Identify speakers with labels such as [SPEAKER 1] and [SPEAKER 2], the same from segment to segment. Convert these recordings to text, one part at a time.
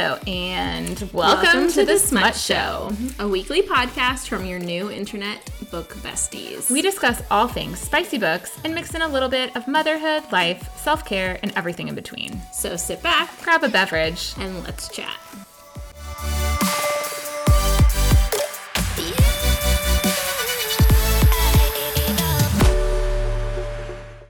[SPEAKER 1] Hello, and welcome, welcome to, to, the Smut Show,
[SPEAKER 2] a weekly podcast from your new internet book besties.
[SPEAKER 1] We discuss all things spicy books and mix in a little bit of motherhood, life, self care, and everything in between.
[SPEAKER 2] So sit back,
[SPEAKER 1] grab a beverage,
[SPEAKER 2] and let's chat.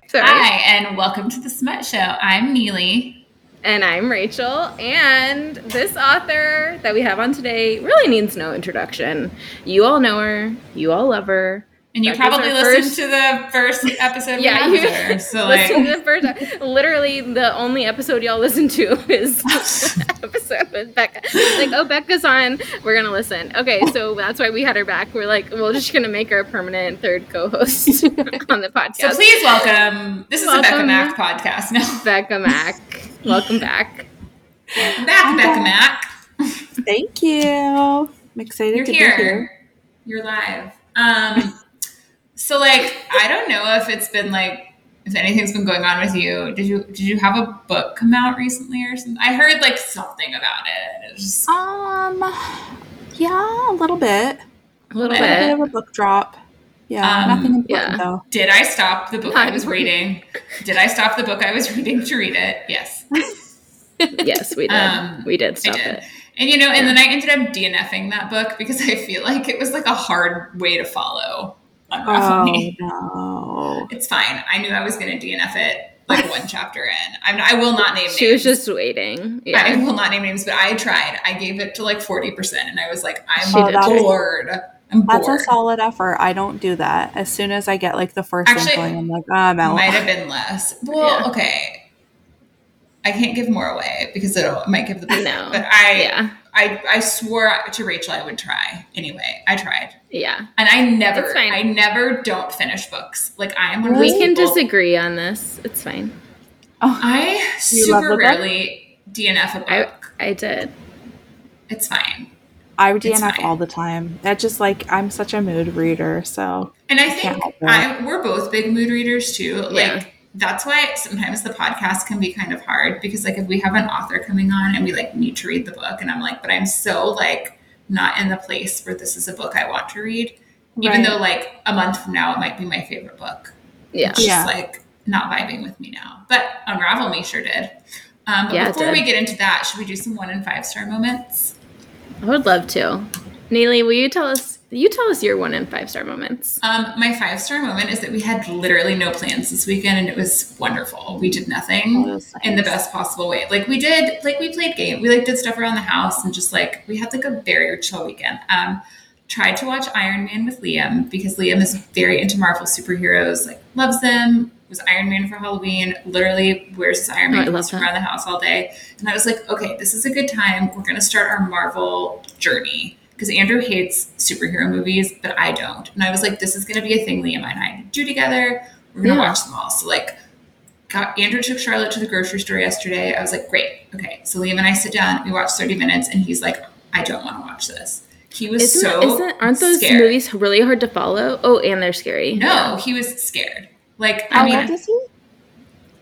[SPEAKER 1] Sorry. Hi, and welcome to the Smut Show. I'm Neely.
[SPEAKER 2] And I'm Rachel. And this author that we have on today really needs no introduction. You all know her, you all love her.
[SPEAKER 1] And you probably listened first... to the first episode.
[SPEAKER 2] yeah, you her, so like... to the first. Literally, the only episode y'all listen to is episode with Becka. Like, oh, Becka's on. We're gonna listen. Okay, so that's why we had her back. We're like, we're just gonna make her a permanent third co-host on the podcast. So
[SPEAKER 1] please welcome. This is welcome, a Becka Mack podcast. No,
[SPEAKER 2] Becka Mack. Welcome back.
[SPEAKER 1] Welcome back, Becka Mack.
[SPEAKER 3] Thank you. I'm excited
[SPEAKER 1] You're
[SPEAKER 3] to
[SPEAKER 1] here.
[SPEAKER 3] be here.
[SPEAKER 1] You're live. Um, so like, I don't know if it's been like, if anything's been going on with you. Did you did you have a book come out recently or something? I heard like something about it. it just...
[SPEAKER 3] Um, yeah, a little bit.
[SPEAKER 2] A little
[SPEAKER 3] bit.
[SPEAKER 2] A
[SPEAKER 3] bit of a book drop. Yeah, um, nothing important yeah. though.
[SPEAKER 1] Did I stop the book Not I was reading? Did I stop the book I was reading to read it? Yes.
[SPEAKER 2] yes, we did. Um, we did stop did. it.
[SPEAKER 1] And you know, and yeah. then I ended up DNFing that book because I feel like it was like a hard way to follow.
[SPEAKER 3] Unravel oh. No.
[SPEAKER 1] It's fine. I knew I was going to DNF it like one chapter in. I'm, I will not name
[SPEAKER 2] she
[SPEAKER 1] names.
[SPEAKER 2] was just waiting. Yeah.
[SPEAKER 1] I will not name names, but I tried. I gave it to like 40% and I was like, I'm oh, bored. I'm
[SPEAKER 3] That's bored. a solid effort. I don't do that. As soon as I get like the first Actually, inkling, I'm like, oh, I'm out.
[SPEAKER 1] Might have been less. Well, yeah. okay. I can't give more away because it might give the book. No, but I, yeah. I, I swore to Rachel I would try. Anyway, I tried.
[SPEAKER 2] Yeah,
[SPEAKER 1] and I never, I never don't finish books. Like I am. One
[SPEAKER 2] we can
[SPEAKER 1] people,
[SPEAKER 2] disagree on this. It's fine.
[SPEAKER 1] Oh, I super rarely DNF a book.
[SPEAKER 2] I, I did.
[SPEAKER 1] It's fine.
[SPEAKER 3] I DNF all the time. That just like I'm such a mood reader, so
[SPEAKER 1] and I think I, we're both big mood readers too. Like yeah. That's why sometimes the podcast can be kind of hard because like if we have an author coming on and we like need to read the book, and I'm like, but I'm so like not in the place where this is a book I want to read, even though like a month from now it might be my favorite book.
[SPEAKER 2] Yeah,
[SPEAKER 1] it's yeah. just like not vibing with me now. But Unravel Me sure did. Um, but yeah, before we get into that, should we do some one and five star moments?
[SPEAKER 2] I would love to. Neely, will you tell us? You tell us your one and five star moments.
[SPEAKER 1] Um, my five star moment is that we had literally no plans this weekend, and it was wonderful. We did nothing nice. in the best possible way. Like we did, like we played game. We like did stuff around the house, and just like we had like a very chill weekend. Um, tried to watch Iron Man with Liam because Liam is very into Marvel superheroes, like loves them, was Iron Man for Halloween, literally wears his Iron Man oh, costume around the house all day. And I was like, okay, this is a good time. We're going to start our Marvel journey. Because Andrew hates superhero movies, but I don't. And I was like, this is going to be a thing Liam and I do together. We're going to yeah. watch them all. So, like, got, Andrew took Charlotte to the grocery store yesterday. I was like, great. Okay. So Liam and I sit down, we watch 30 minutes, and he's like, I don't want to watch this. He was isn't, so. Isn't,
[SPEAKER 2] aren't those
[SPEAKER 1] scared.
[SPEAKER 2] movies really hard to follow? Oh, and they're scary.
[SPEAKER 1] No, yeah. he was scared. Like,
[SPEAKER 3] how I mean, old is he?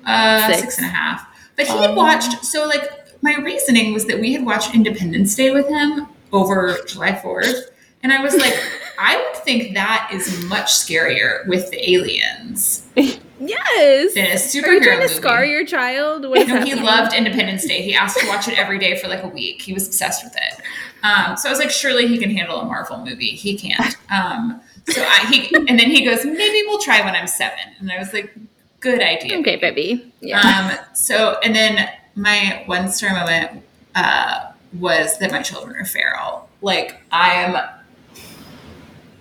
[SPEAKER 1] Uh, six. six and a half. But he um, had watched. So, like, my reasoning was that we had watched Independence Day with him over July Fourth, and I was like, I would think that is much scarier with the aliens.
[SPEAKER 2] Yes.
[SPEAKER 1] Than a superhero
[SPEAKER 2] Are you trying to
[SPEAKER 1] movie.
[SPEAKER 2] scar your child?
[SPEAKER 1] What no, he loved Independence Day. He asked to watch it every day for like a week. He was obsessed with it. Um, so I was like, surely he can handle a Marvel movie. He can't. Um, so I, he, and then he goes, maybe we'll try when I'm seven. And I was like, good idea.
[SPEAKER 2] Okay, baby.
[SPEAKER 1] Yeah. Um, so, and then my one star moment uh, was that my children are feral. Like, I am,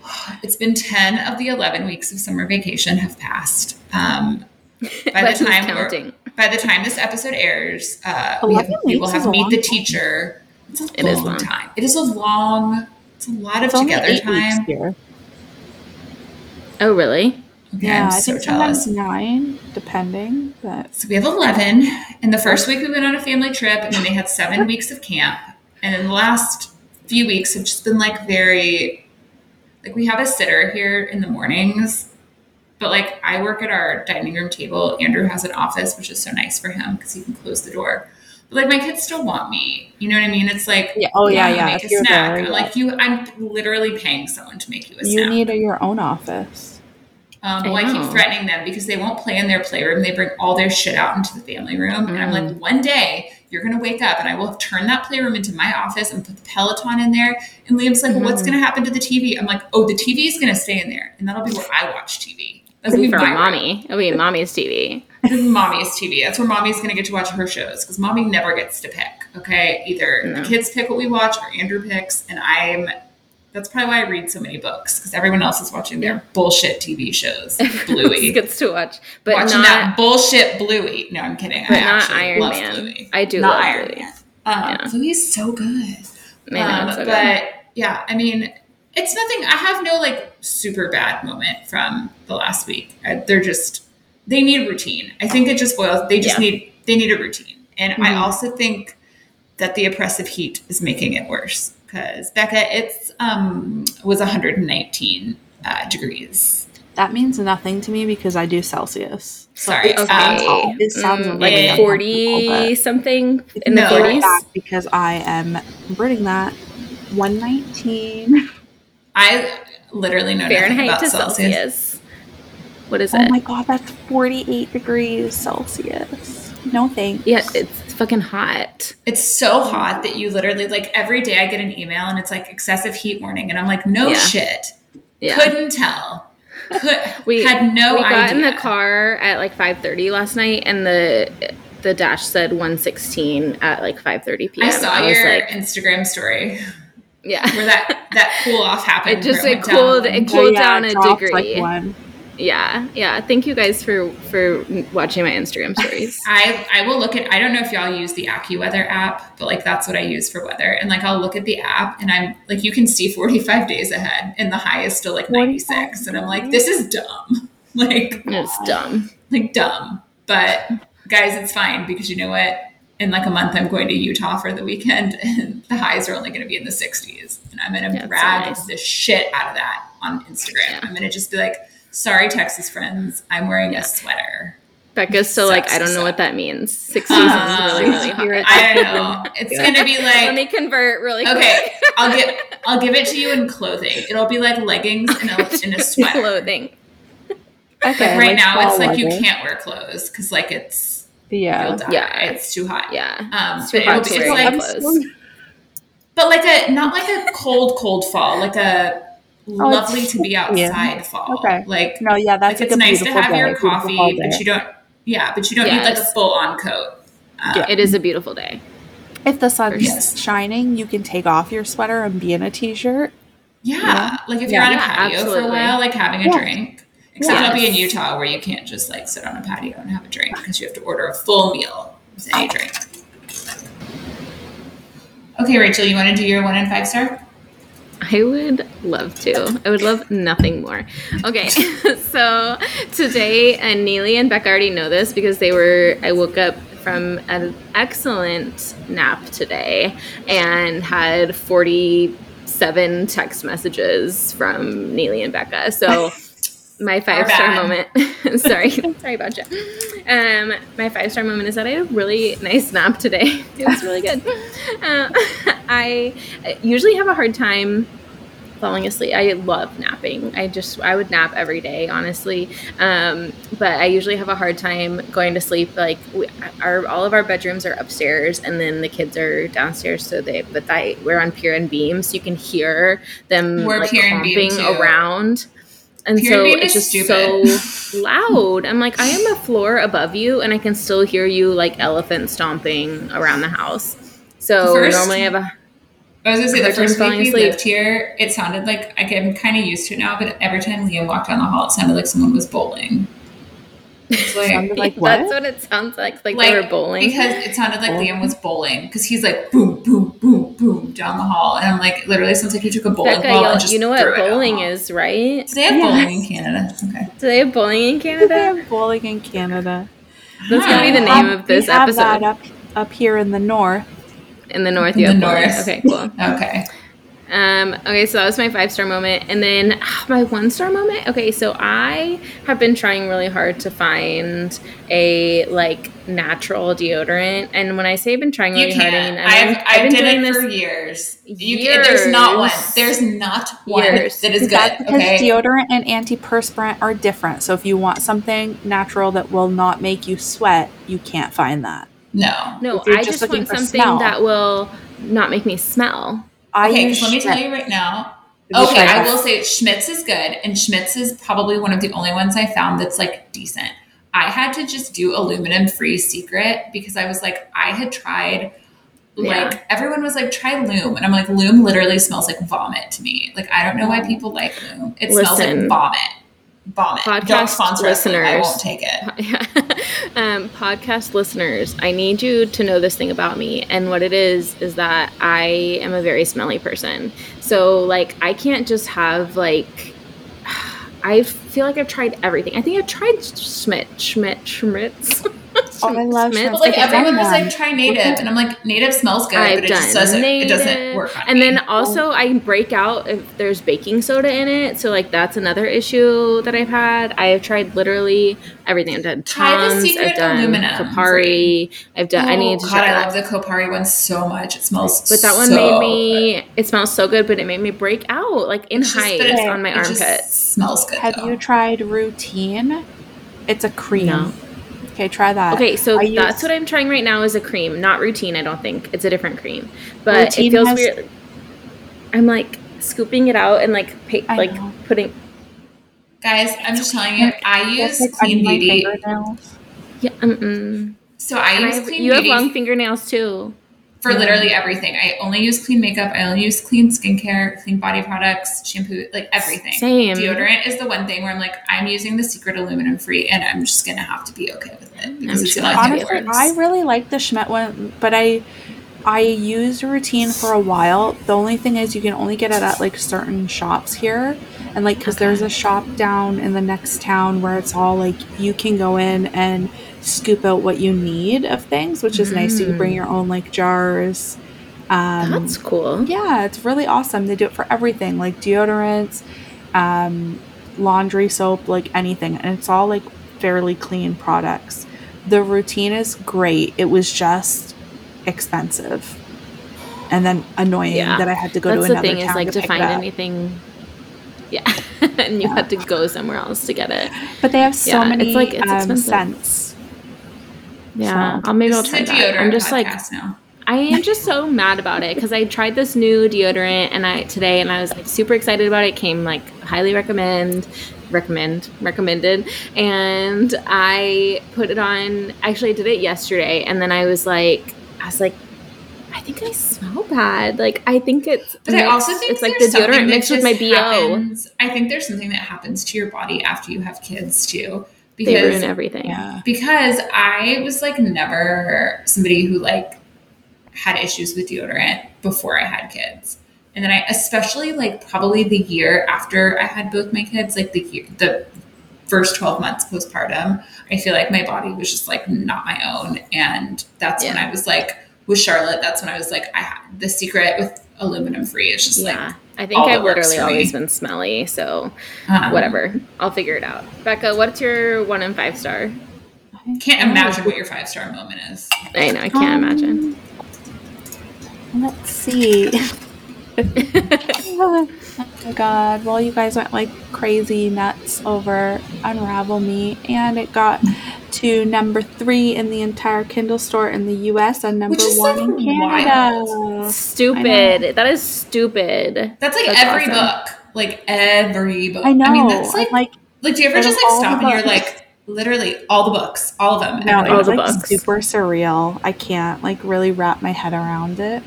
[SPEAKER 1] it's been 10 of the 11 weeks of summer vacation have passed. Um, by the time counting. by the time this episode airs, uh, we, have, we will have meet the teacher. It's a it long, long time. It is a long. It's a lot of together time.
[SPEAKER 2] Oh, really?
[SPEAKER 3] Yeah, I'm I think sometimes nine, depending. But
[SPEAKER 1] so we have eleven. In the first week, we went on a family trip, and then they had seven weeks of camp. And then the last few weeks have just been like very, like we have a sitter here in the mornings, but like I work at our dining room table. Andrew has an office, which is so nice for him because he can close the door. But like my kids still want me. You know what I mean? It's like,
[SPEAKER 3] yeah, oh yeah, yeah.
[SPEAKER 1] Make a snack. There, yeah. Like you, I'm literally paying someone to make you a
[SPEAKER 3] you
[SPEAKER 1] snack.
[SPEAKER 3] You need a, your own office.
[SPEAKER 1] Um, well, I, I, keep threatening them because they won't play in their playroom. They bring all their shit out into the family room. Mm. And I'm like, mm. one day you're going to wake up and I will turn that playroom into my office and put the Peloton in there. And Liam's like, mm. well, what's going to happen to the TV? I'm like, oh, the TV is going to stay in there. And that'll be where I watch TV.
[SPEAKER 2] That's be for mommy. It'll be mommy's TV.
[SPEAKER 1] mommy's TV. That's where mommy's going to get to watch her shows because mommy never gets to pick. Okay. Either no. the kids pick what we watch or Andrew picks. And I'm that's probably why I read so many books because everyone else is watching their bullshit TV shows. Bluey
[SPEAKER 2] gets to watch, but
[SPEAKER 1] watching
[SPEAKER 2] not,
[SPEAKER 1] that bullshit Bluey. No, I'm kidding.
[SPEAKER 2] But I not Iron Man. Bluey. I do not love Iron Bluey. Man.
[SPEAKER 1] Um, yeah. Bluey's so good. Man, um, so but good. yeah, I mean, it's nothing. I have no like super bad moment from the last week. I, they're just they need routine. I think it just boils. They just yeah. need they need a routine, and mm-hmm. I also think that the oppressive heat is making it worse because Becka, it's um was 119 uh, degrees.
[SPEAKER 3] That means nothing to me because I do Celsius.
[SPEAKER 1] So Sorry, okay. Um,
[SPEAKER 2] it sounds mm, like 40 something in no. the 40s
[SPEAKER 3] because I am converting that 119.
[SPEAKER 1] I literally know Fahrenheit to Celsius. Celsius.
[SPEAKER 2] What is
[SPEAKER 3] oh
[SPEAKER 2] it?
[SPEAKER 3] Oh my god, that's 48 degrees Celsius. No thanks.
[SPEAKER 2] Yeah, it's fucking hot.
[SPEAKER 1] It's so hot that you literally like every day I get an email and it's like excessive heat warning, and I'm like, no yeah. shit. Yeah. Couldn't tell. Could, we had no.
[SPEAKER 2] We got in the car at like 5:30 last night, and the the dash said 116 at like 5:30 p.m.
[SPEAKER 1] I saw I your like, Instagram story.
[SPEAKER 2] Yeah,
[SPEAKER 1] where that that cool off happened.
[SPEAKER 2] It just it, it cooled down. it cooled oh, yeah, down a degree. Like yeah yeah. Thank you guys for for watching my instagram stories.
[SPEAKER 1] I i will look at i don't know if y'all use the accuweather app but like that's what i use for weather. And like i'll look at the app and i'm like you can see 45 days ahead and the high is still like 96 and i'm like this is dumb. Like
[SPEAKER 2] it's dumb.
[SPEAKER 1] like dumb. But guys it's fine because you know what? In like a month i'm going to utah for the weekend and the highs are only going to be in the 60s and i'm going to yeah, brag so nice. the shit out of that on instagram. Yeah. i'm going to just be like sorry, Texas friends, I'm wearing yeah. a sweater.
[SPEAKER 2] Becka's still like, I don't know what that means. Six seasons uh, really, really hot.
[SPEAKER 1] I don't know. It's gonna be like
[SPEAKER 2] let me convert really quick.
[SPEAKER 1] Okay, I'll get I'll give it to you in clothing. It'll be like leggings and a, in a sweater.
[SPEAKER 2] clothing.
[SPEAKER 1] Okay. right like now, it's like you can't wear clothes because like it's
[SPEAKER 3] yeah
[SPEAKER 1] yeah it's too hot.
[SPEAKER 2] Yeah,
[SPEAKER 1] um, it's too hot to wear like, clothes. But like a not like a cold cold fall, like a oh, lovely to be outside yeah. fall. Okay. Like
[SPEAKER 3] no, yeah, that's
[SPEAKER 1] like it's nice to have day, your coffee, but you don't. Yeah, but you don't yes. need like a full on coat.
[SPEAKER 2] Um, yeah. It is a beautiful day.
[SPEAKER 3] If the sun's yes. shining, you can take off your sweater and be in a t-shirt.
[SPEAKER 1] Yeah, yeah. like if you're on a patio absolutely. for a while, like having a drink. Except yes. I'll be in Utah where you can't just like sit on a patio and have a drink because you have to order a full meal with any drink. Okay, Rachel, you want to do your one and five star?
[SPEAKER 2] I would love to. I would love nothing more. Okay, so today, and Neely and Beck already know this because they were, I woke up from an excellent nap today and had 47 text messages from Neely and Becka. So my five star moment. sorry, sorry about you. Um, my five star moment is that I had a really nice nap today. It was really good. Uh, I usually have a hard time falling asleep. I love napping. I just I would nap every day, honestly. Um, but I usually have a hard time going to sleep. Like we, our all of our bedrooms are upstairs, and then the kids are downstairs. So they but I we're on pier and beam, so you can hear them we're like clumping around and so it's just stupid. so loud. I'm like, I am a floor above you, and I can still hear you like elephant stomping around the house. So first, normally I have a.
[SPEAKER 1] I was gonna say the first week we lived here, it sounded like I'm kind of used to it now, but every time Liam walked down the hall, it sounded like someone was bowling.
[SPEAKER 2] Like, like what? That's what it sounds like. Like, like, they were bowling.
[SPEAKER 1] Because it sounded like Liam was bowling. Because he's like boom, boom, boom, boom down the hall, and I'm like, literally sounds like he took a bowling Becka, ball and just
[SPEAKER 2] You know what bowling is, right?
[SPEAKER 1] Do they have yes. bowling in Canada? Okay.
[SPEAKER 2] Do they have bowling in Canada?
[SPEAKER 3] they have bowling in Canada.
[SPEAKER 2] That's gonna be the name um, of this episode.
[SPEAKER 3] up up here in the north.
[SPEAKER 2] In the north, you in have the north. Okay, cool.
[SPEAKER 1] okay.
[SPEAKER 2] Um, okay, so that was my five star moment. And then my one star moment. Okay, so I have been trying really hard to find a like natural deodorant. And when I say I've been trying really hard, I mean
[SPEAKER 1] I've, I've, I've been doing this for years. You years. Can, there's not one. There's not one years. that is good. That's because okay?
[SPEAKER 3] deodorant and antiperspirant are different. So if you want something natural that will not make you sweat, you can't find that.
[SPEAKER 1] No.
[SPEAKER 2] No, I just, just want something smell. that will not make me smell.
[SPEAKER 1] I okay, let me tell you right now. Okay, I will say Schmidt's is good, and Schmidt's is probably one of the only ones I found that's like decent. I had to just do aluminum free secret because I was like, I had tried like yeah. everyone was like, try Lume, And I'm like, Lume literally smells like vomit to me. Like, I don't know why people like Lume. It Listen, smells like vomit vomit. Podcast listeners, I won't take it.
[SPEAKER 2] um, podcast listeners, I need you to know this thing about me, and what it is is that I am a very smelly person. So like, I can't just have like. I feel like I've tried everything. I think I've tried Schmidt, Schmidt, Schmitz.
[SPEAKER 3] Oh, I love
[SPEAKER 1] Schmidt. But like everyone was like, try native, and I'm like, native smells good, I've but it just doesn't. Native. It doesn't work.
[SPEAKER 2] and me. then also, oh. I break out if there's baking soda in it, so like that's another issue that I've had. I have tried literally everything. I've done Tom's, I've done aluminum. Kopari. I've done. Oh, I need to. Oh, God,
[SPEAKER 1] I love the Kopari one so much. It smells.
[SPEAKER 2] But that one
[SPEAKER 1] so
[SPEAKER 2] made me. Good. It smells so good, but it made me break out like in hives on my armpits.
[SPEAKER 1] Smells good.
[SPEAKER 3] Have
[SPEAKER 1] though.
[SPEAKER 3] you tried Routine? It's a cream. No. Okay, try that.
[SPEAKER 2] Okay, so I that's use, what I'm trying right now is a cream, not routine. I don't think it's a different cream, but routine it feels has, weird. I'm like scooping it out and like pa- like know. putting.
[SPEAKER 1] Guys, I'm just telling you, I use like Clean Beauty.
[SPEAKER 2] Yeah. Um.
[SPEAKER 1] So I use Clean
[SPEAKER 2] You
[SPEAKER 1] Beauty.
[SPEAKER 2] have long fingernails too
[SPEAKER 1] for literally everything. I only use clean makeup. I only use clean skincare, clean body products, shampoo, like everything.
[SPEAKER 2] Same.
[SPEAKER 1] Deodorant is the one thing where I'm like, I'm using the secret aluminum free, and I'm just gonna have to be okay with it because
[SPEAKER 3] it's sure. honestly, I really like the Schmidt one, but I. I used routine for a while. The only thing is, you can only get it at like certain shops here, and like because okay. there's a shop down in the next town where it's all like you can go in and scoop out what you need of things, which is mm. nice. You can bring mm. your own like jars.
[SPEAKER 2] Um, That's cool.
[SPEAKER 3] Yeah, it's really awesome. They do it for everything, like deodorants, um, laundry soap, like anything, and it's all like fairly clean products. The routine is great. It was just expensive, and then annoying yeah. that I had to go That's to another the thing is like to, to find anything.
[SPEAKER 2] Yeah, and you yeah. had to go somewhere else to get it.
[SPEAKER 3] But they have so yeah, many it's like, it's um, scents
[SPEAKER 2] yeah, so, I'll maybe I'll try that. I'm just like now. I am just so mad about it because I tried this new deodorant and I today and I was like super excited about it. it. Came like highly recommend, recommend, recommended, and I put it on. Actually, I did it yesterday, and then I was like, I was like, I think I smell bad. Like I think it's.
[SPEAKER 1] But mixed. I also think it's like the deodorant mixed with my bo. Happens. I think there's something that happens to your body after you have kids too
[SPEAKER 2] because they ruin everything.
[SPEAKER 3] Yeah.
[SPEAKER 1] Because I was like never somebody who like had issues with deodorant before I had kids. And then I especially like probably the year after I had both my kids, like the year, the first 12 months postpartum, I feel like my body was just like not my own. And that's yeah. when I was like with Charlotte, that's when I was like, I had the secret with aluminum free. It's just yeah. like
[SPEAKER 2] I think I've literally always been smelly, so um, whatever. I'll figure it out. Becka, what's your one and five star?
[SPEAKER 1] I Can't imagine what your five star moment is.
[SPEAKER 2] I know, I can't um, imagine.
[SPEAKER 3] Let's see. oh my god. Well, you guys went like crazy nuts over Unravel Me, and it got to number three in the entire Kindle store in the US and number one in Canada.
[SPEAKER 2] Wild. Stupid. That is stupid.
[SPEAKER 1] That's like that's every awesome. book. Like every book.
[SPEAKER 3] I know. I
[SPEAKER 1] mean,
[SPEAKER 3] that's like, like,
[SPEAKER 1] like do you ever just like stop and you're like, literally all the books, all of them.
[SPEAKER 3] No, it was like books. super surreal. I can't like really wrap my head around it.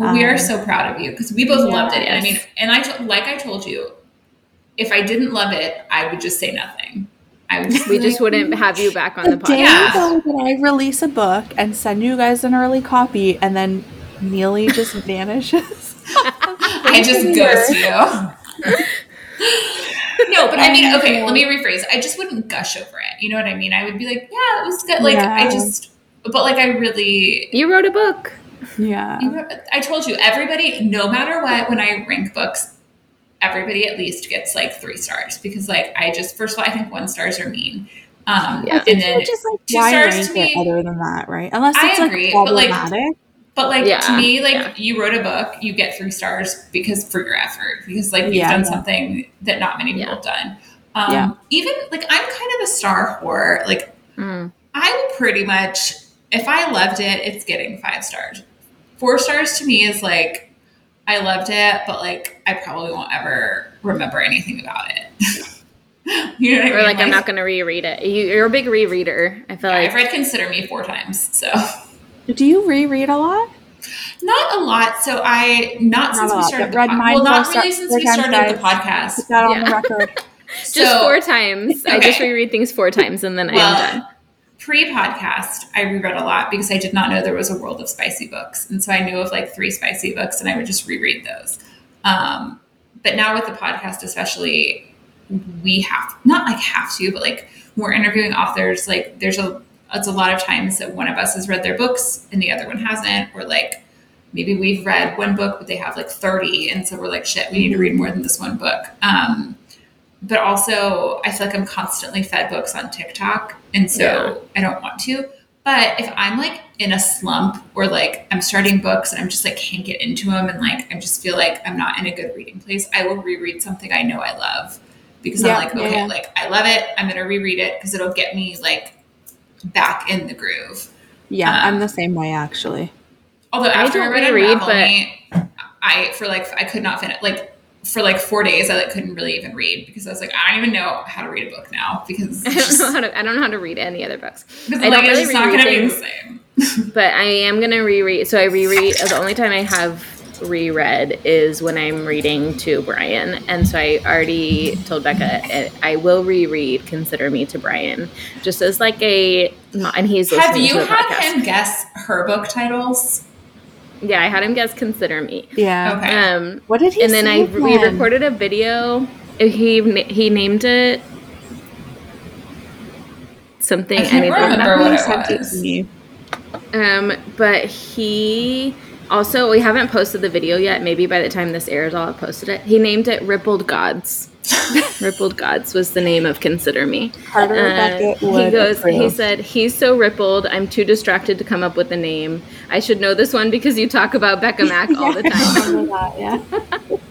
[SPEAKER 1] Well, um, we are um, so proud of you because we both yes. loved it. And I mean, and I t- like I told you, if I didn't love it, I would just say nothing.
[SPEAKER 2] I would just we just wouldn't have you back on the, the
[SPEAKER 3] podcast. Day I release a book and send you guys an early copy, and then Neely just vanishes.
[SPEAKER 1] I just ghost you. no, but I mean, okay, let me rephrase. I just wouldn't gush over it. You know what I mean? I would be like, yeah, it was good. Like, yeah. I just, but like, I really.
[SPEAKER 2] You wrote a book.
[SPEAKER 3] Yeah.
[SPEAKER 1] I told you, everybody, no matter what, when I rank books, everybody at least gets like three stars because, like, I just, first of all, I think one stars are mean. Um,
[SPEAKER 3] Yeah,
[SPEAKER 1] and then
[SPEAKER 3] just like
[SPEAKER 1] two stars to me-
[SPEAKER 3] other than that, right? Unless
[SPEAKER 1] I
[SPEAKER 3] it's
[SPEAKER 1] agree,
[SPEAKER 3] like
[SPEAKER 1] but, like,
[SPEAKER 3] problematic.
[SPEAKER 1] But like
[SPEAKER 2] Yeah,
[SPEAKER 1] to me, like
[SPEAKER 2] yeah.
[SPEAKER 1] you wrote a book, you get three stars because for your effort, because like you've
[SPEAKER 3] Yeah,
[SPEAKER 1] done
[SPEAKER 3] yeah.
[SPEAKER 1] something that not many people
[SPEAKER 2] Yeah.
[SPEAKER 1] have done. Um,
[SPEAKER 3] Yeah.
[SPEAKER 1] Even like I'm kind of a star whore. Like
[SPEAKER 2] Mm.
[SPEAKER 1] I'm pretty much, if I loved it, it's getting five stars. Four stars to me is like I loved it, but like I probably won't ever remember anything about it. you know what I
[SPEAKER 2] Or
[SPEAKER 1] mean?
[SPEAKER 2] like, I'm not gonna reread it. You, you're a big rereader. I feel
[SPEAKER 1] Yeah,
[SPEAKER 2] like
[SPEAKER 1] I've read Consider Me four times, so.
[SPEAKER 3] Do you reread a lot?
[SPEAKER 1] Not a lot. So I not,
[SPEAKER 3] Not
[SPEAKER 1] since we started the
[SPEAKER 3] read
[SPEAKER 1] pod-
[SPEAKER 3] mine
[SPEAKER 1] well, not really since we
[SPEAKER 3] times,
[SPEAKER 1] started the podcast.
[SPEAKER 3] Put that on
[SPEAKER 2] Yeah.
[SPEAKER 3] the record.
[SPEAKER 2] just
[SPEAKER 1] So-
[SPEAKER 2] four times. I just reread things four times and then I am done.
[SPEAKER 1] Pre-podcast, I reread a lot because I did not know there was a world of spicy books, and so I knew of like three spicy books, and I would just reread those. Um, but now with the podcast, especially, we have not like have to, but like we're interviewing authors, like there's a it's a lot of times that one of us has read their books and the other one hasn't, or like maybe we've read one book but they have like 30 and so we're like shit we need to read more than this one book. Um, but also i feel like i'm constantly fed books on tiktok and so i don't want to but if i'm like in a slump or like i'm starting books and i'm just like can't get into them and like i just feel like i'm not in a good reading place i will reread something i know i love because
[SPEAKER 3] Yeah,
[SPEAKER 1] i'm like okay
[SPEAKER 3] yeah.
[SPEAKER 1] like i love it i'm gonna reread it because it'll get me like back in the groove
[SPEAKER 3] Yeah,
[SPEAKER 1] Um,
[SPEAKER 3] I'm the same way actually.
[SPEAKER 1] Although after I,
[SPEAKER 2] don't
[SPEAKER 1] read
[SPEAKER 2] reread,
[SPEAKER 1] Me, I for like I could not finish like for like four days I like couldn't really even read because I was like I don't even know how to read a book now because
[SPEAKER 2] I don't know how to. I don't know how to read any other books,
[SPEAKER 1] because, like, it's
[SPEAKER 2] really
[SPEAKER 1] just not gonna be the same.
[SPEAKER 2] but I am gonna reread. So I reread. The only time I have reread is when I'm reading to Brian, and so I already told Becka eh, I will reread "Consider Me" to Brian, just as like a. And he's
[SPEAKER 1] Have
[SPEAKER 2] listening
[SPEAKER 1] you
[SPEAKER 2] to the
[SPEAKER 1] had
[SPEAKER 2] podcast.
[SPEAKER 1] him guess her book titles?
[SPEAKER 2] Yeah, I had him guess "Consider Me."
[SPEAKER 3] Yeah.
[SPEAKER 1] Okay.
[SPEAKER 2] Um,
[SPEAKER 3] What did he
[SPEAKER 2] and then
[SPEAKER 3] say
[SPEAKER 2] I we recorded a video. He he named it something.
[SPEAKER 1] I can't
[SPEAKER 2] need to look it
[SPEAKER 1] remember
[SPEAKER 2] up.
[SPEAKER 1] what it was.
[SPEAKER 2] Um, but he also we haven't posted the video yet. Maybe by the time this airs, I'll have posted it. He named it "Rippled Gods." Rippled Gods was the name of "Consider Me."
[SPEAKER 3] Carter
[SPEAKER 2] Uh, he goes. He said he's so rippled. I'm too distracted to come up with a name. I should know this one because you talk about Becka Mack all the time.
[SPEAKER 3] I remember that, yeah.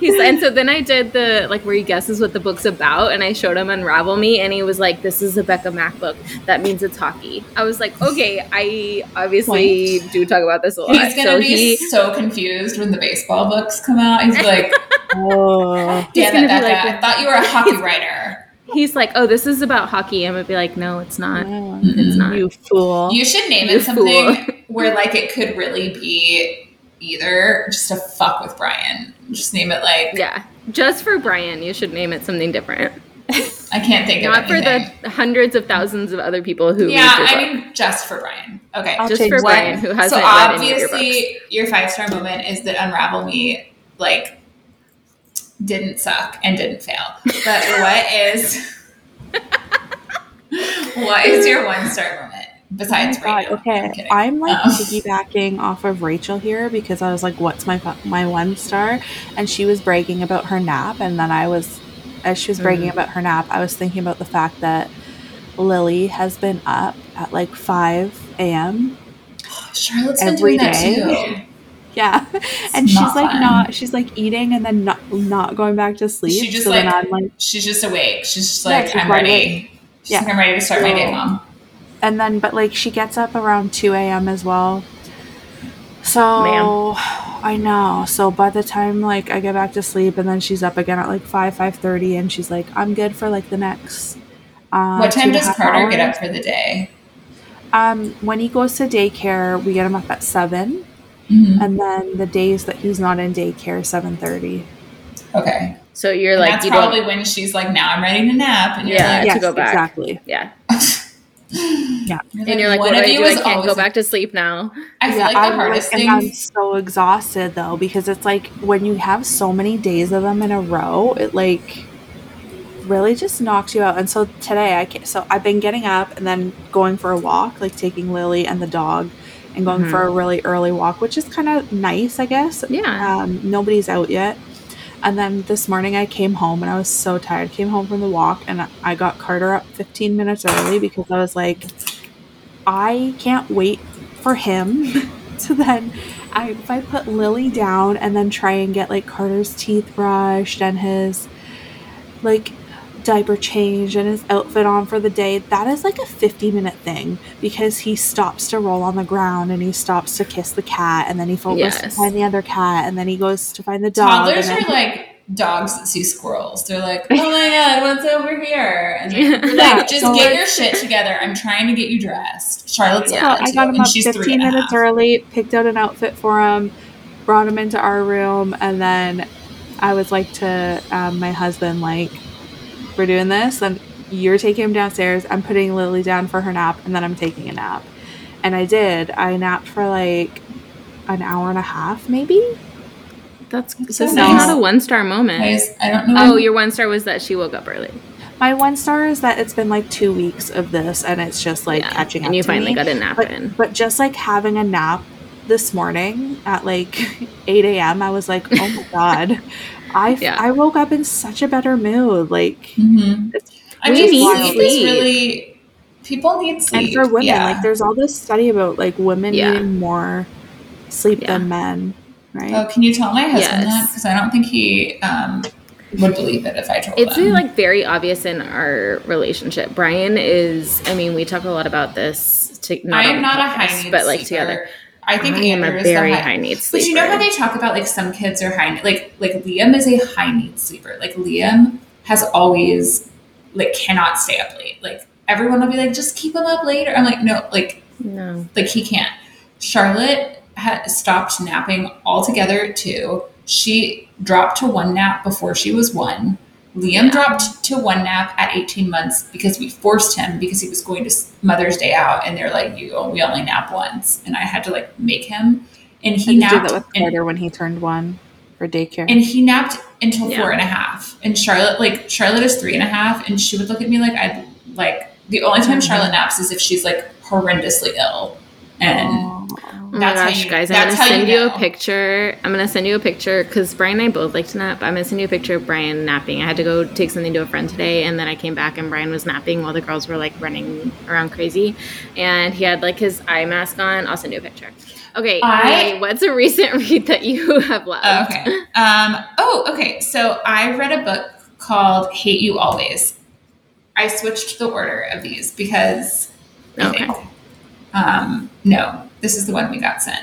[SPEAKER 2] He's and so then I did the like where he guesses what the book's about, and I showed him Unravel Me, and he was like, "This is a Becka Mack book. That means it's hockey." I was like, "Okay, I obviously do talk about this a lot."
[SPEAKER 1] He's gonna
[SPEAKER 2] so
[SPEAKER 1] be
[SPEAKER 2] he
[SPEAKER 1] so confused when the baseball books come out. He's like,
[SPEAKER 3] Oh.
[SPEAKER 2] He's
[SPEAKER 1] "Damn it,
[SPEAKER 2] gonna
[SPEAKER 1] Becka!
[SPEAKER 2] be like-
[SPEAKER 1] I thought you were a hockey writer.
[SPEAKER 2] he's like, "Oh, this is about hockey." I'm gonna be like, "No, it's not. It's not."
[SPEAKER 3] You fool.
[SPEAKER 1] You should name
[SPEAKER 2] You
[SPEAKER 1] it something
[SPEAKER 2] fool.
[SPEAKER 1] where like it could really be either just to fuck with Brian. Just name it like
[SPEAKER 2] yeah, just for Brian, you should name it something different,
[SPEAKER 1] I can't think
[SPEAKER 2] not
[SPEAKER 1] of
[SPEAKER 2] Not
[SPEAKER 1] for
[SPEAKER 2] the hundreds of thousands of other people who
[SPEAKER 1] yeah,
[SPEAKER 2] read your
[SPEAKER 1] I mean just for Brian. Okay.
[SPEAKER 3] I'll
[SPEAKER 2] just for
[SPEAKER 3] that.
[SPEAKER 2] Brian, who hasn't
[SPEAKER 1] so
[SPEAKER 2] read any of your
[SPEAKER 1] obviously your five star moment is that Unravel Me like didn't suck and didn't fail. But what is what is your one star moment besides
[SPEAKER 3] Oh God, okay,
[SPEAKER 1] I'm.
[SPEAKER 3] I'm like
[SPEAKER 1] Um,
[SPEAKER 3] piggybacking off of Rachel here because I was like, "What's my my one star?" And she was bragging about her nap, and then I was, as she was bragging
[SPEAKER 1] Mm.
[SPEAKER 3] about her nap, I was thinking about the fact that Lily has been up at like five a.m.
[SPEAKER 1] Charlotte's
[SPEAKER 3] every
[SPEAKER 1] too.
[SPEAKER 3] Yeah, and she's like
[SPEAKER 1] fun.
[SPEAKER 3] not, she's like eating and then not not going back to sleep.
[SPEAKER 1] She just,
[SPEAKER 3] so
[SPEAKER 1] like-
[SPEAKER 3] like,
[SPEAKER 1] She's just awake. She's just
[SPEAKER 3] Yeah,
[SPEAKER 1] like,
[SPEAKER 3] she's
[SPEAKER 1] I'm
[SPEAKER 3] wide
[SPEAKER 1] ready. She's
[SPEAKER 3] Yeah.
[SPEAKER 1] like, I'm ready to start my day,
[SPEAKER 3] So-
[SPEAKER 1] mom.
[SPEAKER 3] And then but like she gets up around 2 a.m as well so
[SPEAKER 2] Ma'am.
[SPEAKER 3] i know so by the time like i get back to sleep and then she's up again at like 5 5.30 and she's like i'm good for like the next uh,
[SPEAKER 1] What time does
[SPEAKER 3] half
[SPEAKER 1] Carter get up for the day?
[SPEAKER 3] um when he goes to daycare we get him up at 7
[SPEAKER 1] Mhm.
[SPEAKER 3] and then the days that he's not in daycare 7.30
[SPEAKER 1] Okay.
[SPEAKER 2] So you're
[SPEAKER 1] And
[SPEAKER 2] like,
[SPEAKER 1] that's
[SPEAKER 2] you
[SPEAKER 1] probably
[SPEAKER 2] don't.
[SPEAKER 1] when she's like, now I'm ready to nap. And you're
[SPEAKER 2] Yeah.
[SPEAKER 1] like,
[SPEAKER 3] yes
[SPEAKER 2] go back.
[SPEAKER 3] exactly
[SPEAKER 2] Yeah,
[SPEAKER 3] Yeah.
[SPEAKER 2] and you're like,
[SPEAKER 1] one
[SPEAKER 2] what do
[SPEAKER 1] of
[SPEAKER 2] I
[SPEAKER 1] you
[SPEAKER 2] do? I can't go back to sleep now.
[SPEAKER 1] I feel
[SPEAKER 3] Yeah,
[SPEAKER 1] like the
[SPEAKER 3] I'm,
[SPEAKER 1] hardest
[SPEAKER 3] and I'm so exhausted though because it's like when you have so many days of them in a row, it like really just knocks you out. And so today I can so I've been getting up and then going for a walk, like taking Lily and the dog and going mm-hmm. for a really early walk, which is kind of nice, I guess.
[SPEAKER 2] Yeah.
[SPEAKER 3] Um, nobody's out yet. And then this morning I came home and I was so tired. Came home from the walk and I got Carter up 15 minutes early because I was like, I can't wait for him to then I if I put Lily down and then try and get like Carter's teeth brushed and his like diaper change and his outfit on for the day, that is like a 50 minute thing because he stops to roll on the ground and he stops to kiss the cat and then he goes yes. to find the other cat and then he goes to find the dog.
[SPEAKER 1] Toddlers are like dogs that see squirrels. They're like, oh my god, what's over here? And they're yeah, like, just so get like, your shit together. I'm trying to get you dressed. Charlotte's yeah,
[SPEAKER 3] I got him up 15 minutes early, picked out an outfit for him, brought him into our room, and then I was like to um, my husband, like, we're doing this, and you're taking him downstairs. I'm putting Lily down for her nap, and then I'm taking a nap. And I did. I napped for like an hour and a half, maybe.
[SPEAKER 2] That's so nice. not a one star moment.
[SPEAKER 1] Guys, I don't know.
[SPEAKER 2] Oh, your one star was that she woke up early.
[SPEAKER 3] My one star is that it's been like two weeks of this, and it's just like yeah. catching
[SPEAKER 2] up.
[SPEAKER 3] And
[SPEAKER 2] you finally
[SPEAKER 3] me.
[SPEAKER 2] got a nap
[SPEAKER 3] but,
[SPEAKER 2] in.
[SPEAKER 3] But just like having a nap this morning at like 8 a.m., I was like, oh my god, I yeah. I woke up in such a better mood. Like,
[SPEAKER 1] mm-hmm. I mean, sleep is really people need sleep,
[SPEAKER 3] and for women, yeah. like there's all this study about like women needing more sleep than men right?
[SPEAKER 1] Oh, can you tell my husband yes. that? Because I don't think he um, would believe it if I told
[SPEAKER 2] it's
[SPEAKER 1] him.
[SPEAKER 2] It's like very obvious in our relationship. Brian is. I mean, we talk a lot about this. To,
[SPEAKER 1] not I am not a high need but like sleeper. together. I think I am a very high, high need sleeper. But you know how they talk about like some kids are high like like Liam is a high need sleeper. Like Liam has always like cannot stay up late. Like everyone will be like, just keep him up later. I'm like, no, like
[SPEAKER 2] no,
[SPEAKER 1] like he can't. Charlotte had stopped napping altogether too. She dropped to one nap before she was one. Liam yeah. dropped to one nap at 18 months because we forced him because he was going to Mother's Day out, and they're like, "You, we only nap once," and I had to like make him. And he napped.
[SPEAKER 3] Did that with Carter and, when he turned one for daycare.
[SPEAKER 1] And he napped until yeah. four and a half. And Charlotte, like Charlotte, is three and a half, and she would look at me like I like the only time mm-hmm. Charlotte naps is if she's like horrendously ill, and. Oh
[SPEAKER 2] Oh my gosh, you, guys! I'm gonna send you, know. a picture. I'm gonna send you a picture because Brian and I both like to nap. I'm gonna send you a picture of Brian napping. I had to go take something to a friend today, and then I came back and Brian was napping while the girls were like running around crazy, and he had like his eye mask on. I'll send you a picture. Okay, I, what's a recent read that you have loved?
[SPEAKER 1] Okay. Um. Oh, okay. So I read a book called "Hate You Always." I switched the order of these because. Okay. Think, um. No this is the one we got sent,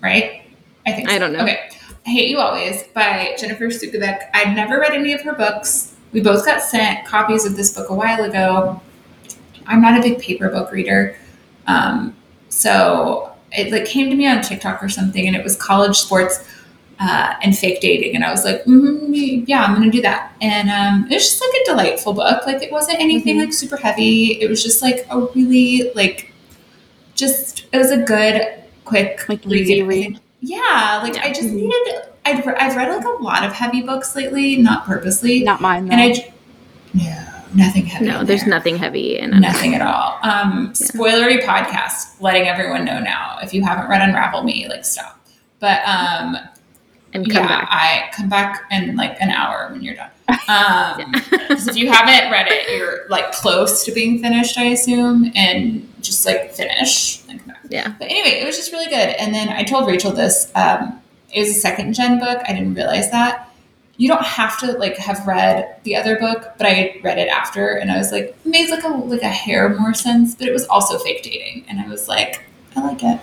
[SPEAKER 1] right?
[SPEAKER 2] I think. So. I don't know.
[SPEAKER 1] Okay. I Hate You Always by Jennifer Sucevic. I'd never read any of her books. We both got sent copies of this book a while ago. I'm not a big paper book reader. Um, so it like came to me on TikTok or something, and it was college sports uh, and fake dating, and I was like, mm, yeah, I'm gonna do that. And um, it was just like a delightful book. Like it wasn't anything mm-hmm. like super heavy. It was just like a really like just it was a good quick
[SPEAKER 3] like easy read.
[SPEAKER 1] Yeah, like yeah. I just mm-hmm. needed. I've I've read like a lot of heavy books lately, not purposely.
[SPEAKER 3] Not mine, though.
[SPEAKER 1] and I no nothing heavy.
[SPEAKER 2] No, there's
[SPEAKER 1] there.
[SPEAKER 2] nothing heavy in
[SPEAKER 1] nothing at all. Um, yeah. spoilery podcast, letting everyone know now. If you haven't read Unravel Me, like stop. But um,
[SPEAKER 2] and come yeah, back.
[SPEAKER 1] I come back in like an hour when you're done. Um, because if you haven't read it, you're like close to being finished, I assume, and just like finish.
[SPEAKER 2] Yeah.
[SPEAKER 1] But anyway, it was just really good. And then I told Rachel this. Um, it was a second gen book. I didn't realize that. You don't have to like have read the other book, but I read it after, and I was like, it made like a like a hair more sense. But it was also fake dating, and I was like, I like it.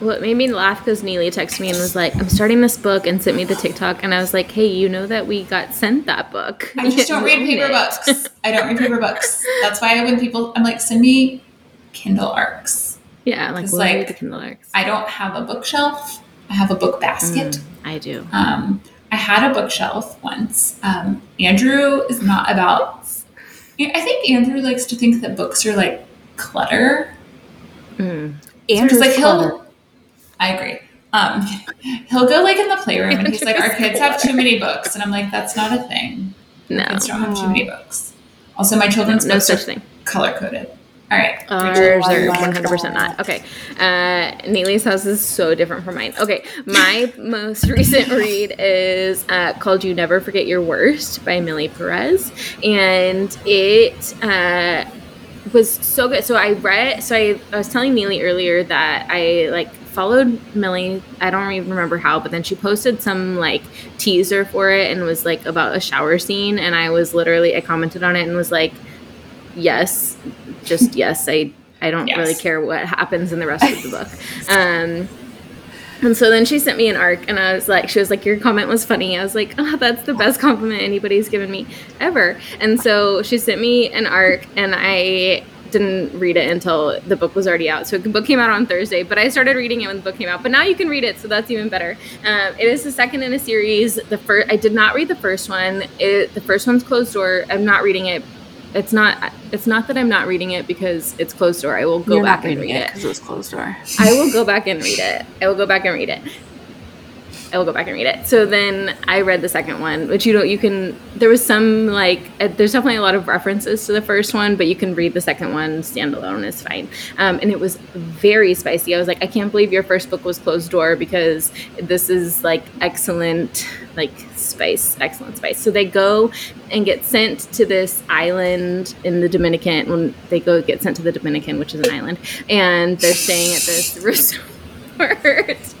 [SPEAKER 2] Well, it made me laugh because Neely texted me and was like, I'm starting this book and sent me the TikTok. And I was like, hey, you know that we got sent that book.
[SPEAKER 1] I just don't read paper it. books. I don't read paper books. That's why when people, I'm like, send me Kindle ARCs.
[SPEAKER 2] Yeah, like, like the Kindle ARCs.
[SPEAKER 1] I don't have a bookshelf. I have a book basket. Mm,
[SPEAKER 2] I do.
[SPEAKER 1] Um, I had a bookshelf once. Um, Andrew is not about. I think Andrew likes to think that books are like clutter.
[SPEAKER 2] Mm.
[SPEAKER 1] Andrew's like he'll I agree. Um, he'll go like in the playroom and he's like, "Our kids have too many books," and I'm like, "That's not a thing.
[SPEAKER 2] No,
[SPEAKER 1] kids don't have too many books." Also, my children's
[SPEAKER 2] no,
[SPEAKER 1] books
[SPEAKER 2] no
[SPEAKER 1] are thing. color coded. All right.
[SPEAKER 2] Ours are 100% not. Okay. Uh, Neely's house is so different from mine. Okay. My most recent read is uh, called You Never Forget Your Worst by Millie Perez. And it uh, was so good. So I read, so I, I was telling Neely earlier that I like followed Millie. I don't even remember how, but then she posted some like teaser for it and was like about a shower scene. And I was literally, I commented on it and was like, yes, just yes. I I don't
[SPEAKER 1] Yes.
[SPEAKER 2] really care what happens in the rest of the book. Um, and so then she sent me an arc, and I was like, she was like, your comment was funny. I was like, oh, that's the best compliment anybody's given me ever. And so she sent me an arc, and I didn't read it until the book was already out. So the book came out on Thursday, but I started reading it when the book came out. But now you can read it, so that's even better. Um, it is the second in a series. The first, I did not read the first one. It, the first one's closed door. I'm not reading it. It's not. It's not that I'm not reading it because it's closed door. I will go
[SPEAKER 3] You're
[SPEAKER 2] back and read
[SPEAKER 3] it
[SPEAKER 2] it.
[SPEAKER 3] because it was closed door.
[SPEAKER 2] I will go back and read it. I will go back and read it. I will go back and read it. So then I read the second one, which you don't. You can. There was some like. Uh, there's definitely a lot of references to the first one, but you can read the second one standalone. It's fine. Um, and it was very spicy. I was like, I can't believe your first book was closed door because this is like excellent, like spice, excellent spice. So they go and get sent to this island in the Dominican. When they go get sent to the Dominican, which is an island, and they're staying at this resort.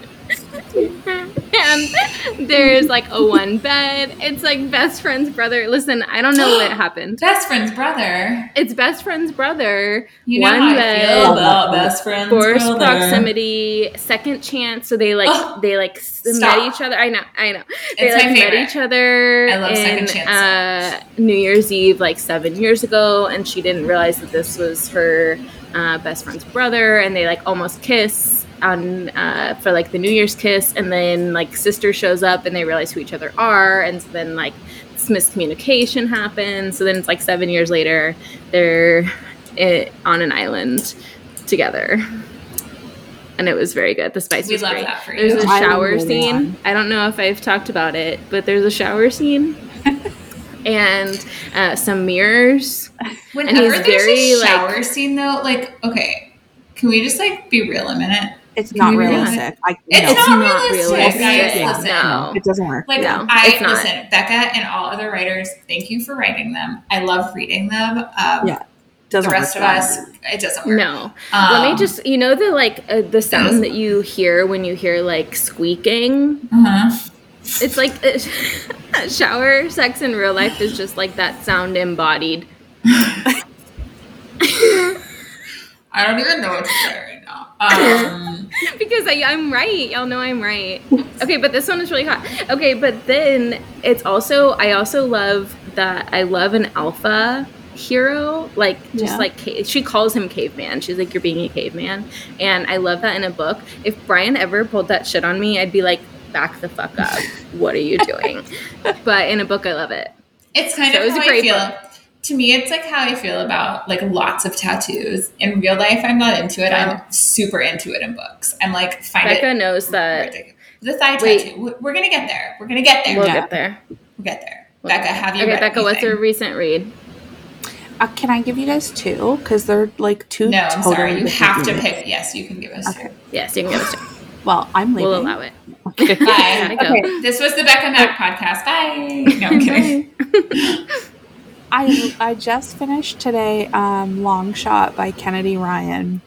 [SPEAKER 2] And there's like a one bed. It's like best friend's brother. Listen, I don't know what happened.
[SPEAKER 1] Best friend's brother.
[SPEAKER 2] It's best friend's brother.
[SPEAKER 1] You know
[SPEAKER 2] one
[SPEAKER 1] how I
[SPEAKER 2] bed,
[SPEAKER 1] feel about best friend's
[SPEAKER 2] forced
[SPEAKER 1] brother.
[SPEAKER 2] proximity, second chance. So they like
[SPEAKER 1] Oh,
[SPEAKER 2] they like s- met each other. I know, I know. They
[SPEAKER 1] It's
[SPEAKER 2] like
[SPEAKER 1] my
[SPEAKER 2] met each other
[SPEAKER 1] I love second
[SPEAKER 2] in
[SPEAKER 1] chances.
[SPEAKER 2] uh, New Year's Eve like seven years ago, and she didn't realize that this was her uh, best friend's brother, and they like almost kiss on uh, for like the New Year's kiss, and then like sister shows up, and they realize who each other are, and so then like this miscommunication happens. So then it's like seven years later, they're eh, on an island together. And it was very good. The spice
[SPEAKER 1] We
[SPEAKER 2] was
[SPEAKER 1] love
[SPEAKER 2] great.
[SPEAKER 1] that for
[SPEAKER 2] There's
[SPEAKER 1] you.
[SPEAKER 2] a
[SPEAKER 3] I
[SPEAKER 2] shower
[SPEAKER 3] really
[SPEAKER 2] scene. I don't know if I've talked about it, but there's a shower scene and uh, some mirrors.
[SPEAKER 1] Whenever
[SPEAKER 2] he's
[SPEAKER 1] there's
[SPEAKER 2] very,
[SPEAKER 1] a
[SPEAKER 2] like-
[SPEAKER 1] shower scene, though, like, okay, can we just like be real a minute?
[SPEAKER 3] It's not realistic. I,
[SPEAKER 1] It's
[SPEAKER 3] no,
[SPEAKER 2] It's
[SPEAKER 1] not
[SPEAKER 2] not
[SPEAKER 1] realistic,
[SPEAKER 2] realistic.
[SPEAKER 3] Yeah.
[SPEAKER 1] Listen.
[SPEAKER 2] No.
[SPEAKER 3] it doesn't work.
[SPEAKER 1] Like
[SPEAKER 2] No,
[SPEAKER 1] I
[SPEAKER 2] it's not.
[SPEAKER 1] listen, Becka and all other writers, thank you for writing them. I love reading them. Um,
[SPEAKER 3] Yeah,
[SPEAKER 1] the
[SPEAKER 3] doesn't
[SPEAKER 1] rest
[SPEAKER 3] work
[SPEAKER 1] of us, it doesn't work.
[SPEAKER 2] No.
[SPEAKER 1] Um,
[SPEAKER 2] Let me just, you know, the like uh, the sound that you hear when you hear like squeaking.
[SPEAKER 1] Uh-huh.
[SPEAKER 2] It's like uh, shower sex in real life is just like that sound embodied.
[SPEAKER 1] I don't even know what to say right now. Um,
[SPEAKER 2] because I, I'm right. Y'all know I'm right. Okay, but this one is really hot. Okay, but then it's also I also love that I love an alpha hero like just
[SPEAKER 3] Yeah.
[SPEAKER 2] like she calls him caveman she's like you're being a caveman and i love that in a book if brian ever pulled that shit on me i'd be like back the fuck up what are you doing but in a book i love it
[SPEAKER 1] it's kind
[SPEAKER 2] So it
[SPEAKER 1] of
[SPEAKER 2] was a
[SPEAKER 1] how I
[SPEAKER 2] great
[SPEAKER 1] feel.
[SPEAKER 2] book.
[SPEAKER 1] To me, it's like how I feel about like lots of tattoos. In real life, I'm not into it. I'm super into it in books. I'm like, find
[SPEAKER 2] becka
[SPEAKER 1] it
[SPEAKER 2] knows that
[SPEAKER 1] ridiculous. The thigh
[SPEAKER 2] Wait.
[SPEAKER 1] tattoo. We- We're gonna get there. We're gonna get there.
[SPEAKER 2] we'll
[SPEAKER 3] Yeah.
[SPEAKER 2] get there
[SPEAKER 1] We'll get there.
[SPEAKER 2] We'll
[SPEAKER 1] Becka,
[SPEAKER 2] get there.
[SPEAKER 1] have you
[SPEAKER 2] okay
[SPEAKER 1] read
[SPEAKER 2] becka what's your recent read
[SPEAKER 3] Uh, can I give you guys two? Because they're like two.
[SPEAKER 1] No, I'm sorry. You have to pick. Yes, you can give us
[SPEAKER 3] Okay.
[SPEAKER 2] yes you can give us two.
[SPEAKER 3] Well, I'm leaving.
[SPEAKER 2] we'll allow it
[SPEAKER 3] Okay.
[SPEAKER 1] Bye.
[SPEAKER 3] Okay.
[SPEAKER 1] This was the Becka Mack podcast. Bye. No, I'm kidding.
[SPEAKER 3] I I just finished today. Um, Long Shot by Kennedy Ryan.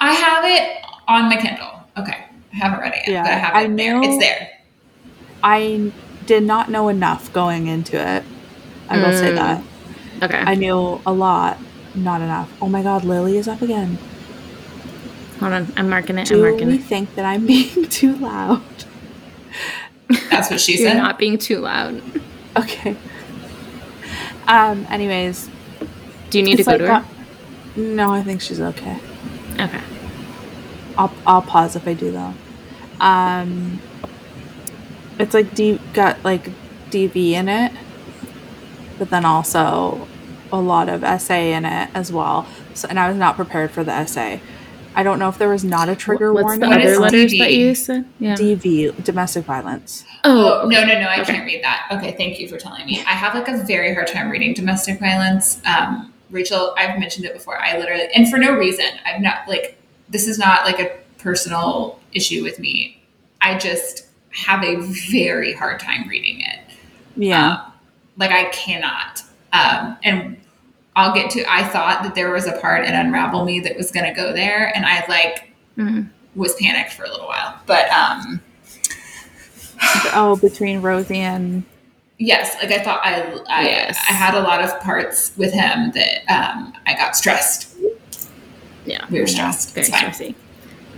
[SPEAKER 1] I have it on my Kindle. Okay. I haven't read it yet,
[SPEAKER 3] Yeah,
[SPEAKER 1] but I have
[SPEAKER 3] I
[SPEAKER 1] it there.
[SPEAKER 3] know-
[SPEAKER 1] It's there.
[SPEAKER 3] I did not know enough going into it. I will say
[SPEAKER 2] Mm.
[SPEAKER 3] that
[SPEAKER 2] okay
[SPEAKER 3] I knew a lot, not enough. Oh my God, Lily is up again.
[SPEAKER 2] hold on i'm marking it i'm
[SPEAKER 3] Do
[SPEAKER 2] marking
[SPEAKER 3] we
[SPEAKER 2] it
[SPEAKER 3] think that I'm being too loud?
[SPEAKER 1] That's what she
[SPEAKER 2] you're
[SPEAKER 1] said.
[SPEAKER 2] not being too loud
[SPEAKER 3] Okay. Um. Anyways,
[SPEAKER 2] do you need to go
[SPEAKER 3] like
[SPEAKER 2] to her
[SPEAKER 3] uh, no, I think she's okay.
[SPEAKER 2] okay
[SPEAKER 3] I'll I'll pause if I do though. Um, it's like D got like DV in it, but then also a lot of essay in it as well. So, and I was not prepared for the essay. I don't know if there was not a trigger
[SPEAKER 2] What's
[SPEAKER 3] warning.
[SPEAKER 2] the
[SPEAKER 1] What
[SPEAKER 2] other
[SPEAKER 1] is
[SPEAKER 2] letters
[SPEAKER 1] DV?
[SPEAKER 2] that you said? Yeah.
[SPEAKER 3] DV, domestic violence.
[SPEAKER 1] Oh,
[SPEAKER 2] Oh,
[SPEAKER 1] no, no, no. I
[SPEAKER 2] Okay.
[SPEAKER 1] can't read that. Okay, thank you for telling me. I have like a very hard time reading domestic violence. Um, Rachel, I've mentioned it before. I literally, and for no reason, I've not like, this is not like a personal issue with me. I just have a very hard time reading it.
[SPEAKER 3] Yeah.
[SPEAKER 1] Um, like I cannot. Um, and I'll get to, I thought that there was a part in Unravel Me that was going to go there. And I like
[SPEAKER 2] Mhm.
[SPEAKER 1] was panicked for a little while. But um,
[SPEAKER 3] oh, between Rosie and
[SPEAKER 1] yes, like I thought I, I,
[SPEAKER 2] Yes.
[SPEAKER 1] I had a lot of parts with him that um, I got stressed.
[SPEAKER 2] Yeah.
[SPEAKER 1] We were stressed.
[SPEAKER 2] Very stressy.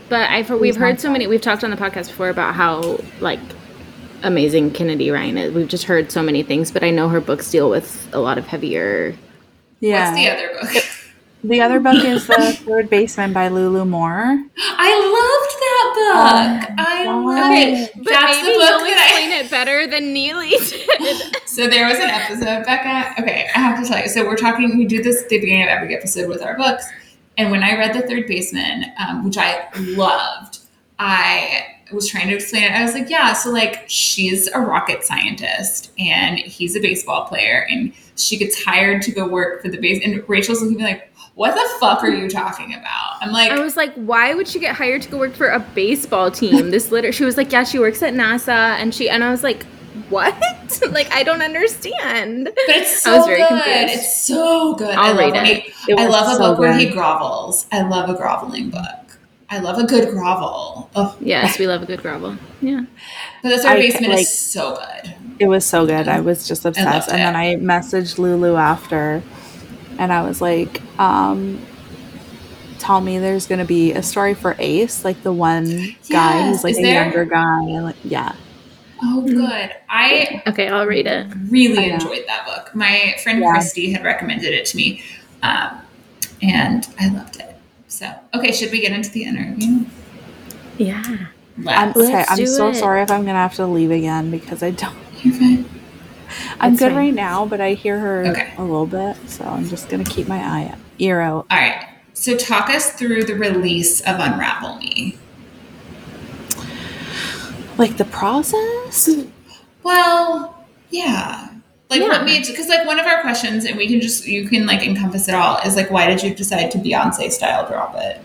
[SPEAKER 2] But I've we've heard so many. We've talked on the podcast before about how like amazing Kennedy Ryan is. We've just heard so many things, but I know her books deal with a lot of heavier.
[SPEAKER 3] Yeah.
[SPEAKER 1] What's the other book?
[SPEAKER 3] The other book is The Third Baseman by Lulu Moore.
[SPEAKER 1] I loved that book. I
[SPEAKER 3] wow.
[SPEAKER 1] love it.
[SPEAKER 2] but
[SPEAKER 1] That's
[SPEAKER 2] maybe
[SPEAKER 1] the book
[SPEAKER 2] you'll
[SPEAKER 1] that I.
[SPEAKER 2] it better than Neely did.
[SPEAKER 1] So there was an episode, Becka. Okay, I have to tell you. So we're talking. We do this at the beginning of every episode with our books. And when I read The Third Baseman, um, which I loved, I was trying to explain it. I was like, yeah, so like she's a rocket scientist and he's a baseball player, and she gets hired to go work for the base. And Rachel's looking at me like, what the fuck are you talking about? I'm like,
[SPEAKER 2] I was like, why would she get hired to go work for a baseball team? This liter she was like, yeah, she works at NASA and she and I was like, what? like I don't understand.
[SPEAKER 1] But it's
[SPEAKER 2] I
[SPEAKER 1] so
[SPEAKER 2] was very
[SPEAKER 1] good.
[SPEAKER 2] confused.
[SPEAKER 1] It's so good.
[SPEAKER 2] I'll
[SPEAKER 1] I love
[SPEAKER 2] read it.
[SPEAKER 3] It
[SPEAKER 1] I love a
[SPEAKER 3] so
[SPEAKER 1] book where he grovels. I love a groveling book. I love a good grovel. Oh,
[SPEAKER 2] Yes, we love a good grovel. Yeah.
[SPEAKER 1] but the third
[SPEAKER 3] basement
[SPEAKER 1] baseman
[SPEAKER 3] like-
[SPEAKER 1] is so good.
[SPEAKER 3] It was so good. I was just obsessed. And then. I messaged Lulu after and I was like, um, tell me there's gonna be a story for Ace, like the one guy who's like
[SPEAKER 1] is
[SPEAKER 3] a
[SPEAKER 1] there?
[SPEAKER 3] younger guy. And like, yeah.
[SPEAKER 1] Oh, good. I
[SPEAKER 2] Okay, I'll read it.
[SPEAKER 1] really enjoyed that book. My friend
[SPEAKER 3] Yeah.
[SPEAKER 1] Christy had recommended it to me, um, and I loved it. So, okay, should we get into the interview?
[SPEAKER 2] Yeah.
[SPEAKER 3] I'm,
[SPEAKER 1] Let's.
[SPEAKER 3] okay,
[SPEAKER 2] Let's
[SPEAKER 3] I'm
[SPEAKER 2] do
[SPEAKER 3] so
[SPEAKER 2] it.
[SPEAKER 3] sorry if I'm gonna have to leave again because I don't.
[SPEAKER 1] You're fine.
[SPEAKER 3] I'm
[SPEAKER 2] That's
[SPEAKER 3] good
[SPEAKER 2] fine.
[SPEAKER 3] right now, but I hear her
[SPEAKER 1] Okay.
[SPEAKER 3] a little bit, so I'm just gonna keep my eye ear out.
[SPEAKER 1] All right. So, talk us through the release of Unravel Me.
[SPEAKER 3] Like the process.
[SPEAKER 1] Well, yeah. Like
[SPEAKER 2] Yeah.
[SPEAKER 1] what made because like one of our questions, and we can just you can like encompass it all, is like why did you decide to Beyonce style drop it?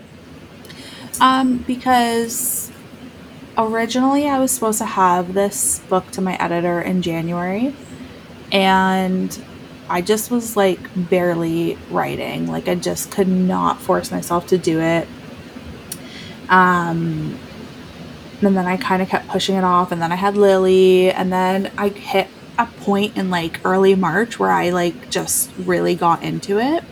[SPEAKER 3] Um, because originally I was supposed to have this book to my editor in January, and I just was like barely writing. Like I just could not force myself to do it. Um, and then I kind of kept pushing it off, and then I had Lily, and then I hit a point in like early March where I like just really got into it.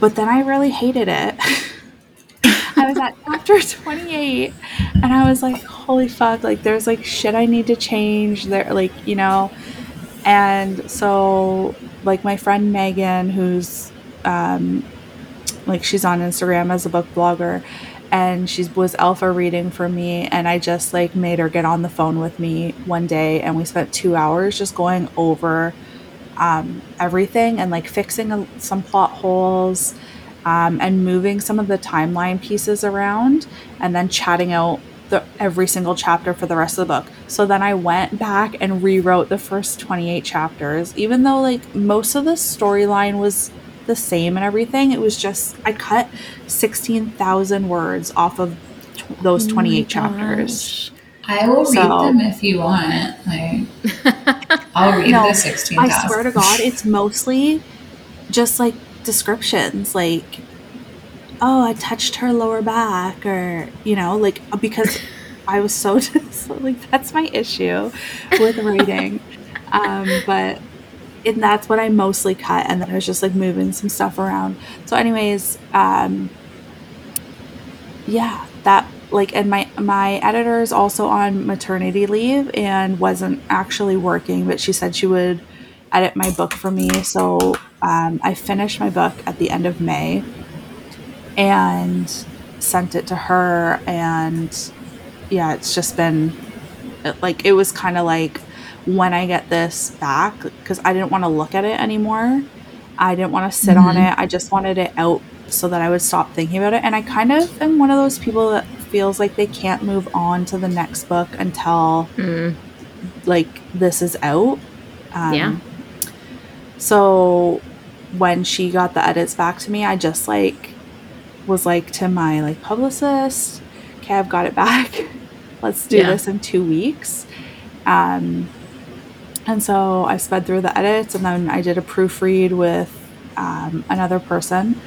[SPEAKER 3] But then I really hated it. I was at chapter 28 and I was like, holy fuck, like there's like shit I need to change there, like, you know. And so, like, my friend Megan, who's um, like, she's on Instagram as a book blogger, and she was alpha reading for me, and I just like made her get on the phone with me one day, and we spent two hours just going over um, everything and like fixing a, some plot holes um, and moving some of the timeline pieces around and then chatting out the every single chapter for the rest of the book. So then I went back and rewrote the first 28 chapters even though like most of the storyline was the same and everything. It was just I cut 16,000 words off of tw- those 28 chapters.
[SPEAKER 1] I will read them if you want. Like I'll read
[SPEAKER 3] No,
[SPEAKER 1] the sixteen
[SPEAKER 3] I
[SPEAKER 1] thousand.
[SPEAKER 3] swear to God, it's mostly just like descriptions, like, oh, I touched her lower back, or you know, like because I was so just, like that's my issue with writing, um, but and that's what I mostly cut, and then I was just like moving some stuff around. So, anyways, um, yeah, that like and my my editor is also on maternity leave and wasn't actually working but she said she would edit my book for me so um, i finished my book at the end of may and sent it to her and yeah it's just been like it was kind of like when i get this back because i didn't want to look at it anymore i didn't want to sit on
[SPEAKER 1] Mhm.
[SPEAKER 3] it i just wanted it out so that i would stop thinking about it and i kind of am one of those people that feels like they can't move on to the next book until
[SPEAKER 2] Mm,
[SPEAKER 3] like this is out um,
[SPEAKER 2] Yeah.
[SPEAKER 3] so when she got the edits back to me, I just like was like to my like publicist, okay, I've got it back. Let's do yeah. this in two weeks. Um, and so I sped through the edits and then I did a proofread with um, another person.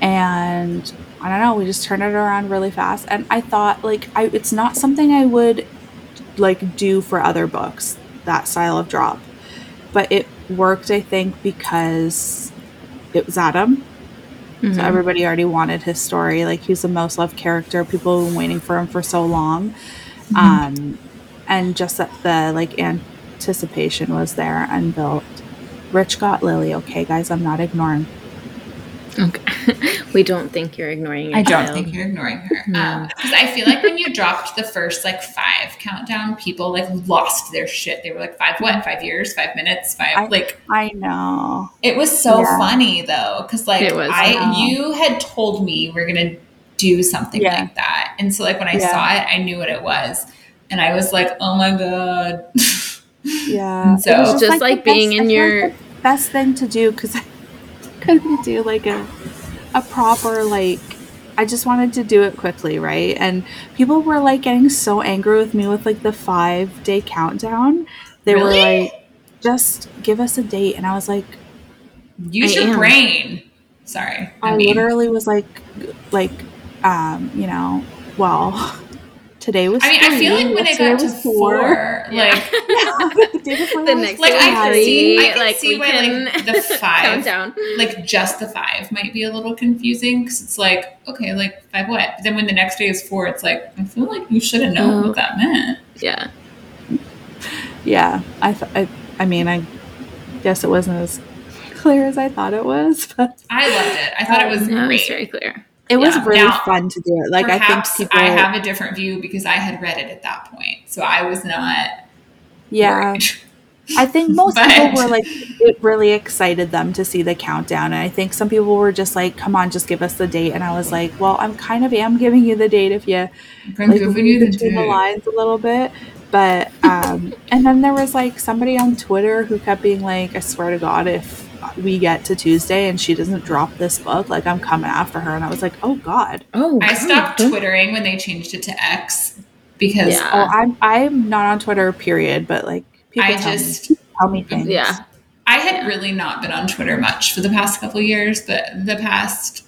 [SPEAKER 3] And I don't know, we just turned it around really fast. And I thought, like, I, it's not something I would like do for other books, that style of drop. But it worked, I think, because it was Adam. Mm-hmm. So everybody already wanted his story. Like, he's the most loved character. People have been waiting for him for so long. Mm-hmm. Um, and just that the like anticipation was there and built. Rich got Lily. Okay, guys, I'm not ignoring.
[SPEAKER 2] Okay, we don't think you're ignoring. Her.
[SPEAKER 1] I don't think you're ignoring her because um, I feel like when you dropped the first like five countdown, people like lost their shit. They were like five what? Five years? Five minutes? Five
[SPEAKER 3] I,
[SPEAKER 1] like
[SPEAKER 3] I know.
[SPEAKER 1] It was so yeah. funny though because like it was, I you had told me we're gonna do something yeah. like that, and so like when I yeah. saw it, I knew what it was and I was like, oh my god.
[SPEAKER 3] Yeah.
[SPEAKER 2] so it was just, just like, like being best, in your
[SPEAKER 3] best thing to do because I couldn't do like a a proper like I just wanted to do it quickly, right? And people were like getting so angry with me with like the five day countdown. They really? were like, just give us a date. And I was like,
[SPEAKER 1] use I your am. brain. Sorry.
[SPEAKER 3] I, I mean. literally was like, like, um, you know, well, Today was.
[SPEAKER 1] I mean, three. I feel like when it got to four, four yeah. like
[SPEAKER 2] the, the next like I could see, I could like see why
[SPEAKER 1] like the five, down. like just the five might be a little confusing because it's like okay, like five what? But then when the next day is four, it's like I feel like you should have known oh. what that meant.
[SPEAKER 2] Yeah.
[SPEAKER 3] Yeah, I, th- I, I mean, I guess it wasn't as clear as I thought it was, but
[SPEAKER 1] I loved it. I thought um, it was
[SPEAKER 2] no,
[SPEAKER 1] great.
[SPEAKER 2] It was very clear.
[SPEAKER 3] It was yeah. really now, fun to do it. Like I think people
[SPEAKER 1] I have a different view because I had read it at that point. So I was not
[SPEAKER 3] Yeah. I think most but, people were like it really excited them to see the countdown and I think some people were just like come on just give us the date and I was like well I'm kind of am giving you the date if you
[SPEAKER 1] like read
[SPEAKER 3] between the lines a little bit but um and then there was like somebody on Twitter who kept being like I swear to god if we get to Tuesday and she doesn't drop this book, like I'm coming after her. And I was like, oh God.
[SPEAKER 2] Oh,
[SPEAKER 1] I stopped twittering when they changed it to X because
[SPEAKER 3] yeah. oh, I'm I'm not on Twitter, period. But like
[SPEAKER 1] people I tell just
[SPEAKER 3] me, tell me things.
[SPEAKER 2] Yeah.
[SPEAKER 1] I had really not been on Twitter much for the past couple years, but the past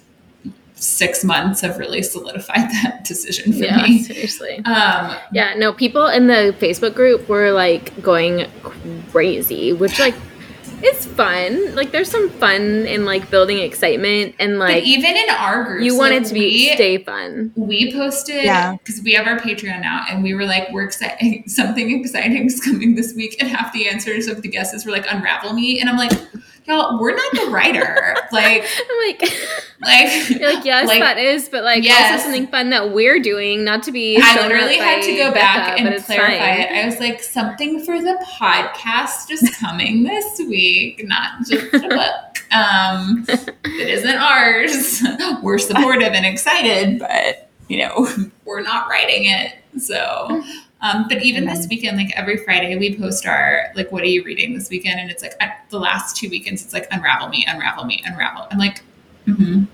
[SPEAKER 1] six months have really solidified that decision for
[SPEAKER 2] yeah,
[SPEAKER 1] me.
[SPEAKER 2] Seriously.
[SPEAKER 1] Um,
[SPEAKER 2] yeah, no, people in the Facebook group were like going crazy, which like it's fun. Like there's some fun in like building excitement and like
[SPEAKER 1] but even in our group,
[SPEAKER 2] you want like, it to be we, stay fun.
[SPEAKER 1] We posted because yeah. we have our Patreon now, and we were like, we're excited. Something exciting is coming this week, and half the answers of the guesses were like, unravel me, and I'm like we're not the writer. like,
[SPEAKER 2] I'm like,
[SPEAKER 1] like,
[SPEAKER 2] you're like, yes, like, that is, but like, yes. also something fun that we're doing, not to be.
[SPEAKER 1] I literally had to go Becka, back and clarify fine. it. I was like, something for the podcast just coming this week, not just a book. Um, it isn't ours. We're supportive and excited, but you know, we're not writing it. So um, but even this weekend, like every Friday, we post our like, what are you reading this weekend? And it's like the last two weekends, it's like unravel me, unravel me, unravel. I'm like, mm-hmm.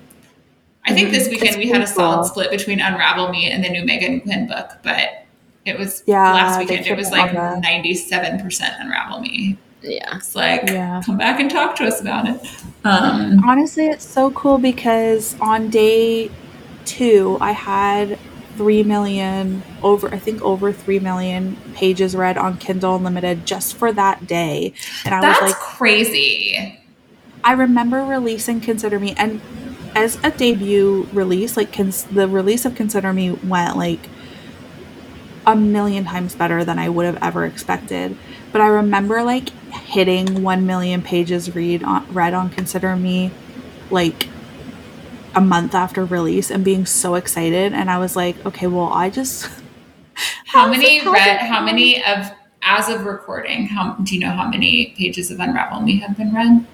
[SPEAKER 1] I think this weekend it's we had a solid split between Unravel Me and the new Meghan Quinn book, but it was yeah, last weekend. It was like ninety seven percent Unravel Me.
[SPEAKER 2] Yeah,
[SPEAKER 1] it's like yeah. come back and talk to us about it. Um,
[SPEAKER 3] Honestly, it's so cool because on day two, I had 3 million over i think over 3 million pages read on kindle unlimited just for that day.
[SPEAKER 1] And i That's was like crazy.
[SPEAKER 3] I remember releasing consider me and as a debut release like cons- the release of consider me went like a million times better than i would have ever expected. But i remember like hitting 1 million pages read on read on consider me like a month after release and being so excited and I was like, okay, well, I just
[SPEAKER 1] How, many read how many of as of recording, how do you know how many pages of Unravel Me have been read?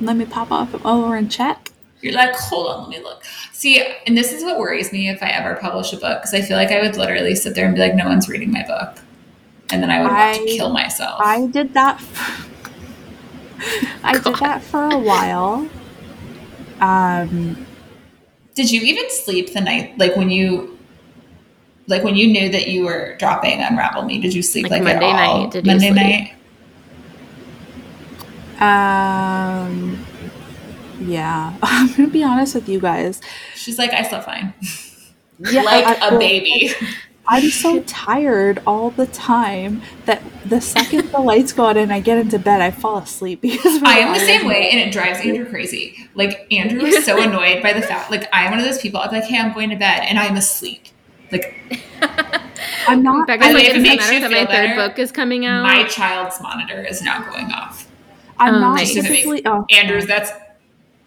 [SPEAKER 3] Let me pop off over and check.
[SPEAKER 1] You're like, hold on, let me look. See, and this is what worries me if I ever publish a book, because I feel like I would literally sit there and be like, no one's reading my book. And then I would I, want to kill myself.
[SPEAKER 3] I did that I did that for a while. Um,
[SPEAKER 1] did you even sleep the night like when you like when you knew that you were dropping Unravel Me? Did you sleep like, like Monday night? Did Monday night?
[SPEAKER 3] Um, yeah. I'm gonna be honest with you guys.
[SPEAKER 1] She's like, I slept fine. Yeah, like I, a baby.
[SPEAKER 3] I'm so tired all the time that the second the lights go out and I get into bed, I fall asleep because
[SPEAKER 1] I am the same way, and it drives Andrew crazy. Like Andrew is so annoyed by the fact, like I'm one of those people. I'm like, hey, I'm going to bed, and I'm asleep. Like
[SPEAKER 3] I'm not.
[SPEAKER 2] Becka's like, it makes you feel my better, third book is coming out.
[SPEAKER 1] My child's monitor is now going off.
[SPEAKER 3] I'm oh, not nice. typically.
[SPEAKER 1] Oh, Andrew's that's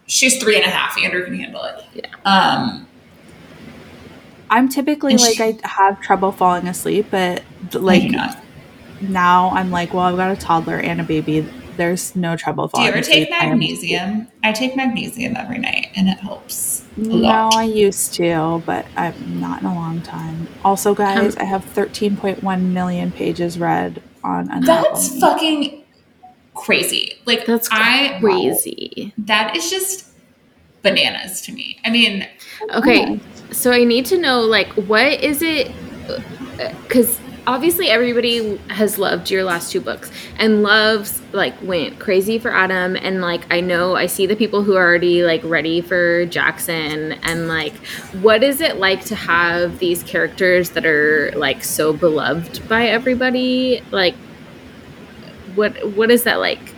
[SPEAKER 1] she's three and a half. Andrew can handle it. Yeah. Um,
[SPEAKER 3] I'm typically like she, I have trouble falling asleep, but like now I'm like, well, I've got a toddler and a baby. There's no trouble falling.
[SPEAKER 1] Do you ever take magnesium? I take magnesium every night, and it helps. no,
[SPEAKER 3] I used to, but I'm not in a long time. Also, guys, I have 13.1 million pages read on.
[SPEAKER 1] That's fucking crazy. Like
[SPEAKER 2] that's
[SPEAKER 1] I
[SPEAKER 2] crazy.
[SPEAKER 1] That is just bananas to me. I mean,
[SPEAKER 2] okay, so I need to know like what is it uh, cuz obviously everybody has loved your last two books and loves like went crazy for Adam and like I know I see the people who are already like ready for Jackson and like what is it like to have these characters that are like so beloved by everybody? Like what what is that like?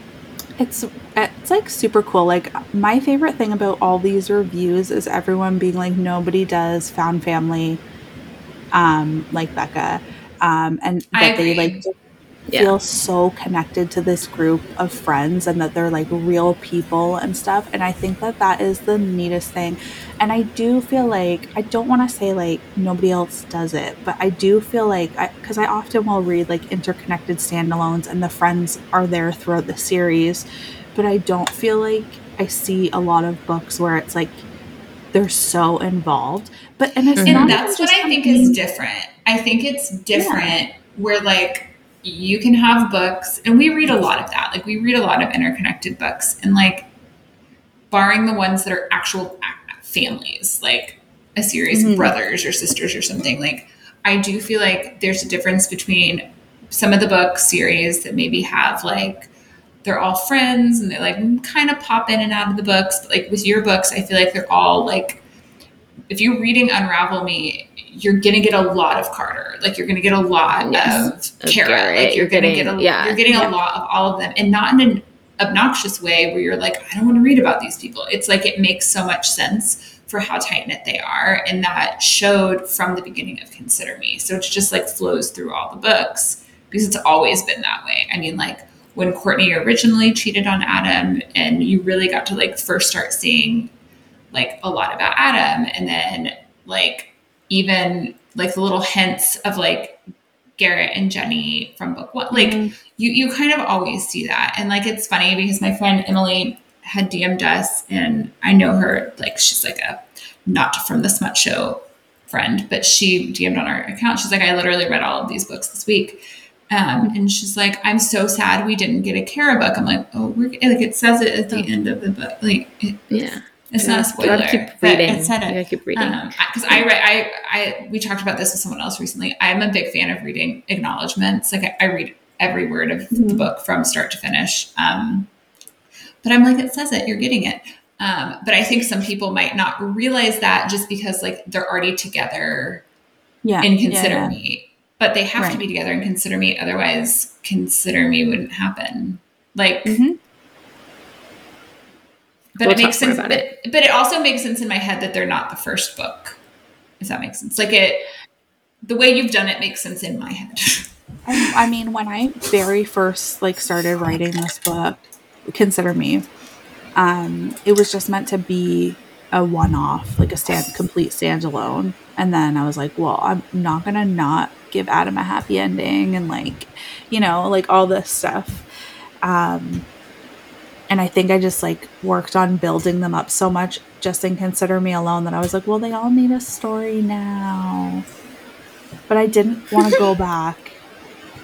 [SPEAKER 3] It's it's like super cool. Like my favorite thing about all these reviews is everyone being like nobody does found family um like Becka. Um and that they like yeah. feel so connected to this group of friends and that they're like real people and stuff and i think that that is the neatest thing and i do feel like i don't want to say like nobody else does it but i do feel like because I, I often will read like interconnected standalones and the friends are there throughout the series but i don't feel like i see a lot of books where it's like they're so involved but and it's
[SPEAKER 1] mm-hmm. and that's what i think is different i think it's different yeah. where like you can have books and we read a lot of that like we read a lot of interconnected books and like barring the ones that are actual families like a series mm-hmm. of brothers or sisters or something like i do feel like there's a difference between some of the book series that maybe have like they're all friends and they like kind of pop in and out of the books but like with your books i feel like they're all like if you're reading unravel me you're gonna get a lot of Carter. Like you're gonna get a lot yes. of Kara. Like you're gonna get a yeah. you're getting yeah. a lot of all of them, and not in an obnoxious way where you're like, I don't want to read about these people. It's like it makes so much sense for how tight knit they are, and that showed from the beginning of Consider Me. So it's just like flows through all the books because it's always been that way. I mean, like when Courtney originally cheated on Adam, and you really got to like first start seeing like a lot about Adam, and then like even like the little hints of like Garrett and Jenny from book one. Like mm-hmm. you you kind of always see that. And like it's funny because my friend Emily had DM'd us and I know her like she's like a not from the smut show friend, but she DM'd on our account. She's like, I literally read all of these books this week. Um, and she's like, I'm so sad we didn't get a Kara book. I'm like, oh, we're like it says it at the oh. end of the book. Like, it,
[SPEAKER 2] yeah,
[SPEAKER 1] it's not a spoiler.
[SPEAKER 2] You keep reading. It said it. You keep reading.
[SPEAKER 1] Because um, I, read, I, I, we talked about this with someone else recently. I'm a big fan of reading acknowledgments. Like I, I read every word of mm-hmm. the book from start to finish. Um, but I'm like, it says it. You're getting it. Um, but I think some people might not realize that just because like they're already together.
[SPEAKER 3] Yeah.
[SPEAKER 1] And consider yeah, yeah. me, but they have right. to be together and consider me. Otherwise, consider me wouldn't happen. Like. Mm-hmm but we'll it makes sense about it. But, but it also makes sense in my head that they're not the first book. If that makes sense. Like it the way you've done it makes sense in my head.
[SPEAKER 3] I, I mean, when I very first like started writing this book, consider me, um, it was just meant to be a one-off, like a stand complete standalone. And then I was like, well, I'm not gonna not give Adam a happy ending and like, you know, like all this stuff. Um, and I think I just like worked on building them up so much just in Consider Me Alone that I was like, well, they all need a story now. But I didn't want to go back.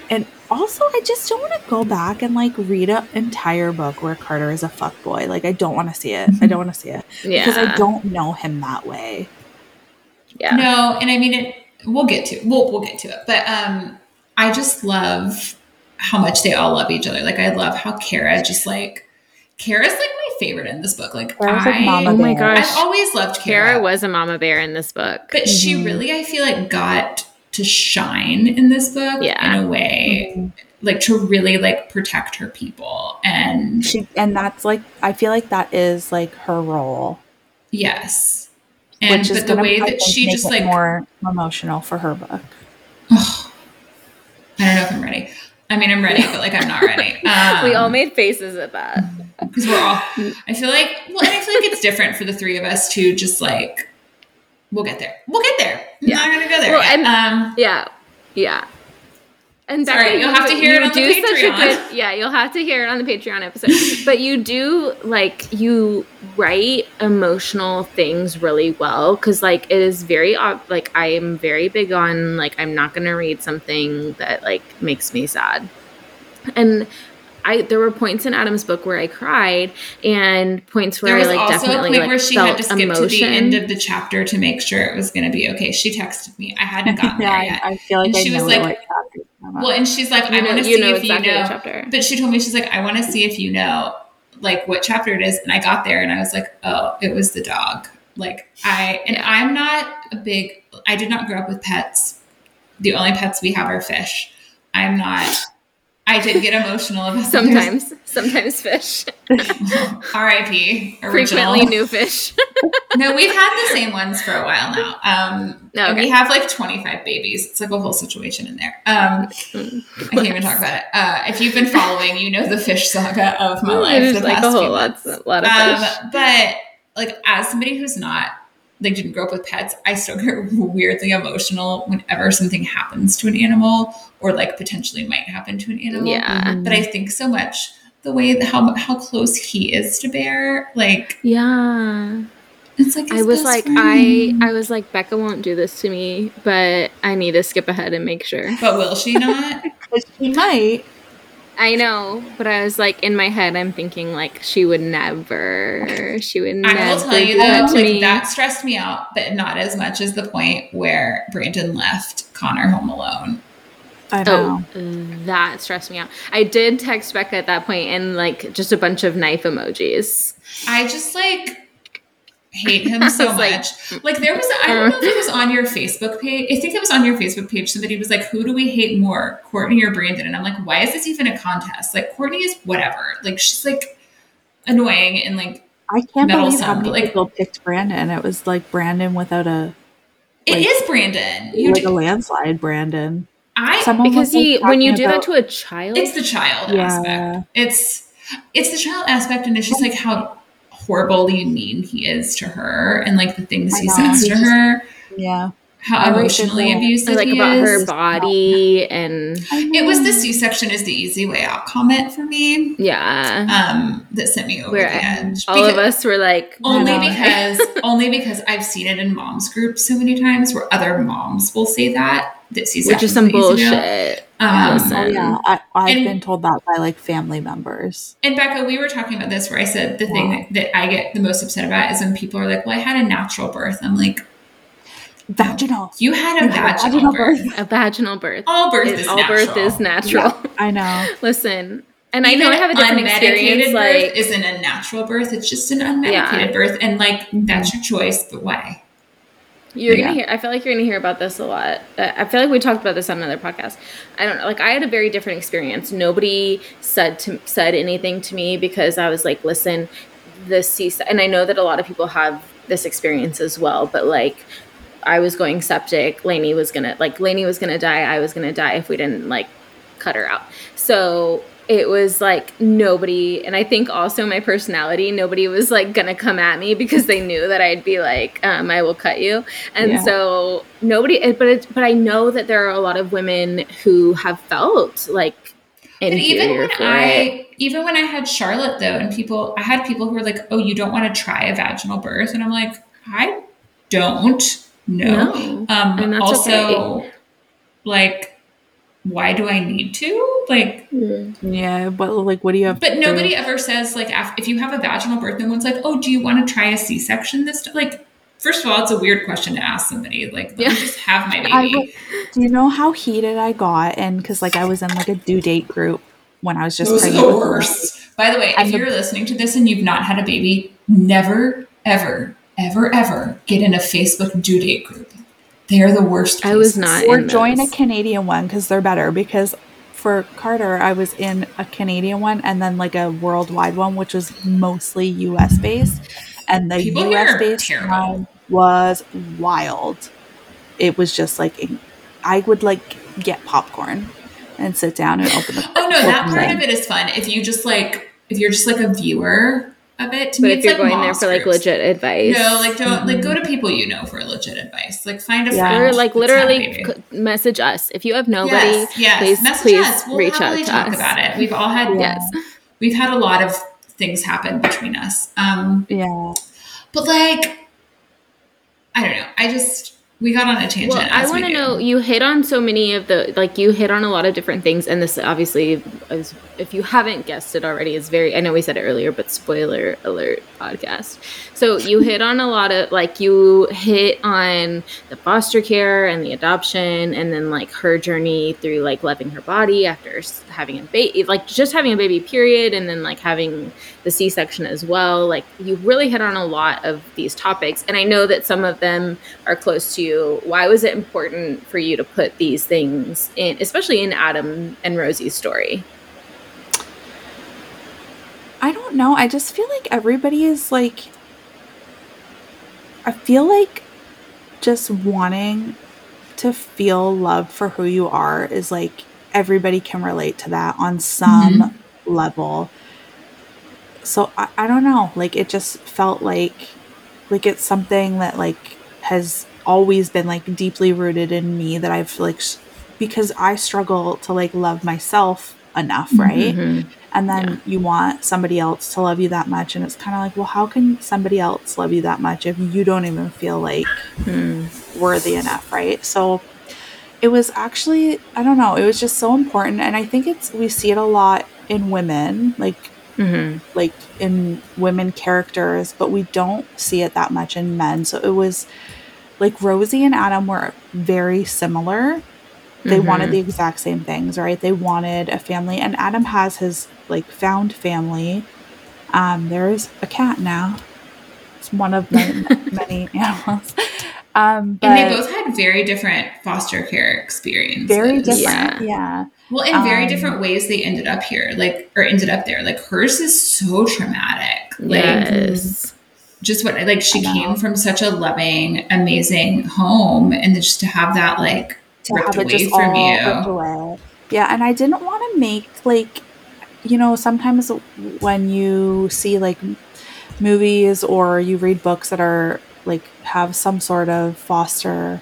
[SPEAKER 3] And also, I just don't want to go back and like read an entire book where Carter is a fuck boy. Like, I don't want to see it. I don't want to see it
[SPEAKER 2] Yeah.
[SPEAKER 3] because I don't know him that way.
[SPEAKER 2] yeah.
[SPEAKER 1] No, and I mean it. We'll get to we'll we'll get to it, but um, I just love how much they all love each other. Like I love how Kara just like Kara's like my favorite in this book. Like
[SPEAKER 3] Kara's like
[SPEAKER 1] I,
[SPEAKER 3] Mama
[SPEAKER 2] Oh my
[SPEAKER 3] Bear.
[SPEAKER 2] gosh.
[SPEAKER 1] I've always loved Kara,
[SPEAKER 2] Kara was a mama bear in this book.
[SPEAKER 1] but she
[SPEAKER 3] Mhm.
[SPEAKER 1] really I feel like got to shine in this book
[SPEAKER 2] Yeah.
[SPEAKER 1] in a way like to really like protect her people and
[SPEAKER 3] She and that's like I feel like that is like her role,
[SPEAKER 1] yes, and
[SPEAKER 3] which is
[SPEAKER 1] but the way that she just like
[SPEAKER 3] more emotional for her book.
[SPEAKER 1] I don't know if I'm ready. I mean, I'm ready, but like I'm not ready. Um,
[SPEAKER 2] we all made faces at that.
[SPEAKER 1] because we're all i feel like well and i feel like it's different for the three of us to just like we'll get there we'll get there
[SPEAKER 2] Yeah.
[SPEAKER 1] i'm not gonna go there
[SPEAKER 2] Well,
[SPEAKER 1] yet.
[SPEAKER 2] and-
[SPEAKER 1] um
[SPEAKER 2] Yeah. Yeah. And
[SPEAKER 1] Sorry, you'll have to hear it on the
[SPEAKER 2] do such a
[SPEAKER 1] Patreon.
[SPEAKER 2] good yeah, you'll have to hear it on the Patreon episode. but you do like you write emotional things really well because like it is very like I am very big on like I'm not gonna read something that like makes me sad, and. I, there were points in Adam's book where I cried, and points where I like definitely like
[SPEAKER 1] where she
[SPEAKER 2] felt
[SPEAKER 1] had to skip
[SPEAKER 2] emotion.
[SPEAKER 1] to the end of the chapter to make sure it was gonna be okay she texted me i hadn't gotten
[SPEAKER 3] yeah,
[SPEAKER 1] there yet
[SPEAKER 3] I feel like
[SPEAKER 1] And
[SPEAKER 3] I
[SPEAKER 1] she was like-
[SPEAKER 3] what chapter you're talking about.
[SPEAKER 1] well and she's like i
[SPEAKER 2] you know,
[SPEAKER 1] want to see
[SPEAKER 2] know
[SPEAKER 1] if
[SPEAKER 2] exactly
[SPEAKER 1] you know
[SPEAKER 2] chapter.
[SPEAKER 1] but she told me she's like i want to see if you know like what chapter it is and i got there and i was like oh it was the dog like i and
[SPEAKER 2] Yeah.
[SPEAKER 1] i'm not a big i did not grow up with pets the only pets we have are fish i'm not i did get emotional about
[SPEAKER 2] Sometimes, sometimes fish.
[SPEAKER 1] r.i.p.
[SPEAKER 2] Frequently new fish.
[SPEAKER 1] no we've had the same ones for a while now um
[SPEAKER 2] No, okay.
[SPEAKER 1] we have like 25 babies it's like a whole situation in there um i can't even talk about it uh if you've been following you know the fish saga of my life
[SPEAKER 2] There's
[SPEAKER 1] the
[SPEAKER 2] like a whole
[SPEAKER 1] few
[SPEAKER 2] lot, of fish.
[SPEAKER 1] Um, but like as somebody who's not like didn't grow up with pets, I still get weirdly emotional whenever something happens to an animal or like potentially might happen to an animal.
[SPEAKER 2] yeah. Mm-hmm.
[SPEAKER 1] But I think so much the way that how how close he is to Bear, like
[SPEAKER 2] Yeah.
[SPEAKER 1] it's like
[SPEAKER 2] I was
[SPEAKER 1] best
[SPEAKER 2] like,
[SPEAKER 1] friend.
[SPEAKER 2] I I was like, Becka won't do this to me, but I need to skip ahead and make sure.
[SPEAKER 1] But will she not?
[SPEAKER 3] She might.
[SPEAKER 2] I know, but I was like in my head, I'm thinking like she would never, she would never
[SPEAKER 1] I will tell you
[SPEAKER 2] do that
[SPEAKER 1] though,
[SPEAKER 2] to
[SPEAKER 1] like
[SPEAKER 2] me.
[SPEAKER 1] that stressed me out, but not as much as the point where Brandon left Connor home alone.
[SPEAKER 3] I oh, know.
[SPEAKER 2] Oh, that stressed me out. I did text Becka at that point and like just a bunch of knife emojis.
[SPEAKER 1] I just like hate him so
[SPEAKER 2] was like-
[SPEAKER 1] much. Like, there was I don't know if it was on your Facebook page. I think it was on your Facebook page. Somebody was like, "Who do we hate more, Courtney or Brandon?" And I'm like, "Why is this even a contest? Like, Courtney is whatever. Like, she's like annoying and like
[SPEAKER 3] I can't
[SPEAKER 1] Metal
[SPEAKER 3] believe how
[SPEAKER 1] sound,
[SPEAKER 3] many
[SPEAKER 1] like-
[SPEAKER 3] people picked Brandon. It was like Brandon without a
[SPEAKER 1] it
[SPEAKER 3] Like-
[SPEAKER 1] is Brandon. You
[SPEAKER 3] like a landslide. Brandon.
[SPEAKER 1] I
[SPEAKER 3] Someone
[SPEAKER 2] Because
[SPEAKER 3] was, like,
[SPEAKER 2] he, when you
[SPEAKER 3] talking
[SPEAKER 2] do that to a child,
[SPEAKER 1] it's the child
[SPEAKER 3] Yeah.
[SPEAKER 1] aspect. It's it's the child aspect, and it's just like how horribly mean he is to her, and like the things he says to her,
[SPEAKER 3] yeah.
[SPEAKER 1] how
[SPEAKER 3] I like
[SPEAKER 1] emotionally
[SPEAKER 3] that-
[SPEAKER 1] abusive
[SPEAKER 2] like
[SPEAKER 1] he
[SPEAKER 2] about
[SPEAKER 1] is.
[SPEAKER 2] her body and
[SPEAKER 1] It was the C-section is the easy way out comment for me.
[SPEAKER 2] yeah.
[SPEAKER 1] Um, that sent me over
[SPEAKER 2] Where
[SPEAKER 1] the edge.
[SPEAKER 2] all of us were like,
[SPEAKER 1] only
[SPEAKER 3] I
[SPEAKER 1] because only because I've seen it in moms groups so many times where other moms will say that that C-section
[SPEAKER 2] which is some
[SPEAKER 1] the easy way out.
[SPEAKER 2] bullshit.
[SPEAKER 1] Um,
[SPEAKER 2] Listen.
[SPEAKER 3] Oh yeah. I, I've
[SPEAKER 1] And-
[SPEAKER 3] been told that by like family members.
[SPEAKER 1] And Becka, we were talking about this where I said the thing
[SPEAKER 3] Wow.
[SPEAKER 1] that I get the most upset about is when people are like, "Well, I had a natural birth." I'm like,
[SPEAKER 3] Vaginal.
[SPEAKER 1] "You had a
[SPEAKER 3] You had a
[SPEAKER 1] vaginal
[SPEAKER 3] vaginal
[SPEAKER 1] birth.
[SPEAKER 2] A vaginal birth.
[SPEAKER 1] All birth
[SPEAKER 2] It-
[SPEAKER 1] is
[SPEAKER 2] all
[SPEAKER 1] natural.
[SPEAKER 2] birth is natural.
[SPEAKER 3] I know.
[SPEAKER 2] Listen, and I know I have a different experience.
[SPEAKER 1] unmedicated
[SPEAKER 2] Like,
[SPEAKER 1] isn't a natural birth; it's just an unmedicated
[SPEAKER 2] Yeah.
[SPEAKER 1] birth, and like that's your choice. But why?
[SPEAKER 2] You're
[SPEAKER 3] Yeah.
[SPEAKER 2] gonna hear. I feel like you're gonna hear about this a lot. Uh, I feel like we talked about this on another podcast. I don't know. Like I had a very different experience. Nobody said to said anything to me because I was like, listen, this C. And I know that a lot of people have this experience as well. But like, I was going septic. Lainey was gonna like Lainey was gonna die. I was gonna die if we didn't like cut her out. So it was like nobody and i think also my personality nobody was like gonna come at me because they knew that i'd be like um, i will cut you and
[SPEAKER 3] Yeah.
[SPEAKER 2] so nobody but it, but i know that there are a lot of women who have felt like
[SPEAKER 1] But even when I,
[SPEAKER 2] it.
[SPEAKER 1] even when I had Charlotte though, and people, I had people who were like, "Oh, you don't want to try a vaginal birth," and I'm like, I don't know.
[SPEAKER 2] No,
[SPEAKER 1] Um,
[SPEAKER 2] and that's
[SPEAKER 1] also, like why do I need to? Like, hmm.
[SPEAKER 3] yeah, but like, what do you have?
[SPEAKER 1] But nobody ever says like, if you have a vaginal birth, no one's like, oh, do you want to try a C-section this? T-? Like, first of all, it's a weird question to ask somebody. Like, yeah. just have my baby.
[SPEAKER 3] do you know how heated I got? And because like I was in like a due date group when I was just
[SPEAKER 1] was the worst. By the way, if you're listening to this and you've not had a baby, never, ever, ever, ever get in a Facebook due date group. They are the worst.
[SPEAKER 2] Places. I was not.
[SPEAKER 3] Or join a Canadian one because they're better. Because for Carter, I was in a Canadian one and then like a worldwide one, which was mostly US based. And the People US based one was wild. It was just like I would like get popcorn and sit down and open the.
[SPEAKER 1] oh no, that part of it is fun. If you just like, if you're just like a viewer of it. To
[SPEAKER 2] but
[SPEAKER 1] me,
[SPEAKER 2] if you're
[SPEAKER 1] like
[SPEAKER 2] going there for like legit advice,
[SPEAKER 1] no, like don't mm-hmm. like go to people you know for legit advice. Like find a yeah. friend,
[SPEAKER 2] or like literally message us if you have nobody. Yes, yes. please, message please us. We'll reach out to talk us.
[SPEAKER 1] about it. We've all had yes, we've had a lot of things happen between us. Um,
[SPEAKER 3] yeah,
[SPEAKER 1] but like I don't know. I just we got on a tangent. Well,
[SPEAKER 2] I want to know. You hit on so many of the like you hit on a lot of different things, and this obviously, is, if you haven't guessed it already, is very. I know we said it earlier, but spoiler alert podcast. So you hit on a lot of like you hit on the foster care and the adoption, and then like her journey through like loving her body after having a baby, like just having a baby, period, and then like having the C section as well. Like you really hit on a lot of these topics, and I know that some of them are close to you. Why was it important for you to put these things in especially in adam and rosie's story?
[SPEAKER 3] I don't know. I just feel like everybody is like i feel like just wanting to feel love for who you are is like everybody can relate to that on some mm-hmm. level so I, I don't know like it just felt like like it's something that like has always been like deeply rooted in me that I've like because I struggle to like love myself enough, right? Mm-hmm. And then yeah. you want somebody else to love you that much and it's kind of like, well, how can somebody else love you that much if you don't even feel like mm. worthy enough, right? So it was actually I don't know, it was just so important and I think it's we see it a lot in women, like Mm-hmm. like in women characters, but we don't see it that much in men. So it was like Rosie and Adam were very similar. They mm-hmm. wanted the exact same things, right? They wanted a family, and Adam has his like found family. Um, there's a cat now. It's one of many, many animals. Um,
[SPEAKER 1] and they both had very different foster care experiences.
[SPEAKER 3] Very different, yeah. yeah.
[SPEAKER 1] Well, in very um, different ways, they ended up here, like or ended up there. Like hers is so traumatic. Like,
[SPEAKER 2] yes
[SPEAKER 1] just what like she came from such a loving, amazing home, and just to have that like to ripped away from you.
[SPEAKER 3] Yeah, and I didn't want to make like you know sometimes when you see like movies or you read books that are like have some sort of foster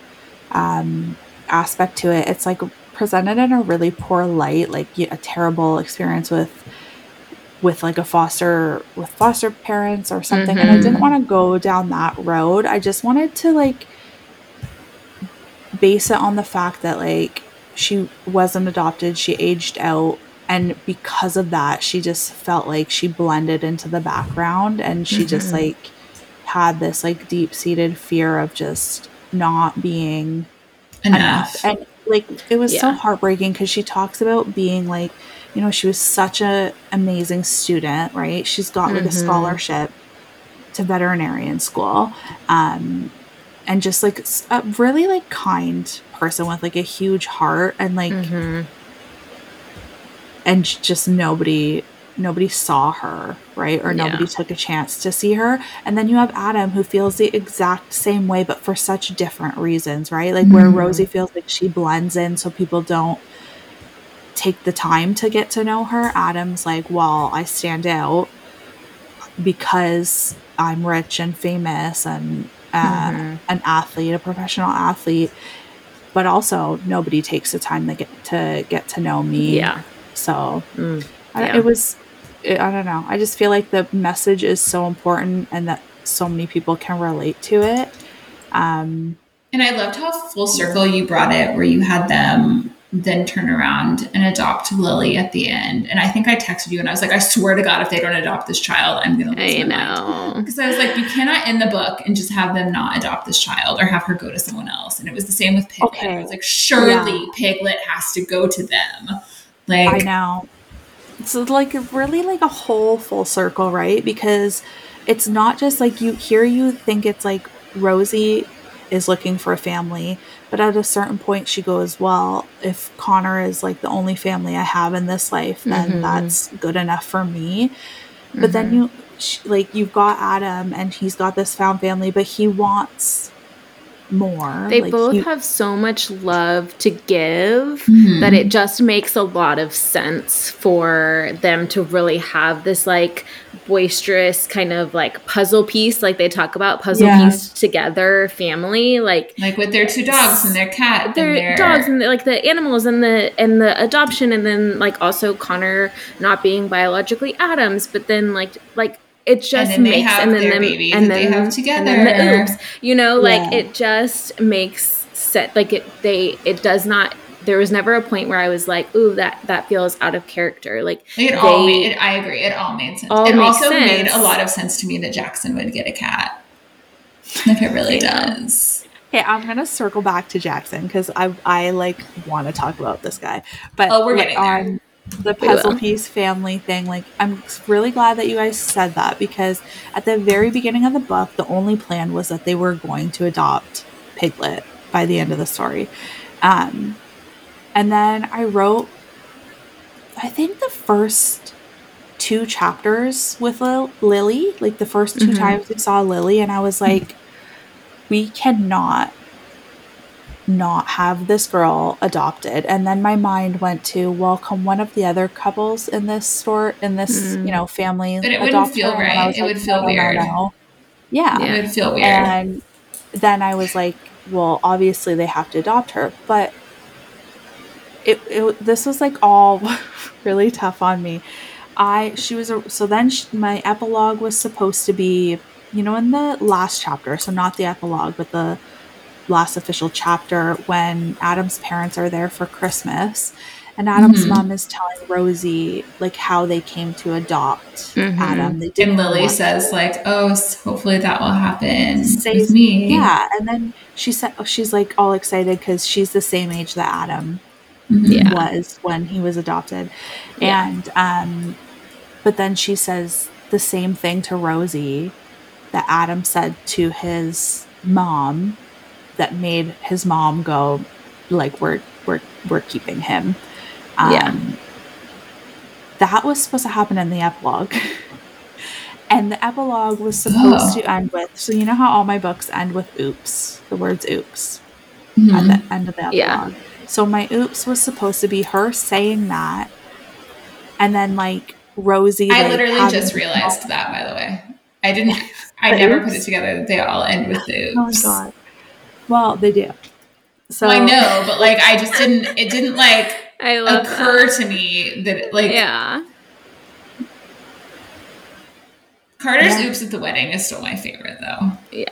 [SPEAKER 3] um, aspect to it, it's like presented in a really poor light, like a terrible experience with with like a foster with foster parents or something mm-hmm. and I didn't mm-hmm. want to go down that road. I just wanted to like base it on the fact that like she wasn't adopted, she aged out and because of that she just felt like she blended into the background and she mm-hmm. just like had this like deep-seated fear of just not being enough. enough. And like it was yeah. so heartbreaking because she talks about being like you know, she was such a amazing student, right? She's got like mm-hmm. a scholarship to veterinarian school. Um, and just like a really like kind person with like a huge heart and like mm-hmm. and just nobody nobody saw her right or nobody yeah. took a chance to see her and then you have adam who feels the exact same way but for such different reasons right like mm-hmm. where rosie feels like she blends in so people don't take the time to get to know her. Adam's like, well, I stand out because I'm rich and famous and uh, mm-hmm. an athlete, a professional athlete. But also, nobody takes the time to get to get to know me.
[SPEAKER 2] Yeah.
[SPEAKER 3] So mm, yeah. it was. It, I don't know. I just feel like the message is so important, and that so many people can relate to it. Um,
[SPEAKER 1] and I loved how full circle you brought it, where you had them then turn around and adopt Lily at the end. And I think I texted you and I was like, I swear to God, if they don't adopt this child, I'm going to lose
[SPEAKER 2] I know.
[SPEAKER 1] Because I was like, you cannot end the book and just have them not adopt this child or have her go to someone else. And it was the same with Piglet. Okay. I was like, surely yeah. Piglet has to go to them. Like,
[SPEAKER 3] I know. It's like really like a whole full circle, right? Because it's not just like you here you think it's like Rosie is looking for a family but at a certain point, she goes, Well, if Connor is like the only family I have in this life, then mm-hmm. that's good enough for me. But mm-hmm. then you, like, you've got Adam and he's got this found family, but he wants more.
[SPEAKER 2] They
[SPEAKER 3] like,
[SPEAKER 2] both he, have so much love to give mm-hmm. that it just makes a lot of sense for them to really have this like boisterous kind of like puzzle piece like they talk about puzzle yeah. piece together family like
[SPEAKER 1] like with their two dogs and their cat
[SPEAKER 2] their,
[SPEAKER 1] and their
[SPEAKER 2] dogs and the, like the animals and the and the adoption and then like also Connor not being biologically Adams but then like like it just and makes and then them, and then
[SPEAKER 1] have together
[SPEAKER 2] and then the oops you know like yeah. it just makes set like it they it does not there was never a point where I was like, "Ooh, that that feels out of character." Like,
[SPEAKER 1] like it they, all made. It, I agree. It all made sense. All it also sense. made a lot of sense to me that Jackson would get a cat. Like it really does.
[SPEAKER 3] Okay, I'm gonna circle back to Jackson because I I like want to talk about this guy, but
[SPEAKER 1] oh, we're getting on
[SPEAKER 3] there. the puzzle piece family thing. Like, I'm really glad that you guys said that because at the very beginning of the book, the only plan was that they were going to adopt Piglet by the end of the story. Um, and then I wrote, I think the first two chapters with Lil- Lily, like the first 2 mm-hmm. times we saw Lily, and I was like, we cannot not have this girl adopted. And then my mind went to, well, can one of the other couples in this store, in this, mm. you know, family.
[SPEAKER 1] But it wouldn't feel right. It like, would feel no, weird. No, no.
[SPEAKER 3] Yeah.
[SPEAKER 1] It would feel weird.
[SPEAKER 3] And then I was like, well, obviously they have to adopt her. But it, it this was like all really tough on me. I she was a, so then she, my epilogue was supposed to be you know in the last chapter so not the epilogue but the last official chapter when Adam's parents are there for Christmas and Adam's mm-hmm. mom is telling Rosie like how they came to adopt mm-hmm. Adam.
[SPEAKER 1] And Lily says like, "Oh, hopefully that will happen with me."
[SPEAKER 3] Yeah, and then she said she's like all excited because she's the same age that Adam.
[SPEAKER 2] Yeah.
[SPEAKER 3] was when he was adopted. Yeah. And um but then she says the same thing to Rosie that Adam said to his mom that made his mom go like we're we're we're keeping him. Um, yeah. That was supposed to happen in the epilogue. and the epilogue was supposed oh. to end with so you know how all my books end with oops, the words oops mm-hmm. at the end of the epilogue. Yeah. So my oops was supposed to be her saying that, and then like Rosie.
[SPEAKER 1] I like, literally just realized that, by the way. I didn't. I never oops? put it together that they all end with the oops. Oh my god.
[SPEAKER 3] Well, they do.
[SPEAKER 1] So well, I know, but like I just didn't. It didn't like occur that. to me that like
[SPEAKER 2] yeah.
[SPEAKER 1] Carter's yeah. oops at the wedding is still my favorite though.
[SPEAKER 2] Yeah.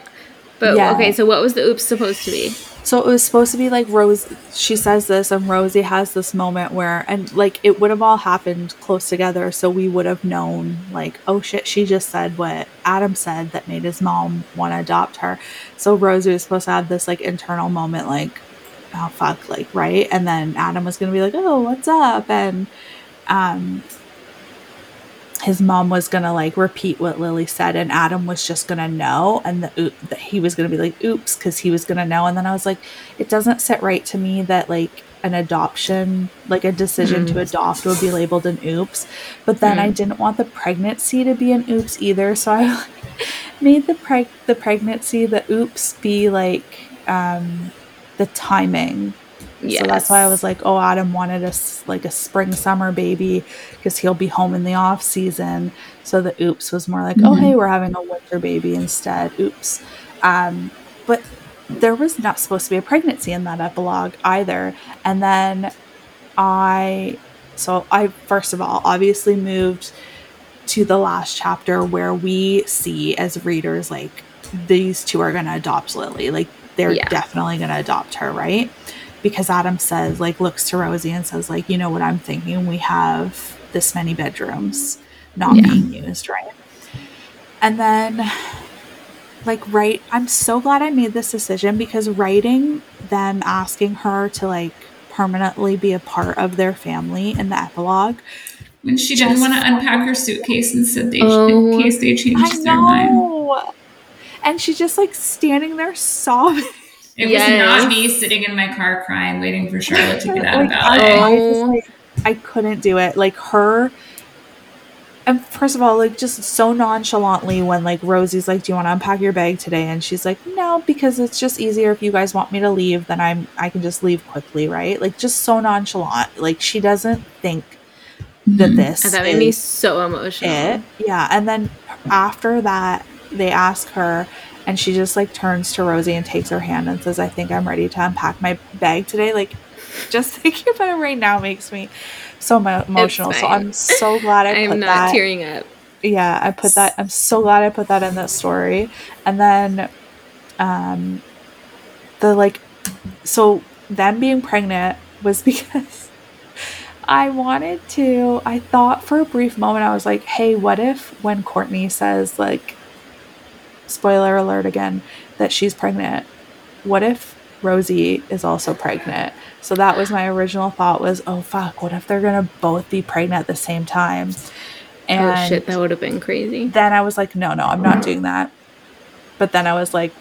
[SPEAKER 2] But yeah. okay, so what was the oops supposed to be?
[SPEAKER 3] So it was supposed to be like Rose. She says this, and Rosie has this moment where, and like it would have all happened close together, so we would have known, like, oh shit, she just said what Adam said that made his mom want to adopt her. So Rosie was supposed to have this like internal moment, like, oh fuck, like right, and then Adam was gonna be like, oh, what's up, and um, his mom was gonna like repeat what Lily said, and Adam was just gonna know, and the, the he was gonna be like, "Oops," because he was gonna know. And then I was like, it doesn't sit right to me that like an adoption, like a decision mm. to adopt, would be labeled an "oops." But then mm. I didn't want the pregnancy to be an "oops" either, so I made the preg the pregnancy the "oops" be like um, the timing Yes. So that's why I was like, oh, Adam wanted a like a spring summer baby because he'll be home in the off season. So the oops was more like, mm-hmm. oh, hey, we're having a winter baby instead. Oops. Um, but there was not supposed to be a pregnancy in that epilogue either. And then I, so I first of all obviously moved to the last chapter where we see as readers like these two are going to adopt Lily. Like they're yeah. definitely going to adopt her, right? Because Adam says, like, looks to Rosie and says, like, you know what I'm thinking? We have this many bedrooms not yeah. being used, right? And then, like, right, I'm so glad I made this decision because writing them asking her to, like, permanently be a part of their family in the epilogue.
[SPEAKER 1] When she didn't want to unpack her suitcase and said they oh, in case they changed their mind.
[SPEAKER 3] And she's just like standing there sobbing.
[SPEAKER 1] It yes. was not me sitting in my car crying, waiting for Charlotte to get out of ballet. I, I, just,
[SPEAKER 3] like, I couldn't do it. Like her and first of all, like just so nonchalantly when like Rosie's like, "Do you want to unpack your bag today?" and she's like, "No, because it's just easier if you guys want me to leave, then I'm I can just leave quickly, right?" Like just so nonchalant. Like she doesn't think that mm-hmm. this.
[SPEAKER 2] And that made me so emotional. It.
[SPEAKER 3] Yeah, and then after that, they ask her, and she just like turns to Rosie and takes her hand and says, "I think I'm ready to unpack my bag today." Like, just thinking about it right now makes me so emotional. So I'm so glad I put that.
[SPEAKER 2] tearing up.
[SPEAKER 3] Yeah, I put that. I'm so glad I put that in that story. And then, um, the like, so them being pregnant was because I wanted to. I thought for a brief moment I was like, hey, what if when Courtney says like, spoiler alert again, that she's pregnant, what if Rosie is also pregnant? So that was my original thought was, oh fuck, what if they're gonna both be pregnant at the same time?
[SPEAKER 2] And oh shit, that would have been crazy.
[SPEAKER 3] Then I was like, no, no, I'm not doing that. But then I was like,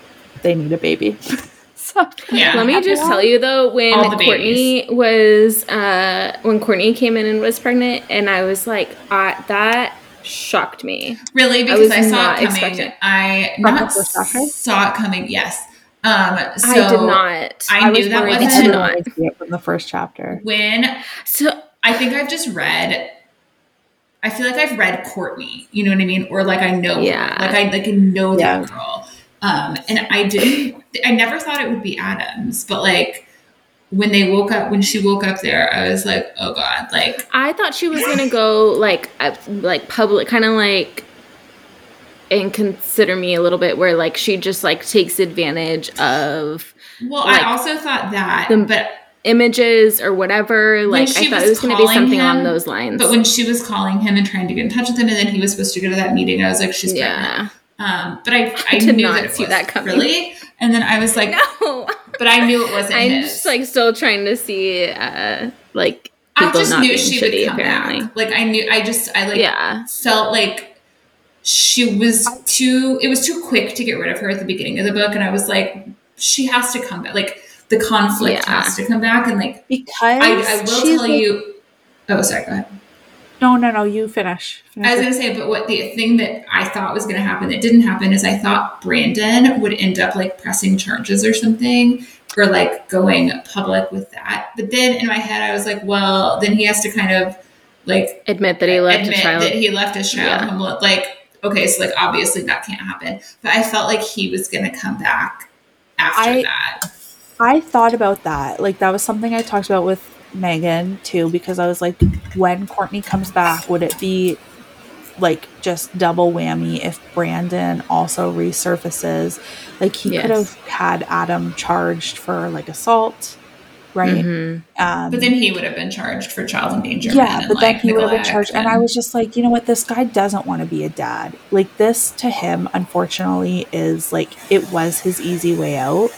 [SPEAKER 3] they need a baby.
[SPEAKER 2] so, yeah. Let me just tell you though, when Courtney was uh when Courtney came in and was pregnant, and I was like, uh, that shocked me.
[SPEAKER 1] Really? Because I, I saw it coming. I not saw it coming. Yes. Um, so
[SPEAKER 2] I did not.
[SPEAKER 1] I, I knew that wasn't
[SPEAKER 3] not. from the first chapter.
[SPEAKER 1] When so I think I've just read. I feel like I've read Courtney. You know what I mean? Or like I know. Yeah. Like I like know yeah. that girl. Um, and I didn't. I never thought it would be Adams, but like when they woke up when she woke up there i was like oh god like
[SPEAKER 2] i thought she was gonna go like like public kind of like and consider me a little bit where like she just like takes advantage of
[SPEAKER 1] well like, i also thought that the, but
[SPEAKER 2] images or whatever like i thought it was going to be something him, on those lines
[SPEAKER 1] but when she was calling him and trying to get in touch with him and then he was supposed to go to that meeting i was like she's yeah um, but I, I, I did knew not that see that coming. Really? And then I was like, no. But I knew it wasn't. I'm his.
[SPEAKER 2] just like still trying to see, uh, like I just knew she shitty, would come
[SPEAKER 1] apparently. back. Like I knew, I just, I like, yeah. felt like she was too it was too quick to get rid of her at the beginning of the book and i was like she has to come back like the conflict yeah. has to come back and like
[SPEAKER 3] because
[SPEAKER 1] i, I will tell like, you oh sorry go ahead
[SPEAKER 3] no no no you finish, finish
[SPEAKER 1] i was going to say but what the thing that i thought was going to happen that didn't happen is i thought brandon would end up like pressing charges or something or like going public with that but then in my head i was like well then he has to kind of like
[SPEAKER 2] admit that he left
[SPEAKER 1] admit
[SPEAKER 2] a child
[SPEAKER 1] that he left his child yeah. like okay, so like obviously that can't happen. But I felt like he was gonna come back after I, that.
[SPEAKER 3] I thought about that. Like that was something I talked about with Meghan too, because I was like, when Courtney comes back, would it be like just double whammy if Brandon also resurfaces? Like he yes. could have had Adam charged for like assault right? Mm-hmm.
[SPEAKER 1] Um, but then he would have been charged for child endangerment.
[SPEAKER 3] Yeah, but then he would have been charged. And, and I was just like, you know what? This guy doesn't want to be a dad. Like this to him, unfortunately, is like it was his easy way out.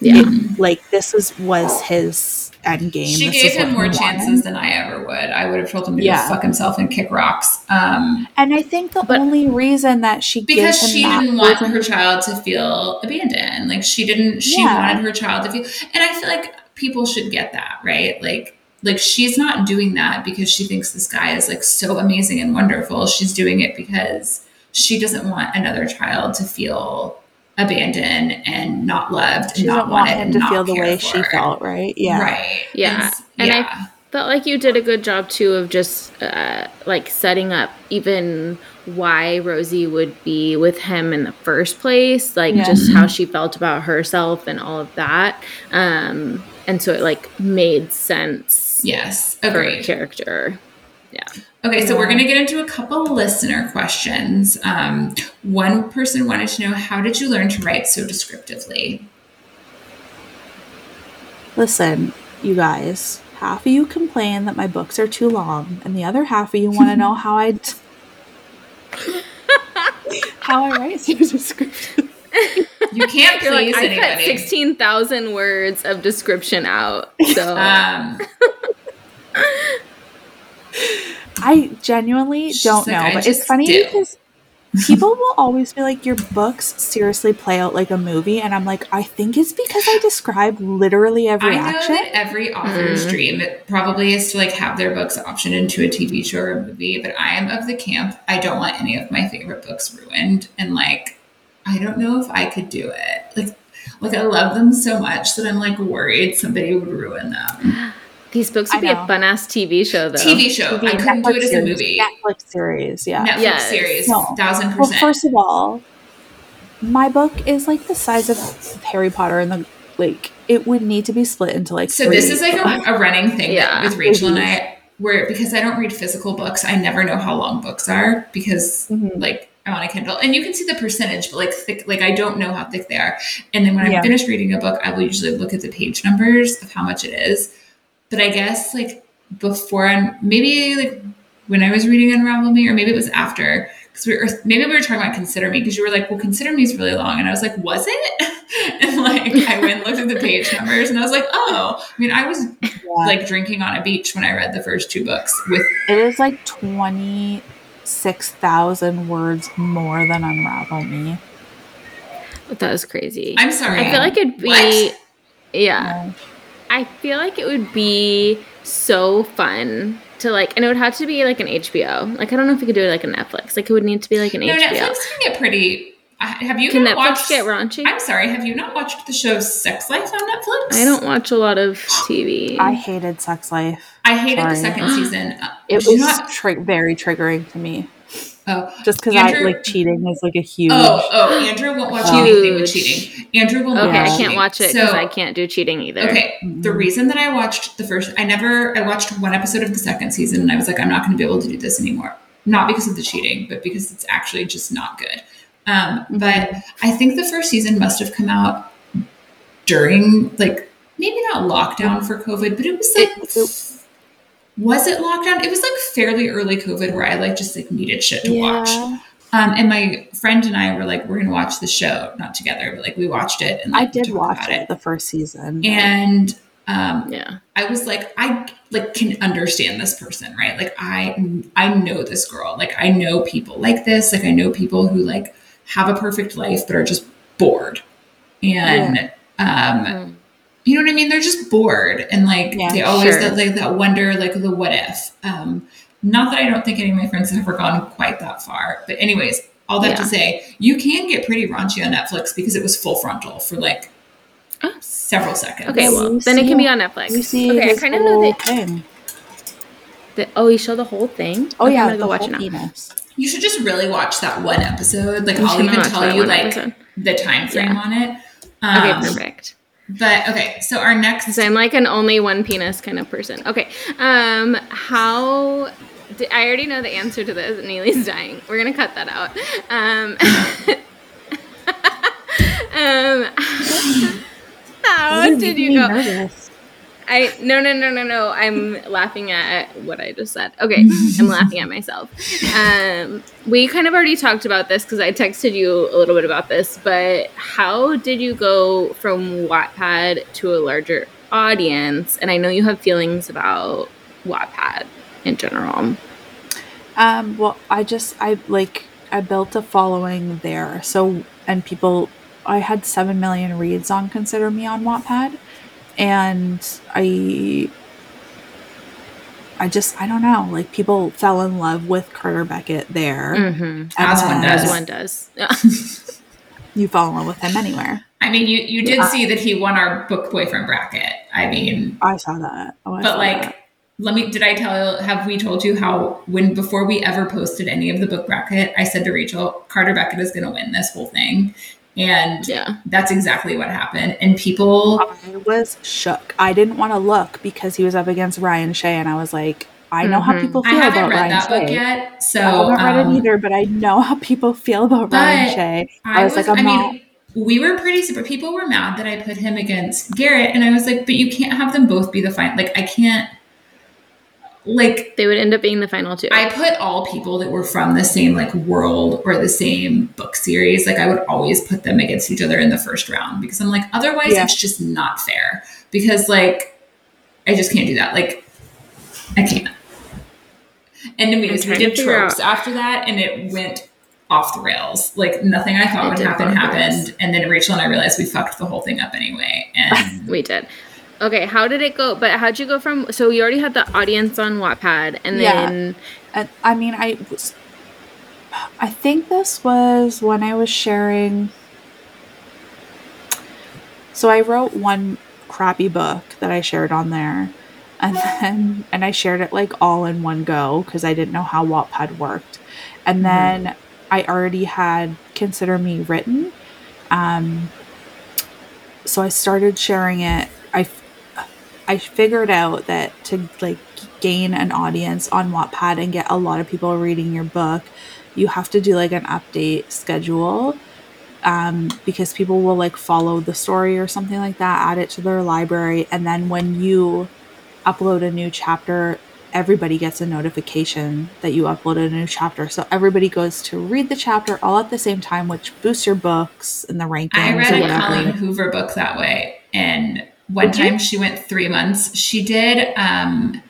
[SPEAKER 3] Yeah, it, like this is was his end game.
[SPEAKER 1] She
[SPEAKER 3] this
[SPEAKER 1] gave him more chances than I ever would. I would have told him to yeah. fuck himself and kick rocks. Um,
[SPEAKER 3] and I think the but, only reason that she
[SPEAKER 1] because she didn't want her child to feel abandoned. Like she didn't. She yeah. wanted her child to feel. And I feel like people should get that, right? Like like she's not doing that because she thinks this guy is like so amazing and wonderful. She's doing it because she doesn't want another child to feel abandoned and not loved
[SPEAKER 3] she
[SPEAKER 1] and not
[SPEAKER 3] wanted him to feel the way she felt, right?
[SPEAKER 1] Yeah. Right.
[SPEAKER 2] Yeah. And, and yeah. I felt like you did a good job too of just uh, like setting up even why Rosie would be with him in the first place, like yeah. just how she felt about herself and all of that. Um, and so it like made sense.
[SPEAKER 1] Yes, agreed.
[SPEAKER 2] character. Yeah.
[SPEAKER 1] Okay, so we're going to get into a couple listener questions. Um, one person wanted to know how did you learn to write so descriptively?
[SPEAKER 3] Listen, you guys, half of you complain that my books are too long, and the other half of you want to know how I d- how I write some description.
[SPEAKER 1] You can't
[SPEAKER 2] You're like,
[SPEAKER 1] please
[SPEAKER 2] I cut
[SPEAKER 1] anybody.
[SPEAKER 2] sixteen thousand words of description out. So
[SPEAKER 1] um,
[SPEAKER 3] I genuinely
[SPEAKER 1] She's
[SPEAKER 3] don't
[SPEAKER 1] like,
[SPEAKER 3] know,
[SPEAKER 1] "I
[SPEAKER 3] but it's funny
[SPEAKER 1] do."
[SPEAKER 3] because people will always be like, "Your books seriously play out like a movie," and I'm like, I think it's because I describe literally every
[SPEAKER 1] I know
[SPEAKER 3] action.
[SPEAKER 1] that every author's
[SPEAKER 2] Mm.
[SPEAKER 1] dream probably is to like have their books optioned into a TV show or a movie, but I am of the camp I don't want any of my favorite books ruined, and like I don't know if I could do it. Like, like I love them so much that I'm like worried somebody would ruin them.
[SPEAKER 2] These books would
[SPEAKER 3] I
[SPEAKER 2] be a fun ass TV show though.
[SPEAKER 1] TV show,
[SPEAKER 3] TV,
[SPEAKER 1] I couldn't do it as a
[SPEAKER 3] series,
[SPEAKER 1] movie.
[SPEAKER 3] Netflix series, yeah.
[SPEAKER 1] Netflix
[SPEAKER 2] Yes.
[SPEAKER 1] series,
[SPEAKER 3] No.
[SPEAKER 1] thousand
[SPEAKER 3] Well,
[SPEAKER 1] percent.
[SPEAKER 3] first of all, my book is like the size of Harry Potter and the like. It would need to be split into like.
[SPEAKER 1] So this is like a, a running thing
[SPEAKER 2] Yeah.
[SPEAKER 1] with Rachel and I, where because I don't read physical books, I never know how long books are because
[SPEAKER 3] Mhm.
[SPEAKER 1] like I'm on a Kindle, and you can see the percentage, but like thick, like I don't know how thick they are. And then when
[SPEAKER 3] Yeah.
[SPEAKER 1] I finish reading a book, I will usually look at the page numbers of how much it is. But I guess like before, and maybe like when I was reading Unravel Me, or maybe it was after. Because we were, or maybe we were talking about Consider Me because you were like, "Well, Consider Me is really long," and I was like, "Was it?" and like I went and looked at the page numbers, and I was like, "Oh." I mean, I was
[SPEAKER 3] Yeah.
[SPEAKER 1] like drinking on a beach when I read the first two books with
[SPEAKER 3] it is like twenty six thousand words more than Unravel Me.
[SPEAKER 2] But that was crazy.
[SPEAKER 1] I'm sorry.
[SPEAKER 2] I feel like it'd be
[SPEAKER 1] What?
[SPEAKER 2] yeah.
[SPEAKER 3] Yeah.
[SPEAKER 2] I feel like it would be so fun to like, and it would have to be like an HBO. Like I don't know if you could do it like a Netflix. Like it would need to be like an HBO.
[SPEAKER 1] No,
[SPEAKER 2] HBO.
[SPEAKER 1] Netflix can get pretty uh, have you
[SPEAKER 2] Can
[SPEAKER 1] not
[SPEAKER 2] Netflix
[SPEAKER 1] watched
[SPEAKER 2] get raunchy?
[SPEAKER 1] I'm sorry, have you not watched the show Sex Life on Netflix?
[SPEAKER 2] I don't watch a lot of TV.
[SPEAKER 3] I hated Sex Life.
[SPEAKER 1] I hated the second season. Uh,
[SPEAKER 3] It was
[SPEAKER 1] not-
[SPEAKER 3] tri- very triggering to me,
[SPEAKER 1] oh,
[SPEAKER 3] just because I like cheating is like a huge.
[SPEAKER 1] Oh, oh, Andrew won't watch
[SPEAKER 3] Huge.
[SPEAKER 1] anything with cheating. Andrew will not
[SPEAKER 2] okay,
[SPEAKER 1] watch
[SPEAKER 2] I can't watch it because
[SPEAKER 1] So-
[SPEAKER 2] I can't do cheating either.
[SPEAKER 1] Okay, the
[SPEAKER 3] Mhm.
[SPEAKER 1] reason that I watched the first, I never, I watched one episode of the second season and I was like, I'm not going to be able to do this anymore. Not because of the cheating, but because it's actually just not good. Um, But I think the first season must have come out during, like, maybe not lockdown for COVID, but it was like,
[SPEAKER 3] It- it-
[SPEAKER 1] was it lockdown? It was like fairly early COVID where I like just like needed shit to watch. Um, and my friend and I were like, we're going to watch the show, not together, but like we watched it and
[SPEAKER 3] I did watch it the first season.
[SPEAKER 1] And um,
[SPEAKER 2] Yeah.
[SPEAKER 1] I was like, I like can understand this person, right? Like I I know this girl. Like I know people like this. Like I know people who like have a perfect life but are just bored. And um
[SPEAKER 2] Mm.
[SPEAKER 1] You know what I mean? They're just bored and like
[SPEAKER 3] Yeah,
[SPEAKER 1] they always
[SPEAKER 2] sure.
[SPEAKER 1] that like that wonder like the what if. Um not that I don't think any of my friends have ever gone quite that far. But anyways, all that to say, you can get pretty raunchy on Netflix because it was full frontal for like
[SPEAKER 2] Oh.
[SPEAKER 1] several seconds.
[SPEAKER 2] Okay, well
[SPEAKER 3] you
[SPEAKER 2] then it can be on Netflix.
[SPEAKER 3] You see,
[SPEAKER 2] okay, I
[SPEAKER 3] his
[SPEAKER 2] kind of know
[SPEAKER 3] whole
[SPEAKER 2] that,
[SPEAKER 3] thing.
[SPEAKER 2] that. Oh, he showed the whole thing.
[SPEAKER 3] Oh
[SPEAKER 2] Okay,
[SPEAKER 3] yeah,
[SPEAKER 2] I'm gonna go watch
[SPEAKER 3] whole
[SPEAKER 2] it now.
[SPEAKER 3] penis.
[SPEAKER 1] You should just really watch that one episode. Like
[SPEAKER 2] We
[SPEAKER 1] I'll even tell you like
[SPEAKER 2] episode.
[SPEAKER 1] the time frame
[SPEAKER 2] Yeah.
[SPEAKER 1] on it.
[SPEAKER 2] Okay,
[SPEAKER 1] Um,
[SPEAKER 2] perfect.
[SPEAKER 1] But okay, so our next
[SPEAKER 2] Because I'm like an only one penis kind of person. Okay. Um, how? I already know the answer to this. Neely's dying. We're gonna cut that out. Um, um, how did you
[SPEAKER 3] me
[SPEAKER 2] go?
[SPEAKER 3] nervous.
[SPEAKER 2] I no no no no no. I'm laughing at what I just said. Okay, I'm laughing at myself. Um, we kind of already talked about this because I texted you a little bit about this. But how did you go from Wattpad to a larger audience? And I know you have feelings about Wattpad in general.
[SPEAKER 3] Um, well, I just I like I built a following there. So and people, I had seven million reads on Consider Me on Wattpad, and I, I just I don't know. Like people fell in love with Carter Beckett there.
[SPEAKER 2] Mm-hmm.
[SPEAKER 3] and
[SPEAKER 1] As one does.
[SPEAKER 2] As one does.
[SPEAKER 3] You fall in love with him anywhere.
[SPEAKER 1] I mean you you did
[SPEAKER 3] Yeah.
[SPEAKER 1] see that he won our book boyfriend bracket. I mean
[SPEAKER 3] I saw that. Oh, I
[SPEAKER 1] but
[SPEAKER 3] saw
[SPEAKER 1] like
[SPEAKER 3] that.
[SPEAKER 1] let me did I tell have we told you how when before we ever posted any of the book bracket, I said to Rachel, Carter Beckett is gonna win this whole thing. And
[SPEAKER 2] yeah.
[SPEAKER 1] that's exactly what happened. And people
[SPEAKER 3] I was shook. I didn't want to look because he was up against Ryan Shay, and I was like, I know how
[SPEAKER 2] Mhm.
[SPEAKER 3] people
[SPEAKER 1] I
[SPEAKER 3] feel
[SPEAKER 1] haven't
[SPEAKER 3] about
[SPEAKER 1] read
[SPEAKER 3] Ryan
[SPEAKER 1] that book
[SPEAKER 3] Shay.
[SPEAKER 1] yet. So
[SPEAKER 3] I haven't read
[SPEAKER 1] um,
[SPEAKER 3] it either, but I know how people feel about Ryan Shay.
[SPEAKER 1] I,
[SPEAKER 3] I was
[SPEAKER 1] was,
[SPEAKER 3] like, I'm
[SPEAKER 1] I
[SPEAKER 3] not-
[SPEAKER 1] mean, we were pretty super. People were mad that I put him against Garrett, and I was like, but you can't have them both be the final. Like, I can't. Like
[SPEAKER 2] they would end up being the final two.
[SPEAKER 1] I put all people that were from the same like world or the same book series. Like I would always put them against each other in the first round because I'm like, otherwise yeah. it's just not fair. Because like I just can't do that. Like I can't. And anyways, we did tropes out. after that, and it went off the rails. Like nothing I thought it would happen happened. And then Rachel and I realized we fucked the whole thing up anyway. And
[SPEAKER 2] we did. Okay, how did it go? But how'd you go from? So you already had the audience on Wattpad, and then.
[SPEAKER 3] Yeah. I mean, I was. I think this was when I was sharing. So I wrote one crappy book that I shared on there, and then and I shared it like all in one go because I didn't know how Wattpad worked, and mm-hmm. then I already had Consider Me written. Um, so I started sharing it. I, figured out that to like gain an audience on Wattpad and get a lot of people reading your book, you have to do like an update schedule um, because people will like follow the story or something like that, add it to their library, and then when you upload a new chapter, everybody gets a notification that you uploaded a new chapter. So everybody goes to read the chapter all at the same time, which boosts your books in the rankings. I
[SPEAKER 1] read a Colleen Hoover book that way. And one did time she went three months. She did um,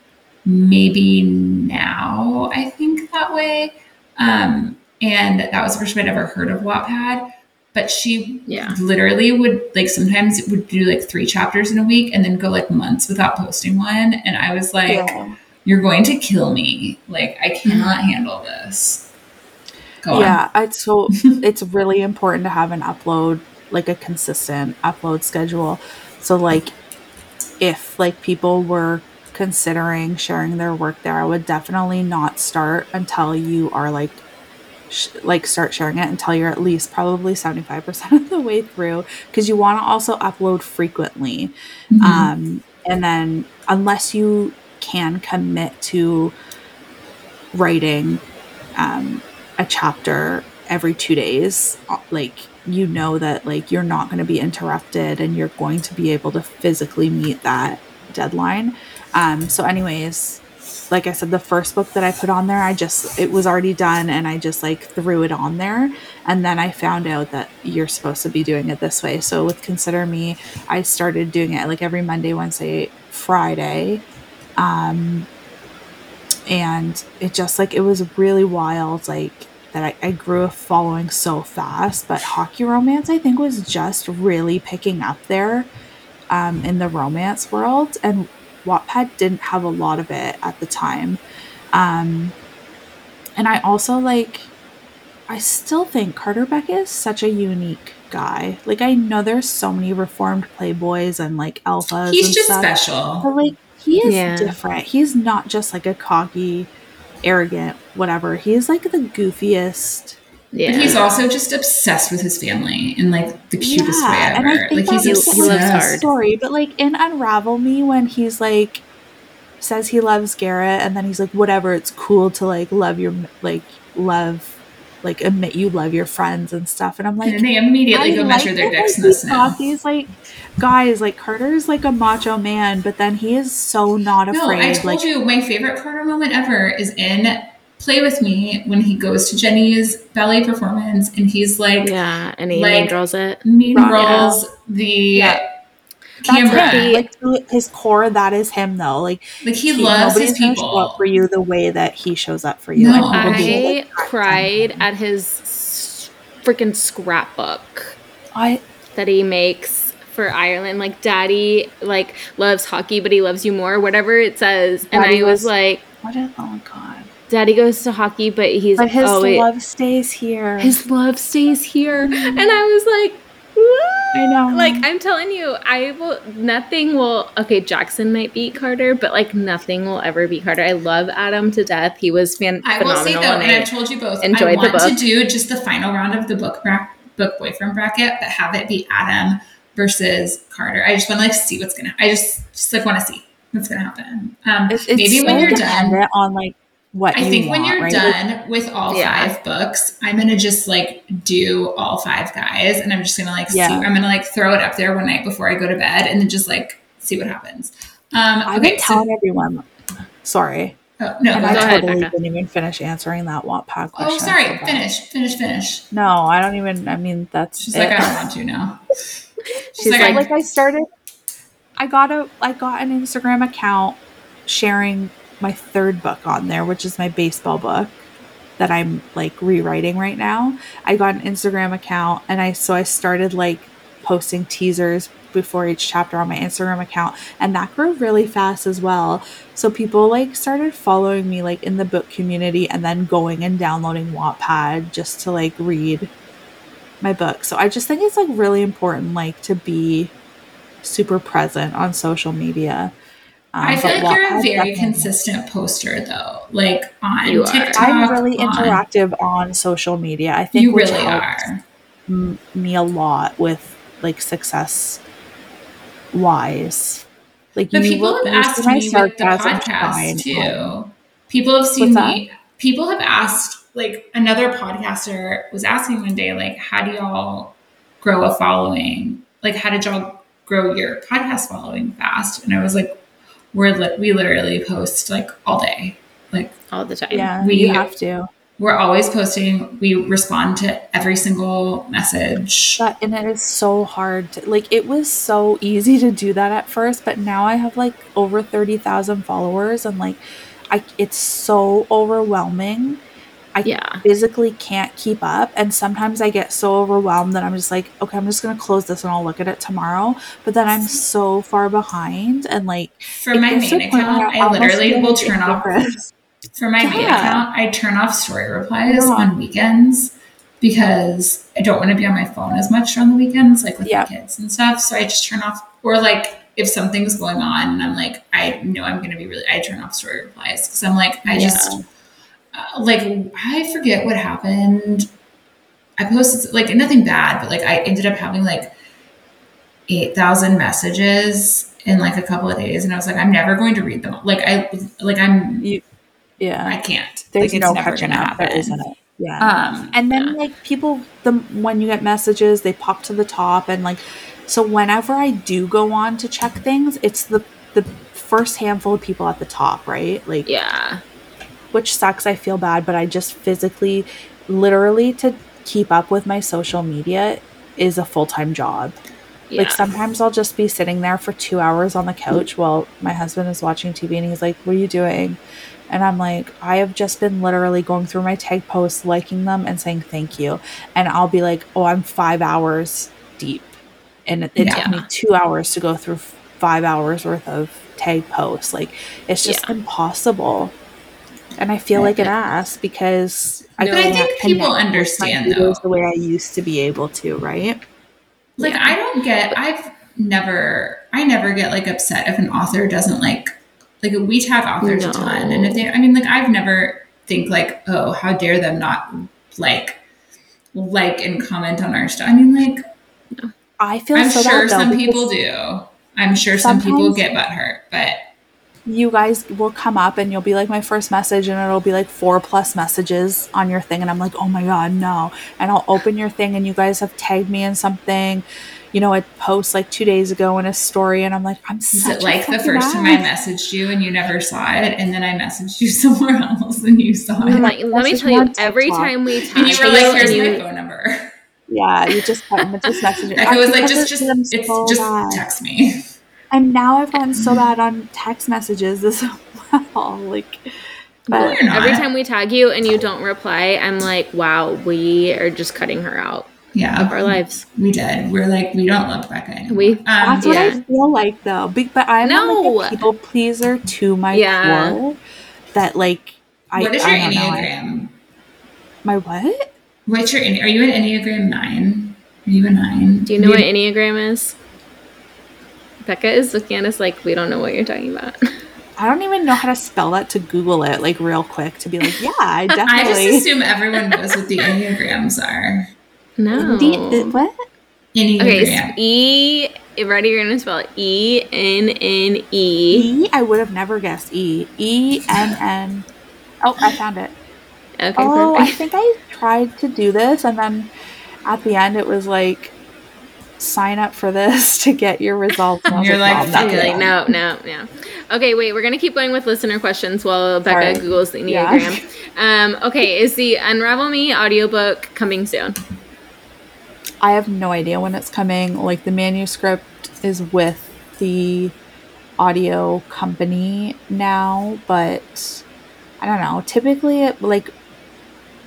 [SPEAKER 1] maybe now, I think that way. Um, and that was the first time I'd ever heard of Wattpad. But she yeah. literally would like sometimes it would do like three chapters in a week and then go like months without posting one. And I was like, yeah you're going to kill me. Like, I cannot handle this.
[SPEAKER 3] Go yeah, I, so it's really important to have an upload, like a consistent upload schedule. So, like, if like people were considering sharing their work there, I would definitely not start until you are like sh- like start sharing it until you're at least probably 75% of the way through because you want to also upload frequently. Mm-hmm. Um and then unless you can commit to writing um, a chapter every two days like you know that like you're not going to be interrupted and you're going to be able to physically meet that deadline. Um, so anyways like i said the first book that i put on there i just it was already done and i just like threw it on there. And then i found out that you're supposed to be doing it this way. So with consider me i started doing it like every monday wednesday friday. Um, and it just like it was really wild like that I, I grew a following so fast but hockey romance i think was just really picking up there um, in the romance world and wattpad didn't have a lot of it at the time um, and i also like i still think carter beck is such a unique guy like i know there's so many reformed playboys and like alphas
[SPEAKER 1] he's just stuff, special
[SPEAKER 3] but like he is yeah. different. He's not just like a cocky, arrogant, whatever. He's like the goofiest.
[SPEAKER 1] Yeah. But he's also just obsessed with his family in like the cutest yeah, way ever. And I think like he's
[SPEAKER 3] he loves hard. Story, but like in Unravel Me, when he's like says he loves Garrett, and then he's like, whatever, it's cool to like love your like love like admit you love your friends and stuff. And I'm like,
[SPEAKER 1] and they immediately I go like measure their dicks in the snow.
[SPEAKER 3] He's like, guys, like Carter's like a macho man, but then he is so not afraid. No, I
[SPEAKER 1] told
[SPEAKER 3] like,
[SPEAKER 1] you my favorite Carter moment ever is in Play with Me when he goes to Jennie's ballet performance and he's like,
[SPEAKER 2] yeah, and he like, mean girls it,
[SPEAKER 1] mean girls the. Yeah camera.
[SPEAKER 3] Like his core, that is him though. Like
[SPEAKER 1] like he, he loves his people. Show
[SPEAKER 3] up for you the way that he shows up for you.
[SPEAKER 2] No, I like, cried at his freaking scrapbook.
[SPEAKER 3] I
[SPEAKER 2] that he makes for Ireland. Like daddy like loves hockey, but he loves you more. Whatever it says, and I was, was like,
[SPEAKER 3] what? Is, oh god.
[SPEAKER 2] Daddy goes to hockey, but he's
[SPEAKER 3] but his oh, love stays here.
[SPEAKER 2] His love stays here, mm-hmm. and I was like,
[SPEAKER 3] I know.
[SPEAKER 2] Like I'm telling you, I will. Nothing will. Okay, Jackson might beat Carter, but like nothing will ever beat Carter. I love Adam to death. He was fan- I phenomenal. I will say though,
[SPEAKER 1] and I've told you both, enjoyed I want to do just the final round of the book bra- book boyfriend bracket, but have it be Adam versus Carter. I just want to like see what's gonna. I just just like want to see what's gonna happen. Um, it's, it's maybe so when you're done
[SPEAKER 3] on like what
[SPEAKER 1] I think when you're
[SPEAKER 3] right?
[SPEAKER 1] done
[SPEAKER 3] Like,
[SPEAKER 1] with all
[SPEAKER 2] Yeah.
[SPEAKER 1] five books, I'm gonna just like do all five guys, and I'm just gonna like
[SPEAKER 3] Yeah.
[SPEAKER 1] see. I'm gonna like throw it up there one night before I go to bed, and then just like see what happens. Um,
[SPEAKER 3] I've
[SPEAKER 1] okay,
[SPEAKER 3] been
[SPEAKER 1] so-
[SPEAKER 3] telling everyone. Sorry,
[SPEAKER 1] oh, no,
[SPEAKER 3] and I
[SPEAKER 1] ahead.
[SPEAKER 3] totally
[SPEAKER 2] Becka.
[SPEAKER 3] didn't even finish answering that Wattpad question.
[SPEAKER 1] Oh, sorry. Finish, finish, finish.
[SPEAKER 3] No, I don't even. I mean, that's
[SPEAKER 1] She's
[SPEAKER 3] it.
[SPEAKER 1] like, I don't want to now. She's,
[SPEAKER 2] She's
[SPEAKER 1] like,
[SPEAKER 3] So,
[SPEAKER 1] I,
[SPEAKER 3] like I started I got a I got an Instagram account sharing my third book on there, which is my baseball book that I'm like rewriting right now. I got an Instagram account and I so I started like posting teasers before each chapter on my Instagram account and that grew really fast as well. So people like started following me like in the book community and then going and downloading Wattpad just to like read my book. So I just think it's like really important like to be super present on social media. Um,
[SPEAKER 1] I feel like you're a very
[SPEAKER 3] definitely-
[SPEAKER 1] consistent poster, though. Like on
[SPEAKER 2] You are.
[SPEAKER 3] I'm really
[SPEAKER 1] on-
[SPEAKER 3] interactive on social media. I think
[SPEAKER 1] You really are.
[SPEAKER 3] m- me a lot with like success wise. Like
[SPEAKER 1] But
[SPEAKER 3] you
[SPEAKER 1] people
[SPEAKER 3] will-
[SPEAKER 1] have
[SPEAKER 3] you see
[SPEAKER 1] asked
[SPEAKER 3] my
[SPEAKER 1] me with the
[SPEAKER 3] sarcasm
[SPEAKER 1] podcast
[SPEAKER 3] shine.
[SPEAKER 1] too. People have seen
[SPEAKER 3] What's
[SPEAKER 1] me. People have asked, like another podcaster was asking one day, like, how do y'all grow a following? Like, how did y'all grow your podcast following fast? And I was like, we're li- we literally post like all day. Like
[SPEAKER 2] all the time.
[SPEAKER 3] Yeah,
[SPEAKER 1] We-
[SPEAKER 3] you have to.
[SPEAKER 1] we're always posting. We respond to every single message.
[SPEAKER 3] But and it is so hard. To, like it was so easy to do that at first, but now I have like over thirty thousand followers, and like I, it's so overwhelming. I
[SPEAKER 2] Yeah.
[SPEAKER 3] physically can't keep up, and sometimes I get so overwhelmed that I'm just like, okay, I'm just gonna close this and I'll look at it tomorrow. But then I'm so far behind, and like
[SPEAKER 1] For my main
[SPEAKER 3] a point where
[SPEAKER 1] account, I literally will turn off. For my main account, I turn off story replies
[SPEAKER 3] Yeah.
[SPEAKER 1] on weekends because I don't want to be on my phone as much on the weekends, like with the kids and stuff. So I just turn off, or like if something's going on and I'm like, I know I'm going to be really, I turn off story replies because I'm like, I just, like, I forget what happened. I posted like nothing bad, but like I ended up having like 8,000 messages in like a couple of days. And I was like, I'm never going to read them. Like, I, like, I'm,
[SPEAKER 3] You, yeah,
[SPEAKER 1] I can't.
[SPEAKER 3] there's
[SPEAKER 1] like,
[SPEAKER 3] no
[SPEAKER 1] never gonna
[SPEAKER 3] up.
[SPEAKER 1] Happen.
[SPEAKER 3] isn't it? Yeah.
[SPEAKER 1] Um,
[SPEAKER 3] and then
[SPEAKER 2] Yeah.
[SPEAKER 3] like people the when you get messages they pop to the top and like so whenever i do go on to check things it's the the first handful of people at the top right like
[SPEAKER 2] Yeah.
[SPEAKER 3] Which sucks i feel bad but i just physically literally to keep up with my social media is a full-time job.
[SPEAKER 2] Yeah.
[SPEAKER 3] like sometimes i'll just be sitting there for two hours on the couch while my husband is watching tv and he's like what are you doing? And i'm like i have just been literally going through my tag posts liking them and saying thank you. And i'll be like oh i'm five hours deep. And it, it took me two hours to go through five hours worth of tag posts. Like it's just
[SPEAKER 2] Yeah.
[SPEAKER 3] impossible and i feel like an ass because i
[SPEAKER 2] No.
[SPEAKER 1] But I think people
[SPEAKER 3] connect with my
[SPEAKER 1] understand, though.
[SPEAKER 3] the way i used to be able to right
[SPEAKER 1] like
[SPEAKER 2] Yeah.
[SPEAKER 1] I don't get. I've never. I never get like upset if an author doesn't like. Like we tag authors a ton, and if they, I mean, like I've never think like, oh, how dare them not like, like and comment on our stuff. I mean, like
[SPEAKER 3] i feel
[SPEAKER 1] I'm
[SPEAKER 3] so
[SPEAKER 1] sure some people do. I'm sure some people get butthurt, but
[SPEAKER 3] you guys will come up and you'll be like my first message and it'll be like four plus messages on your thing. And i'm like oh my god no. And i'll open your thing and you guys have tagged me in something you know a post like two days ago in a story. And i'm like i'm
[SPEAKER 1] is
[SPEAKER 3] such
[SPEAKER 1] it
[SPEAKER 3] a
[SPEAKER 1] like the
[SPEAKER 3] fucking
[SPEAKER 1] first time I messaged you and you never saw it, and then I messaged you somewhere else and you saw
[SPEAKER 3] I'm
[SPEAKER 1] it,
[SPEAKER 2] Like, let me tell you, every
[SPEAKER 3] TikTok.
[SPEAKER 2] time we
[SPEAKER 1] and you were like,
[SPEAKER 2] and
[SPEAKER 1] "Here's my
[SPEAKER 2] you,
[SPEAKER 1] phone number."
[SPEAKER 3] yeah you just just message it
[SPEAKER 1] was like, "Just, just, it's just text me."
[SPEAKER 3] And now i've gotten so bad on text messages as well like but
[SPEAKER 1] you're
[SPEAKER 2] every time we tag you and you don't reply, I'm like, wow, we are just cutting her out
[SPEAKER 1] yeah,
[SPEAKER 2] of our lives.
[SPEAKER 1] We did. We're like, we don't love Becka anymore.
[SPEAKER 2] We-
[SPEAKER 1] um,
[SPEAKER 3] That's what
[SPEAKER 2] yeah.
[SPEAKER 3] I feel like though. Be- But I'm not like a people pleaser to my
[SPEAKER 2] Yeah.
[SPEAKER 3] core. That like I.
[SPEAKER 1] what is your
[SPEAKER 3] I don't know, I-
[SPEAKER 1] enneagram?
[SPEAKER 3] my what?
[SPEAKER 1] What's your Enne- are you an enneagram nine? Are you a nine?
[SPEAKER 2] Do you know what Enneagram is? Becka is looking at us like we don't know what you're talking about.
[SPEAKER 3] I don't even know how to spell that to Google it like real quick to be like, yeah, I definitely.
[SPEAKER 1] I just assume everyone knows what the enneagrams are.
[SPEAKER 2] No.
[SPEAKER 3] D- uh, what?
[SPEAKER 1] Enneagram.
[SPEAKER 2] Okay, so E. Ready? You're gonna spell it E N N E.
[SPEAKER 3] E. I would have never guessed E. E N N Oh, I found it.
[SPEAKER 2] Okay,
[SPEAKER 3] oh,
[SPEAKER 2] perfect.
[SPEAKER 3] I think I tried to do this, and then at the end it was like, sign up for this to get your results. And I was
[SPEAKER 1] You're like,
[SPEAKER 3] "Well, I'm not
[SPEAKER 1] fuck
[SPEAKER 2] You're
[SPEAKER 1] it.
[SPEAKER 3] gonna."
[SPEAKER 2] like, no, no, no. Okay, wait. We're gonna keep going with listener questions while Becka
[SPEAKER 3] Sorry.
[SPEAKER 2] googles the
[SPEAKER 3] Yeah.
[SPEAKER 2] enneagram. Um, okay, is the Unravel Me audiobook coming soon?
[SPEAKER 3] I have no idea when it's coming. Like the manuscript is with the audio company now, but I don't know. Typically, it, like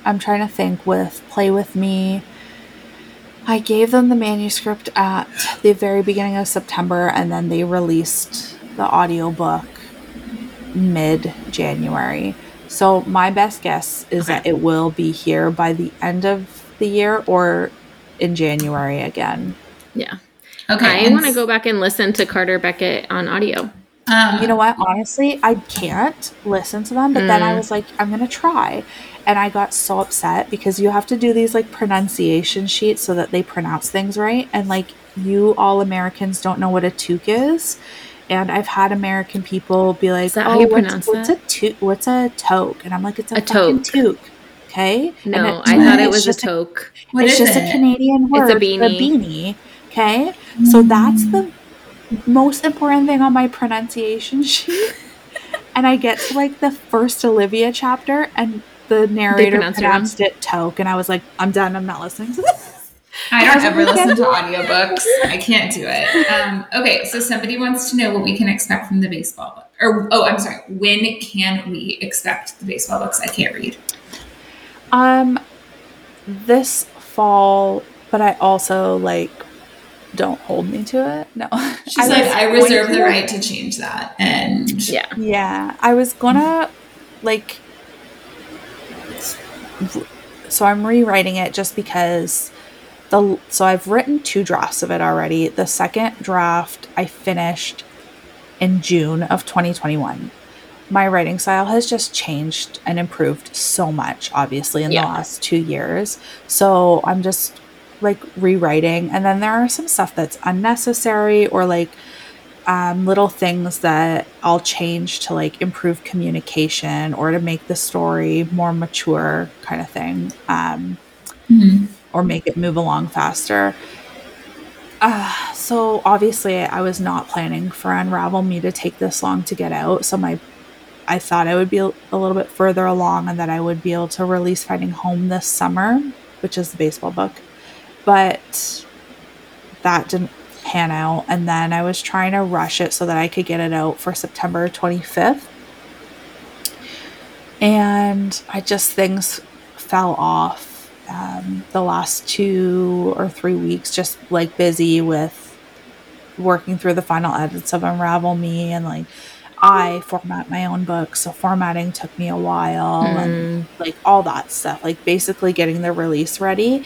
[SPEAKER 3] I'm trying to think with Play with Me. I gave them the manuscript at the very beginning of September, and then they released the audiobook mid January. So my best guess is
[SPEAKER 2] Okay.
[SPEAKER 3] that it will be here by the end of the year or in January again.
[SPEAKER 2] Yeah.
[SPEAKER 1] Okay.
[SPEAKER 2] I want to go back and listen to Carter Beckett on audio.
[SPEAKER 1] Um,
[SPEAKER 3] You know what? Honestly, I can't listen to them, but then I
[SPEAKER 2] Mm.
[SPEAKER 3] was like, I'm going to try. And I got so upset because you have to do these like pronunciation sheets so that they pronounce things right. And like, you all Americans don't know what a toque is. And I've had American people be like, "Oh,
[SPEAKER 2] how you
[SPEAKER 3] what's, what's a toque? What's a toque?" And I'm like, "It's a,
[SPEAKER 2] A
[SPEAKER 3] fucking
[SPEAKER 2] toque.
[SPEAKER 3] toque." Okay.
[SPEAKER 2] No, I thought it was a toque.
[SPEAKER 1] what
[SPEAKER 3] it's
[SPEAKER 1] is
[SPEAKER 3] just
[SPEAKER 1] it?
[SPEAKER 3] a Canadian word.
[SPEAKER 2] It's
[SPEAKER 3] a
[SPEAKER 2] beanie.
[SPEAKER 3] A beanie. Okay. So that's the most important thing on my pronunciation sheet. and I get to like the first Olivia chapter and the narrator
[SPEAKER 2] pronounce it
[SPEAKER 3] pronounced it toque and I was like, I'm done, I'm not listening to this.
[SPEAKER 1] I don't ever listen to audiobooks. I can't do it. Um, okay, so somebody wants to know what we can expect from the baseball book. Or oh, I'm sorry. When can we expect the baseball books? I can't read.
[SPEAKER 3] Um this fall, but I also like don't hold me to it. No.
[SPEAKER 1] She's
[SPEAKER 3] I
[SPEAKER 1] like, I
[SPEAKER 3] going
[SPEAKER 1] reserve the right to change that. And
[SPEAKER 2] Yeah.
[SPEAKER 3] Yeah, I was gonna like. So I'm rewriting it just because the so I've written two drafts of it already. The second draft I finished in June of 2021. My writing style has just changed and improved so much, obviously, in
[SPEAKER 2] Yeah.
[SPEAKER 3] the last two years. So I'm just like rewriting, and then there are some stuff that's unnecessary or like um, little things that I'll change to like improve communication or to make the story more mature, kind of thing, um,
[SPEAKER 1] Mhm.
[SPEAKER 3] or make it move along faster. Uh, so obviously, I was not planning for Unravel Me to take this long to get out. So my, I thought I would be a little bit further along and that I would be able to release Finding Home this summer, which is the baseball book, but that didn't pan out. And then I was trying to rush it so that I could get it out for September 25th. And I just, things fell off um, the last two or three weeks, just like busy with working through the final edits of Unravel Me and like I format my own book. So formatting took me a while and like all that stuff, like basically getting the release ready.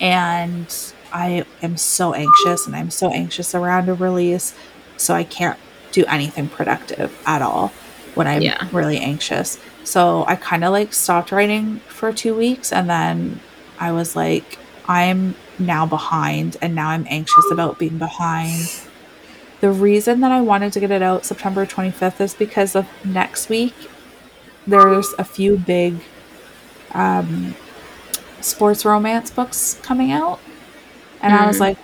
[SPEAKER 3] And I am so anxious and I'm so anxious around a release. So I can't do anything productive at all when I'm
[SPEAKER 2] Yeah.
[SPEAKER 3] really anxious. So I kind of like stopped writing for two weeks and then I was like, I'm now behind and now I'm anxious about being behind. The reason that I wanted to get it out September 25th is because of next week there's a few big um, sports romance books coming out. And I was
[SPEAKER 2] Mm.
[SPEAKER 3] like,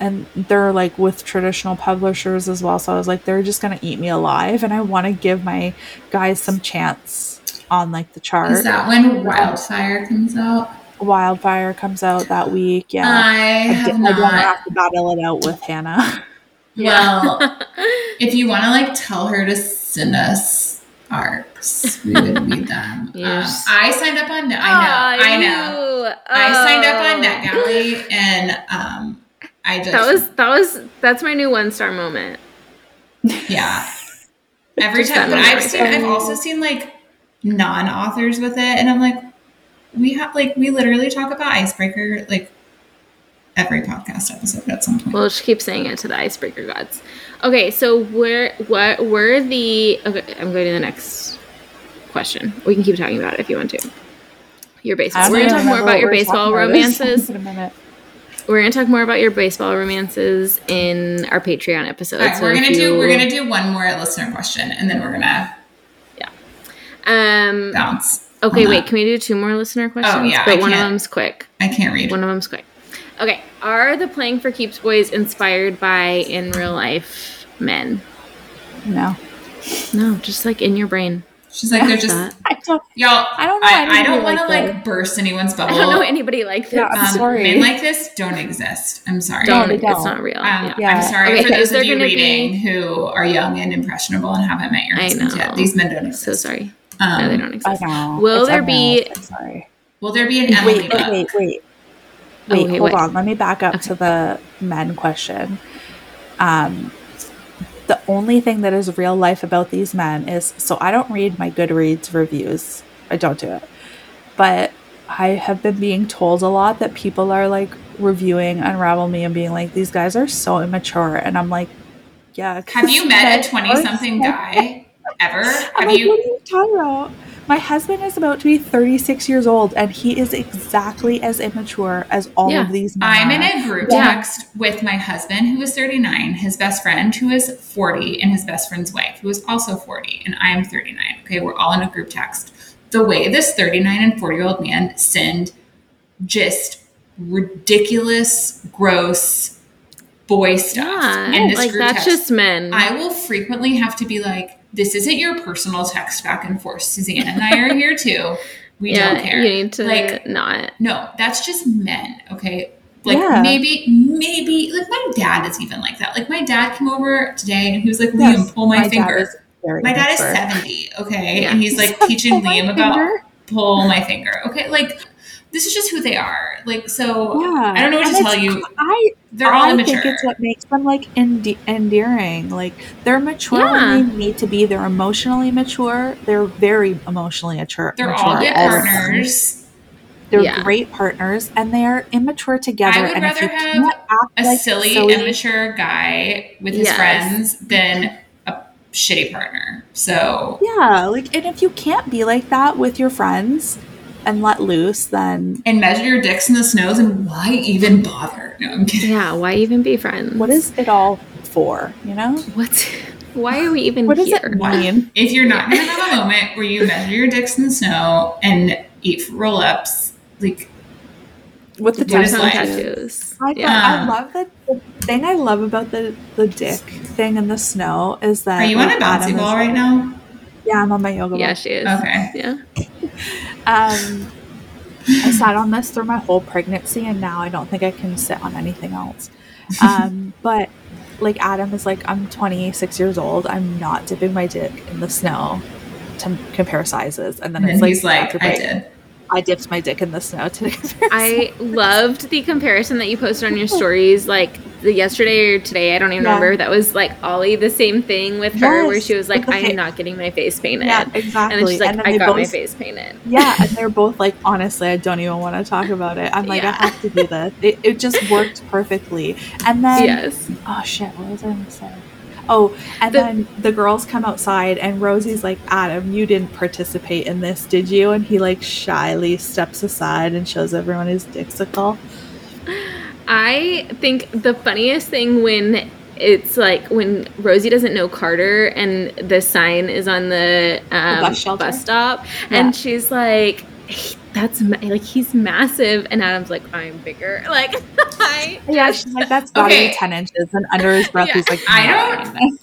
[SPEAKER 3] and they're like with traditional publishers as well. So I was like, they're just going to eat me alive. And I want to give my guys some chance on like the chart.
[SPEAKER 1] Is that when Wildfire comes out?
[SPEAKER 3] Wildfire comes out that week. Yeah.
[SPEAKER 1] I
[SPEAKER 3] I,
[SPEAKER 1] have
[SPEAKER 3] I don't have to battle it out with Hannah.
[SPEAKER 1] Well, if you want to like tell her to send us arcs, we would read them. Um,
[SPEAKER 2] Yes.
[SPEAKER 1] I signed up on. I know. I know. I signed up on NetGalley, and um, I just
[SPEAKER 2] That was that was that's my new one star moment.
[SPEAKER 1] yeah. Every
[SPEAKER 2] Just
[SPEAKER 1] time, but I've
[SPEAKER 2] right
[SPEAKER 1] seen,
[SPEAKER 2] there.
[SPEAKER 1] I've also seen like non-authors with it, and I'm like, we have like we literally talk about icebreaker like every podcast episode at some point.
[SPEAKER 2] We'll just keep saying it to the icebreaker gods. Okay, so where what were the okay, I'm going to the next question. We can keep talking about it if you want to. Your baseball. We're gonna talk more about your baseball
[SPEAKER 3] about.
[SPEAKER 2] Romances.
[SPEAKER 3] been a minute.
[SPEAKER 2] We're gonna talk more about your baseball romances in our Patreon episode.
[SPEAKER 1] All right,
[SPEAKER 2] so
[SPEAKER 1] we're gonna do we're gonna do one more listener question, and then we're gonna yeah
[SPEAKER 2] Um,
[SPEAKER 1] bounce.
[SPEAKER 2] Okay, wait.
[SPEAKER 1] that.
[SPEAKER 2] Can we do two more listener questions?
[SPEAKER 1] Oh, yeah,
[SPEAKER 2] but
[SPEAKER 1] I
[SPEAKER 2] one of them's quick.
[SPEAKER 1] I can't read.
[SPEAKER 2] One of them's quick. Okay, are the playing for keeps boys inspired by in real life men?
[SPEAKER 3] No.
[SPEAKER 2] No, just like in your brain.
[SPEAKER 1] She's like, they're just
[SPEAKER 3] I don't,
[SPEAKER 1] y'all.
[SPEAKER 3] I don't know
[SPEAKER 1] I, I
[SPEAKER 3] anybody
[SPEAKER 1] don't want to
[SPEAKER 3] like
[SPEAKER 1] like burst anyone's bubble.
[SPEAKER 2] I don't know anybody like this.
[SPEAKER 3] Yeah, I'm
[SPEAKER 1] um,
[SPEAKER 3] sorry.
[SPEAKER 1] Men like this don't exist. I'm sorry.
[SPEAKER 2] Don't.
[SPEAKER 3] they
[SPEAKER 2] It's
[SPEAKER 3] don't.
[SPEAKER 2] not real.
[SPEAKER 1] Um,
[SPEAKER 2] yeah.
[SPEAKER 3] Yeah.
[SPEAKER 1] I'm sorry
[SPEAKER 2] Okay,
[SPEAKER 1] for
[SPEAKER 2] is
[SPEAKER 1] those
[SPEAKER 2] there
[SPEAKER 1] of you
[SPEAKER 2] gonna be-
[SPEAKER 1] reading who are young and impressionable and haven't met your
[SPEAKER 2] I
[SPEAKER 1] husbands
[SPEAKER 2] know.
[SPEAKER 1] yet. These men don't exist.
[SPEAKER 2] So sorry.
[SPEAKER 1] Um,
[SPEAKER 2] no, they don't
[SPEAKER 3] I
[SPEAKER 2] exist.
[SPEAKER 3] know.
[SPEAKER 2] Will
[SPEAKER 3] It's
[SPEAKER 2] there be-
[SPEAKER 3] I'm sorry.
[SPEAKER 1] Will there be an Emily
[SPEAKER 3] Wait,
[SPEAKER 1] book?
[SPEAKER 3] wait, wait, wait.
[SPEAKER 2] Oh,
[SPEAKER 3] Wait,
[SPEAKER 2] okay,
[SPEAKER 3] hold
[SPEAKER 2] wait.
[SPEAKER 3] on. Let me back up
[SPEAKER 2] Okay.
[SPEAKER 3] to the men question. Um, the only thing that is real life about these men is so I don't read my Goodreads reviews. I don't do it. But I have been being told a lot that people are like reviewing Unravel Me and being like, these guys are so immature. And I'm like, yeah.
[SPEAKER 1] Have you met a 20 something guy ever?
[SPEAKER 3] I'm
[SPEAKER 1] Have
[SPEAKER 3] like, what
[SPEAKER 1] you?
[SPEAKER 3] are you talking about? My husband is about to be 36 years old, and he is exactly as immature as all
[SPEAKER 2] Yeah.
[SPEAKER 3] of these men.
[SPEAKER 1] I'm in a group
[SPEAKER 3] Yeah.
[SPEAKER 1] text with my husband who is 39, his best friend who is 40, and his best friend's wife who is also 40, and I am 39. Okay, we're all in a group text. The way this 39 and 40 year old man send just ridiculous, gross boy stuff
[SPEAKER 2] Yeah,
[SPEAKER 1] in this
[SPEAKER 2] like
[SPEAKER 1] group
[SPEAKER 2] that's
[SPEAKER 1] text.
[SPEAKER 2] just men.
[SPEAKER 1] I will frequently have to be like, this isn't your personal text back and forth. Suzanne and I are here too. We
[SPEAKER 2] yeah,
[SPEAKER 1] don't care.
[SPEAKER 2] you need to
[SPEAKER 1] Like,
[SPEAKER 2] not.
[SPEAKER 1] no, that's just men, okay? Like
[SPEAKER 3] Yeah.
[SPEAKER 1] maybe, maybe like my dad is even like that. Like my dad came over today and he was like, Liam,
[SPEAKER 3] Yes,
[SPEAKER 1] pull my,
[SPEAKER 3] dad
[SPEAKER 1] finger.
[SPEAKER 3] very
[SPEAKER 1] my dad is 70, okay?
[SPEAKER 2] Yeah.
[SPEAKER 1] And he's like teaching
[SPEAKER 3] my
[SPEAKER 1] Liam about pull my finger. Okay, like this is just who they are. Like so
[SPEAKER 3] Yeah,
[SPEAKER 1] I don't know what
[SPEAKER 3] and
[SPEAKER 1] to tell you.
[SPEAKER 3] I
[SPEAKER 1] They're all
[SPEAKER 3] I
[SPEAKER 1] immature.
[SPEAKER 3] think it's what makes them like ende- endearing. Like they're mature
[SPEAKER 2] Yeah.
[SPEAKER 3] when they need to be. They're emotionally mature. They're very emotionally mature.
[SPEAKER 1] They're
[SPEAKER 3] mature
[SPEAKER 1] all good
[SPEAKER 3] all the time.
[SPEAKER 1] partners.
[SPEAKER 3] They're
[SPEAKER 2] Yeah.
[SPEAKER 3] great partners, and they're immature together.
[SPEAKER 1] I would
[SPEAKER 3] and if
[SPEAKER 1] rather have A
[SPEAKER 3] like
[SPEAKER 1] silly, immature guy with his
[SPEAKER 2] Yes.
[SPEAKER 1] friends than a shitty partner. So
[SPEAKER 3] Yeah, like, and if you can't be like that with your friends and let loose, then
[SPEAKER 1] and measure your dicks in the snows and why even bother? No, I'm kidding.
[SPEAKER 2] Yeah, why even be friends?
[SPEAKER 3] what is it all for? You know,
[SPEAKER 2] What's why are we even
[SPEAKER 3] what does
[SPEAKER 2] here?
[SPEAKER 3] it mean?
[SPEAKER 1] If you're not gonna have a moment where you measure your dicks in the snow and eat roll ups, like
[SPEAKER 3] With the
[SPEAKER 1] What is
[SPEAKER 2] Tongue
[SPEAKER 1] life?
[SPEAKER 2] tattoos.
[SPEAKER 3] I,
[SPEAKER 2] yeah.
[SPEAKER 3] I love that. The thing I love about the the dick thing in the snow is that
[SPEAKER 1] are you on a
[SPEAKER 3] like,
[SPEAKER 1] bouncy
[SPEAKER 3] Adam
[SPEAKER 1] ball
[SPEAKER 3] is-
[SPEAKER 1] right now?
[SPEAKER 3] Yeah, I'm on my yoga
[SPEAKER 2] Yeah,
[SPEAKER 3] ball.
[SPEAKER 2] she is.
[SPEAKER 1] Okay.
[SPEAKER 2] Yeah.
[SPEAKER 3] Um, I sat on this through my whole pregnancy, and now I don't think I can sit on anything else. Um, but like Adam is like, I'm 26 years old. I'm not dipping my dick in the snow to compare sizes, and then
[SPEAKER 1] And
[SPEAKER 3] it's
[SPEAKER 1] then
[SPEAKER 3] like,
[SPEAKER 1] he's like, I did.
[SPEAKER 3] I dipped my dick in the snow to compare.
[SPEAKER 2] I loved the comparison that you posted on your stories, like the yesterday or today. I don't even
[SPEAKER 3] Yeah.
[SPEAKER 2] remember. That was like Ollie, the same thing with her, where she was like, "I am not getting my face painted,"
[SPEAKER 3] yeah,
[SPEAKER 2] and
[SPEAKER 3] exactly.
[SPEAKER 2] then she's like,
[SPEAKER 3] then
[SPEAKER 2] "I got my face painted."
[SPEAKER 3] Yeah, and they're both like, honestly, I don't even want to talk about it. I'm like,
[SPEAKER 2] Yeah.
[SPEAKER 3] I have to do this. It, it just worked perfectly. And then,
[SPEAKER 2] yes.
[SPEAKER 3] oh shit, what was I going to say? Oh, and
[SPEAKER 2] The-
[SPEAKER 3] then the girls come outside, and Rosie's like, Adam, you didn't participate in this, did you? And he like shyly steps aside and shows everyone his dixicle.
[SPEAKER 2] I think the funniest thing when it's like when Rosie doesn't know Carter and the sign is on the, um,
[SPEAKER 3] bus shelter?
[SPEAKER 2] stop,
[SPEAKER 3] Yeah.
[SPEAKER 2] and she's like, "Hey, "That's ma- like he's massive," and Adam's like, "I'm bigger." Like, I
[SPEAKER 3] Yeah, she's like, that's gotta
[SPEAKER 1] Okay.
[SPEAKER 3] 10 inches. And under his breath,
[SPEAKER 2] Yeah.
[SPEAKER 3] he's like,
[SPEAKER 1] I don't.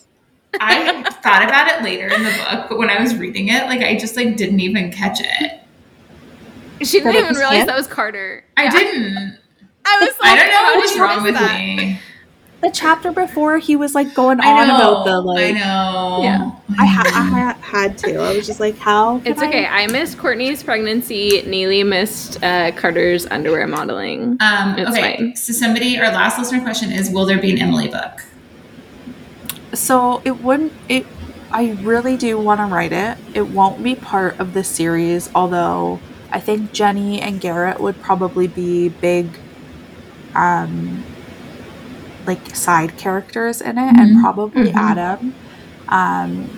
[SPEAKER 1] I thought about it later in the book, but when I was reading it, like I just like didn't even catch it.
[SPEAKER 2] she didn't
[SPEAKER 3] it
[SPEAKER 2] even realize
[SPEAKER 3] him?
[SPEAKER 2] that was Carter.
[SPEAKER 1] I
[SPEAKER 2] Yeah.
[SPEAKER 1] didn't.
[SPEAKER 2] I was like,
[SPEAKER 1] I don't know
[SPEAKER 2] how
[SPEAKER 1] what
[SPEAKER 2] did
[SPEAKER 1] was
[SPEAKER 2] you
[SPEAKER 1] wrong with
[SPEAKER 2] that?
[SPEAKER 1] me.
[SPEAKER 3] The chapter before, he was like going
[SPEAKER 1] I
[SPEAKER 3] on about the like.
[SPEAKER 1] I know.
[SPEAKER 2] Yeah.
[SPEAKER 3] I, ha- I ha- had to. I was just like, how? can
[SPEAKER 2] It's
[SPEAKER 3] I-
[SPEAKER 2] okay. I missed Courtney's pregnancy. Neely missed uh, Carter's underwear modeling.
[SPEAKER 1] Um,
[SPEAKER 2] It's
[SPEAKER 1] okay,
[SPEAKER 2] fine.
[SPEAKER 1] so somebody, our last listener question is: Will there be an Emily book?
[SPEAKER 3] So it wouldn't. It. I really do want to write it. It won't be part of the series, although I think Jennie and Garrett would probably be big, um, like side characters in it, and
[SPEAKER 1] Mhm.
[SPEAKER 3] probably
[SPEAKER 2] Mhm.
[SPEAKER 3] Adam. Um,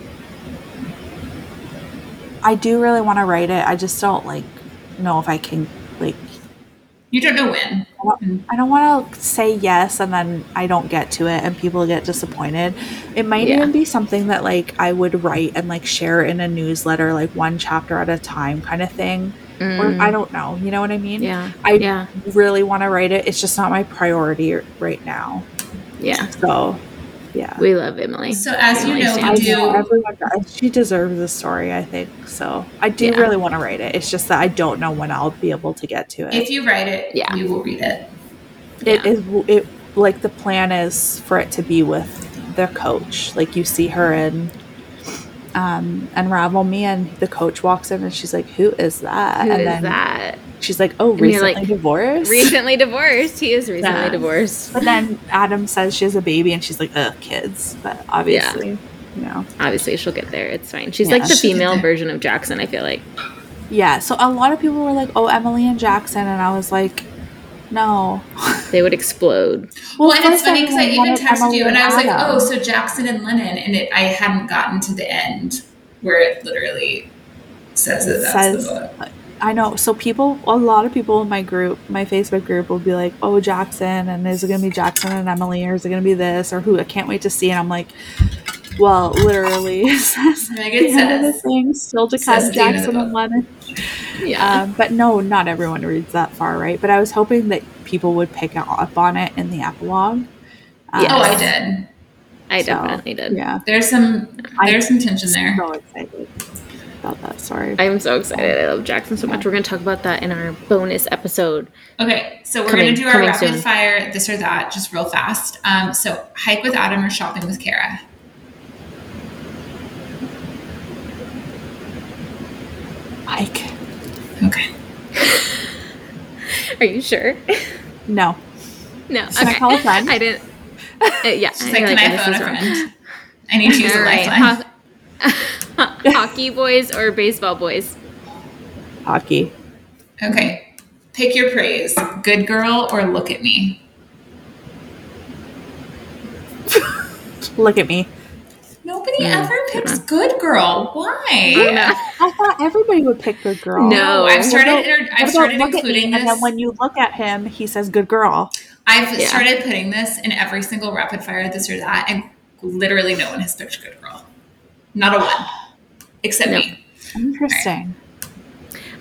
[SPEAKER 3] I do really want to write it. I just don't like know if I can like
[SPEAKER 1] You don't know when.
[SPEAKER 3] I don't want to say yes and then I don't get to it and people get disappointed. It might
[SPEAKER 2] Yeah.
[SPEAKER 3] even be something that like I would write and like share in a newsletter, like one chapter at a time kind of thing. Or I don't know. You know what I mean?
[SPEAKER 2] Mm. Yeah.
[SPEAKER 3] I
[SPEAKER 2] yeah.
[SPEAKER 3] really want to write it. It's just not my priority right now.
[SPEAKER 2] Yeah.
[SPEAKER 3] So, yeah.
[SPEAKER 2] We love Emily.
[SPEAKER 1] So as you know,
[SPEAKER 2] stands
[SPEAKER 1] we do-
[SPEAKER 3] everyone does. She deserves the story, I think. So I do
[SPEAKER 2] Yeah.
[SPEAKER 3] really want to write it. It's just that I don't know when I'll be able to get to it.
[SPEAKER 1] If you write it,
[SPEAKER 2] Yeah.
[SPEAKER 1] we will read it.
[SPEAKER 3] It
[SPEAKER 2] Yeah.
[SPEAKER 3] is it like the plan is for it to be with their coach. Like you see her in um Unravel Me and the coach walks in and she's like, Who is that?
[SPEAKER 2] Who
[SPEAKER 3] and
[SPEAKER 2] is
[SPEAKER 3] then
[SPEAKER 2] that?
[SPEAKER 3] she's like, Oh,
[SPEAKER 2] you're
[SPEAKER 3] recently
[SPEAKER 2] like,
[SPEAKER 3] divorced.
[SPEAKER 2] Recently divorced. He is recently
[SPEAKER 3] Yeah.
[SPEAKER 2] divorced.
[SPEAKER 3] but then Adam says she has a baby and she's like, Ugh, kids. But obviously, you know.
[SPEAKER 2] Obviously, she'll get there. It's fine. She's
[SPEAKER 3] Yeah.
[SPEAKER 2] like the female version of Jackson. I feel like.
[SPEAKER 3] Yeah. So a lot of people were like, Oh, Emily and Jackson and I was like, No.
[SPEAKER 2] They would explode.
[SPEAKER 1] Well, and it's funny because I even
[SPEAKER 3] wanted
[SPEAKER 1] texted you and I was like, oh, so Jackson and Lennon, and it, I hadn't gotten to the end where it literally says that that's
[SPEAKER 3] Says-
[SPEAKER 1] the book.
[SPEAKER 3] I know. So people, a lot of people in my group, my Facebook group, will be like, "Oh, Jackson, and is it gonna be Jackson and Emily, or is it gonna be this, or who? I can't wait to see." And I'm like, "Well, literally, it says
[SPEAKER 1] Like
[SPEAKER 3] the
[SPEAKER 1] it
[SPEAKER 3] end of the thing, still to
[SPEAKER 1] Says
[SPEAKER 3] come,
[SPEAKER 1] at the end of the
[SPEAKER 3] Jackson and
[SPEAKER 1] book.
[SPEAKER 3] Lennon."
[SPEAKER 2] Yeah.
[SPEAKER 3] Um, but no, not everyone reads that far, right? But I was hoping that people would pick up on it in the epilogue. Um,
[SPEAKER 2] Yes.
[SPEAKER 1] Oh, I did.
[SPEAKER 2] I
[SPEAKER 3] so,
[SPEAKER 2] definitely did.
[SPEAKER 3] Yeah,
[SPEAKER 1] There's some
[SPEAKER 3] I-
[SPEAKER 1] there's some tension there.
[SPEAKER 3] so excited about that. Sorry.
[SPEAKER 2] I'm so excited. I love Jackson so much. We're going to talk about that in our bonus episode.
[SPEAKER 1] Okay, so we're gonna do our rapid
[SPEAKER 2] soon.
[SPEAKER 1] fire this or that just real fast. Um, so hike with Adam or shopping with Kara.
[SPEAKER 3] Mike.
[SPEAKER 1] Okay.
[SPEAKER 2] Are you sure?
[SPEAKER 3] No.
[SPEAKER 2] No.
[SPEAKER 3] Can I
[SPEAKER 2] okay.
[SPEAKER 3] call a friend?
[SPEAKER 2] I didn't. Uh, yeah.
[SPEAKER 1] She's
[SPEAKER 2] I
[SPEAKER 1] like,
[SPEAKER 2] feel
[SPEAKER 1] can I phone a friend? I need to use a
[SPEAKER 2] All right.
[SPEAKER 1] lifeline.
[SPEAKER 2] Ho- hockey boys or baseball boys?
[SPEAKER 3] Hockey.
[SPEAKER 1] Okay. Pick your praise. Good girl or look at me.
[SPEAKER 3] Look at me.
[SPEAKER 1] Nobody
[SPEAKER 2] Mm,
[SPEAKER 1] ever picks
[SPEAKER 2] one.
[SPEAKER 1] good girl. Why?
[SPEAKER 2] know.
[SPEAKER 3] I thought everybody would pick good girl.
[SPEAKER 2] No.
[SPEAKER 1] I've started.
[SPEAKER 3] about-
[SPEAKER 1] inter- I've started
[SPEAKER 3] look at me,
[SPEAKER 1] including
[SPEAKER 3] and
[SPEAKER 1] this.
[SPEAKER 3] then when you look at him, he says "good girl."
[SPEAKER 1] I've
[SPEAKER 2] Yeah.
[SPEAKER 1] started putting this in every single rapid fire, this or that, and literally no one has picked good girl. Not a one, except
[SPEAKER 2] No.
[SPEAKER 1] me.
[SPEAKER 3] Interesting.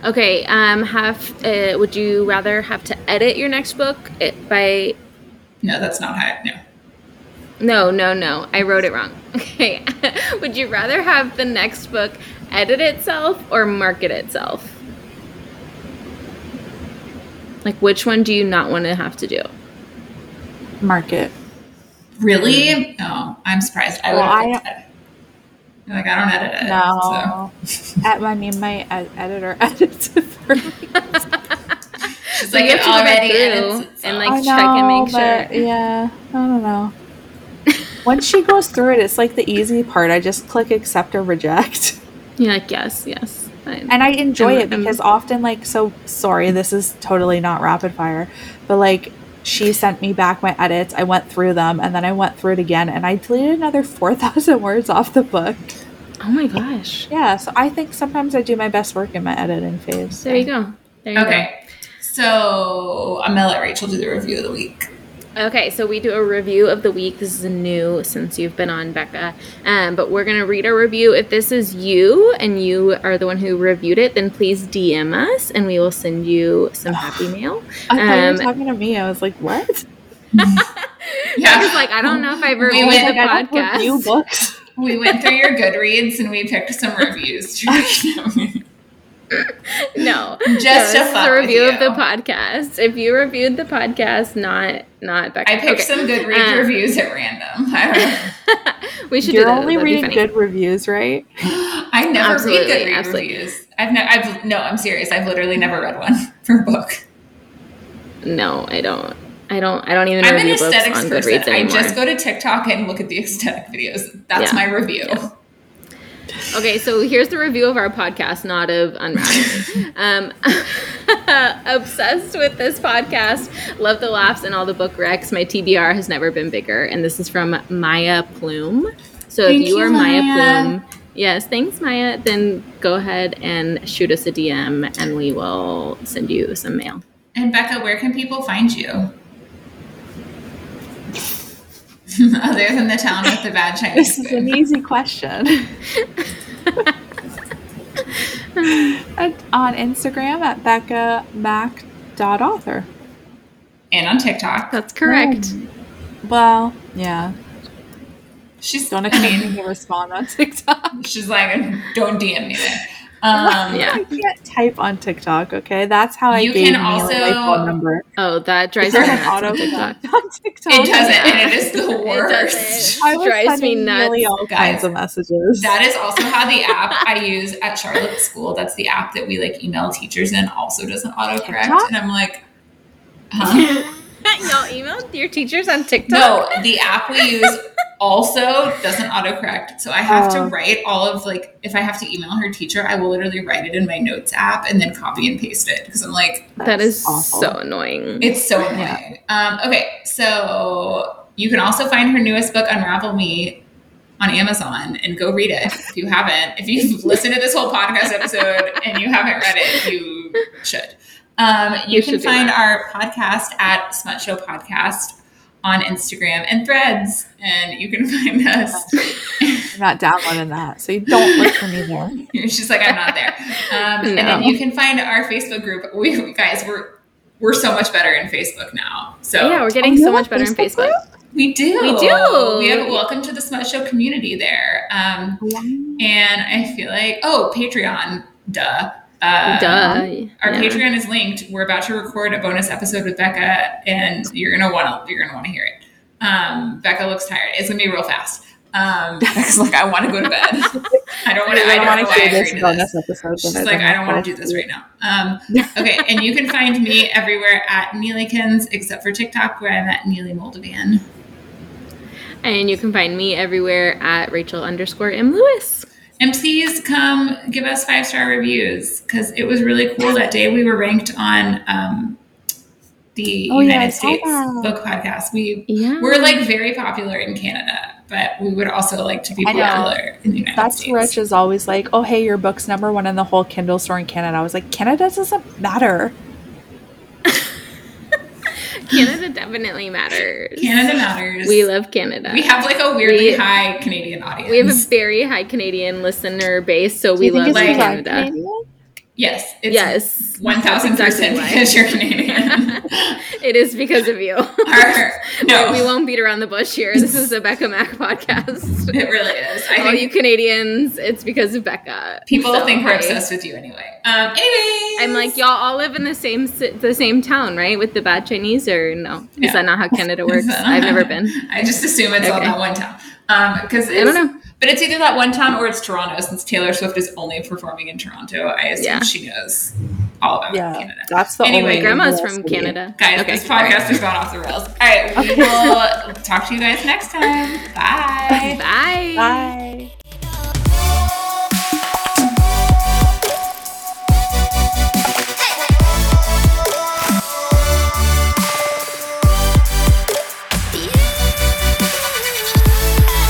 [SPEAKER 2] Okay. Um. Have. Uh, would you rather have to edit your next book it, by?
[SPEAKER 1] No, that's not how. No.
[SPEAKER 2] No. No. No. I wrote it wrong. Okay. would you rather have the next book edit itself or market itself? Like, which one do you not want to have to do?
[SPEAKER 3] Market.
[SPEAKER 1] Really? No, I'm surprised. I would
[SPEAKER 3] Well,
[SPEAKER 1] have
[SPEAKER 3] I-
[SPEAKER 1] picked edit. You're like I don't edit it.
[SPEAKER 3] No. At, I mean, my ed- editor edits it for me.
[SPEAKER 1] So she's
[SPEAKER 2] So
[SPEAKER 1] like
[SPEAKER 2] you
[SPEAKER 1] it
[SPEAKER 2] have to go back
[SPEAKER 1] already edits
[SPEAKER 2] and, like,
[SPEAKER 3] I
[SPEAKER 2] check and make
[SPEAKER 3] but
[SPEAKER 2] sure.
[SPEAKER 3] Yeah, I don't know. Once she goes through it, it's like the easy part. I just click accept or reject.
[SPEAKER 2] You're like, yes, yes. fine.
[SPEAKER 3] And I enjoy
[SPEAKER 2] And-
[SPEAKER 3] it because often, like, so sorry, this is totally not rapid fire, but like, she sent me back my edits. I went through them and then I went through it again and I deleted another 4,000 words off the book.
[SPEAKER 2] oh my gosh.
[SPEAKER 3] Yeah, so I think sometimes I do my best work in my editing phase.
[SPEAKER 2] There you go. There you
[SPEAKER 1] Okay. So I'm gonna let Rachel do the review of the week.
[SPEAKER 2] Go. Okay, so we do a review of the week. This is new since you've been on, Becka. Um, but we're gonna read a review. If this is you and you are the one who reviewed it, then please DM us and we will send you some happy mail.
[SPEAKER 3] I thought you
[SPEAKER 2] Um,
[SPEAKER 3] were talking to me. I was like, what?
[SPEAKER 2] I was like, I don't know if I've
[SPEAKER 1] We
[SPEAKER 2] reviewed
[SPEAKER 1] went-
[SPEAKER 2] the
[SPEAKER 3] I don't
[SPEAKER 2] podcast.
[SPEAKER 3] books.
[SPEAKER 1] We went through your Goodreads and we picked some reviews. to read.
[SPEAKER 2] No,
[SPEAKER 1] Just
[SPEAKER 2] no, this is a review of the podcast. If you reviewed the podcast, not not Becka.
[SPEAKER 1] I picked
[SPEAKER 2] Okay.
[SPEAKER 1] some Goodreads
[SPEAKER 2] Um,
[SPEAKER 1] reviews at random. I,
[SPEAKER 2] we should
[SPEAKER 3] You're
[SPEAKER 2] do
[SPEAKER 3] only reading good reviews, right?
[SPEAKER 1] I never
[SPEAKER 2] Absolutely,
[SPEAKER 1] read Goodreads
[SPEAKER 2] absolutely.
[SPEAKER 1] reviews. I've no, I've no, I'm serious. I've literally never read one for a book.
[SPEAKER 2] No, I don't. I don't. I don't even
[SPEAKER 1] I'm an
[SPEAKER 2] review books
[SPEAKER 1] aesthetics
[SPEAKER 2] on
[SPEAKER 1] person.
[SPEAKER 2] Goodreads
[SPEAKER 1] I just go to TikTok and look at the aesthetic videos. That's
[SPEAKER 2] Yeah.
[SPEAKER 1] my review.
[SPEAKER 2] Okay, so here's the review of our podcast, not of Unwrapped. um, obsessed with this podcast. Love the laughs and all the book wrecks. My TBR has never been bigger, and this is from Maya Plume. So
[SPEAKER 1] Thank
[SPEAKER 2] if you
[SPEAKER 1] you,
[SPEAKER 2] are Maya,
[SPEAKER 1] Maya.
[SPEAKER 2] Plume, yes, thanks Maya. Then go ahead and shoot us a DM, and we will send you some mail.
[SPEAKER 1] And Becka, where can people find you? Other than the town with the bad Chinese
[SPEAKER 3] This is an easy question. On Instagram at Becka Mack dot author.
[SPEAKER 1] And on TikTok.
[SPEAKER 2] That's correct.
[SPEAKER 3] Well, yeah.
[SPEAKER 1] She's
[SPEAKER 3] Don't
[SPEAKER 1] I
[SPEAKER 3] expect
[SPEAKER 1] mean,
[SPEAKER 3] me to respond on TikTok.
[SPEAKER 1] she's like, don't DM me there. Um,
[SPEAKER 2] Yeah.
[SPEAKER 3] I can't type on TikTok. Okay, that's how I
[SPEAKER 1] You
[SPEAKER 3] gave
[SPEAKER 1] can
[SPEAKER 3] Neil
[SPEAKER 1] also-
[SPEAKER 3] my phone number.
[SPEAKER 2] Oh, that drives me
[SPEAKER 3] an
[SPEAKER 2] nuts on
[SPEAKER 3] auto
[SPEAKER 2] TikTok.
[SPEAKER 3] on TikTok?
[SPEAKER 1] It doesn't, and it is the worst.
[SPEAKER 2] doesn't.
[SPEAKER 3] I was
[SPEAKER 2] drives me nuts.
[SPEAKER 3] Neely all
[SPEAKER 1] Guys,
[SPEAKER 3] kinds of messages.
[SPEAKER 1] That is also how the app I use at Charlotte School. That's the app that we like email teachers in. Also doesn't autocorrect,
[SPEAKER 3] TikTok?
[SPEAKER 1] and I'm like, huh?
[SPEAKER 2] Y'all emailed your teachers on TikTok?
[SPEAKER 1] No, the app we use also doesn't autocorrect. So I have to
[SPEAKER 3] Oh.
[SPEAKER 1] write all of like if I have to email her teacher, I will literally write it in my notes app and then copy and paste it because I'm like,
[SPEAKER 2] that is
[SPEAKER 3] awful.
[SPEAKER 2] so annoying.
[SPEAKER 1] it's so annoying. Um, okay, so you can also find her newest book, Unravel Me, on Amazon and go read it if you haven't. If you've listened to this whole podcast episode and you haven't read it, you should. Um, you,
[SPEAKER 2] You
[SPEAKER 1] can
[SPEAKER 2] should
[SPEAKER 1] find our podcast at Smut Show Podcast on Instagram and Threads, and you can find us.
[SPEAKER 3] I'm not downloading that, so you don't look for me there.
[SPEAKER 1] She's like, I'm not there. Um, And then you can find our Facebook group. We we- guys, we're we're so much better in Facebook now. So
[SPEAKER 2] yeah, we're getting
[SPEAKER 3] Oh,
[SPEAKER 2] so much better in
[SPEAKER 3] Facebook
[SPEAKER 2] Facebook.
[SPEAKER 1] we do.
[SPEAKER 2] We do.
[SPEAKER 1] We have a welcome to the Smut Show community there. Um, and I feel like, oh, Patreon, duh. Uh,
[SPEAKER 2] Duh.
[SPEAKER 1] Our
[SPEAKER 2] Yeah.
[SPEAKER 1] Patreon is linked. We're about to record a bonus episode with Becka, and you're gonna want to you're gonna want to hear it. Um, Becka looks tired. It's gonna be real fast. Um, Becka's like, I want to go to bed. I don't want to. I don't
[SPEAKER 3] want to do this bonus episode.
[SPEAKER 1] She's like, I don't want to do this right now. Um, okay, and you can find me everywhere at Neelykins, except for TikTok, where I'm at Neely Moldovan.
[SPEAKER 2] And you can find me everywhere at Rachel underscore M Lewis.
[SPEAKER 1] MCs come give us five star reviews because it was really cool that day. We were ranked on um, the
[SPEAKER 3] Oh,
[SPEAKER 1] United
[SPEAKER 3] saw
[SPEAKER 1] States. Book Podcast. We
[SPEAKER 2] Yeah.
[SPEAKER 1] we're like very popular in Canada, but we would also like to be popular in the United
[SPEAKER 3] That's
[SPEAKER 1] States.
[SPEAKER 3] Rich is always like, oh, hey, your book's number one in the whole Kindle store in Canada. I was like, Canada doesn't matter.
[SPEAKER 2] Canada definitely matters.
[SPEAKER 1] Canada matters.
[SPEAKER 2] We love Canada.
[SPEAKER 1] We have like a weirdly
[SPEAKER 2] We-
[SPEAKER 1] high Canadian audience.
[SPEAKER 2] We have a very high Canadian listener base, so
[SPEAKER 3] Do
[SPEAKER 2] we love
[SPEAKER 3] it's
[SPEAKER 1] like
[SPEAKER 2] Canada.
[SPEAKER 3] Canadian?
[SPEAKER 1] yes, it's
[SPEAKER 2] yes,
[SPEAKER 1] one thousand
[SPEAKER 2] That's
[SPEAKER 1] percent
[SPEAKER 2] exactly
[SPEAKER 1] because you're Canadian.
[SPEAKER 2] it is because of you.
[SPEAKER 1] Our- no,
[SPEAKER 2] we won't beat around the bush here. This is the Becka Mack podcast.
[SPEAKER 1] it really is. I
[SPEAKER 2] All you Canadians, it's because of Becka.
[SPEAKER 1] people
[SPEAKER 2] So,
[SPEAKER 1] think we're
[SPEAKER 2] hey.
[SPEAKER 1] obsessed with you anyway. Um, anyways,
[SPEAKER 2] I'm like, y'all all live in the same the same town, right? With the bad Chinese, or no?
[SPEAKER 1] Yeah.
[SPEAKER 2] Is that not how Canada works? I've never been.
[SPEAKER 1] I just assume it's all that one town. Um, because
[SPEAKER 2] I don't know.
[SPEAKER 1] But it's either that one town or it's Toronto. Since Taylor Swift is only performing in Toronto, I assume
[SPEAKER 2] Yeah.
[SPEAKER 1] she knows all about
[SPEAKER 3] Yeah,
[SPEAKER 1] Canada.
[SPEAKER 3] that's the
[SPEAKER 1] Anyway,
[SPEAKER 3] only
[SPEAKER 2] Grandma's from
[SPEAKER 3] city.
[SPEAKER 2] Canada.
[SPEAKER 1] Guys,
[SPEAKER 2] Okay.
[SPEAKER 1] this podcast has gone off the rails. All right, we will talk to you guys next time. Bye.
[SPEAKER 2] Bye.
[SPEAKER 3] Bye.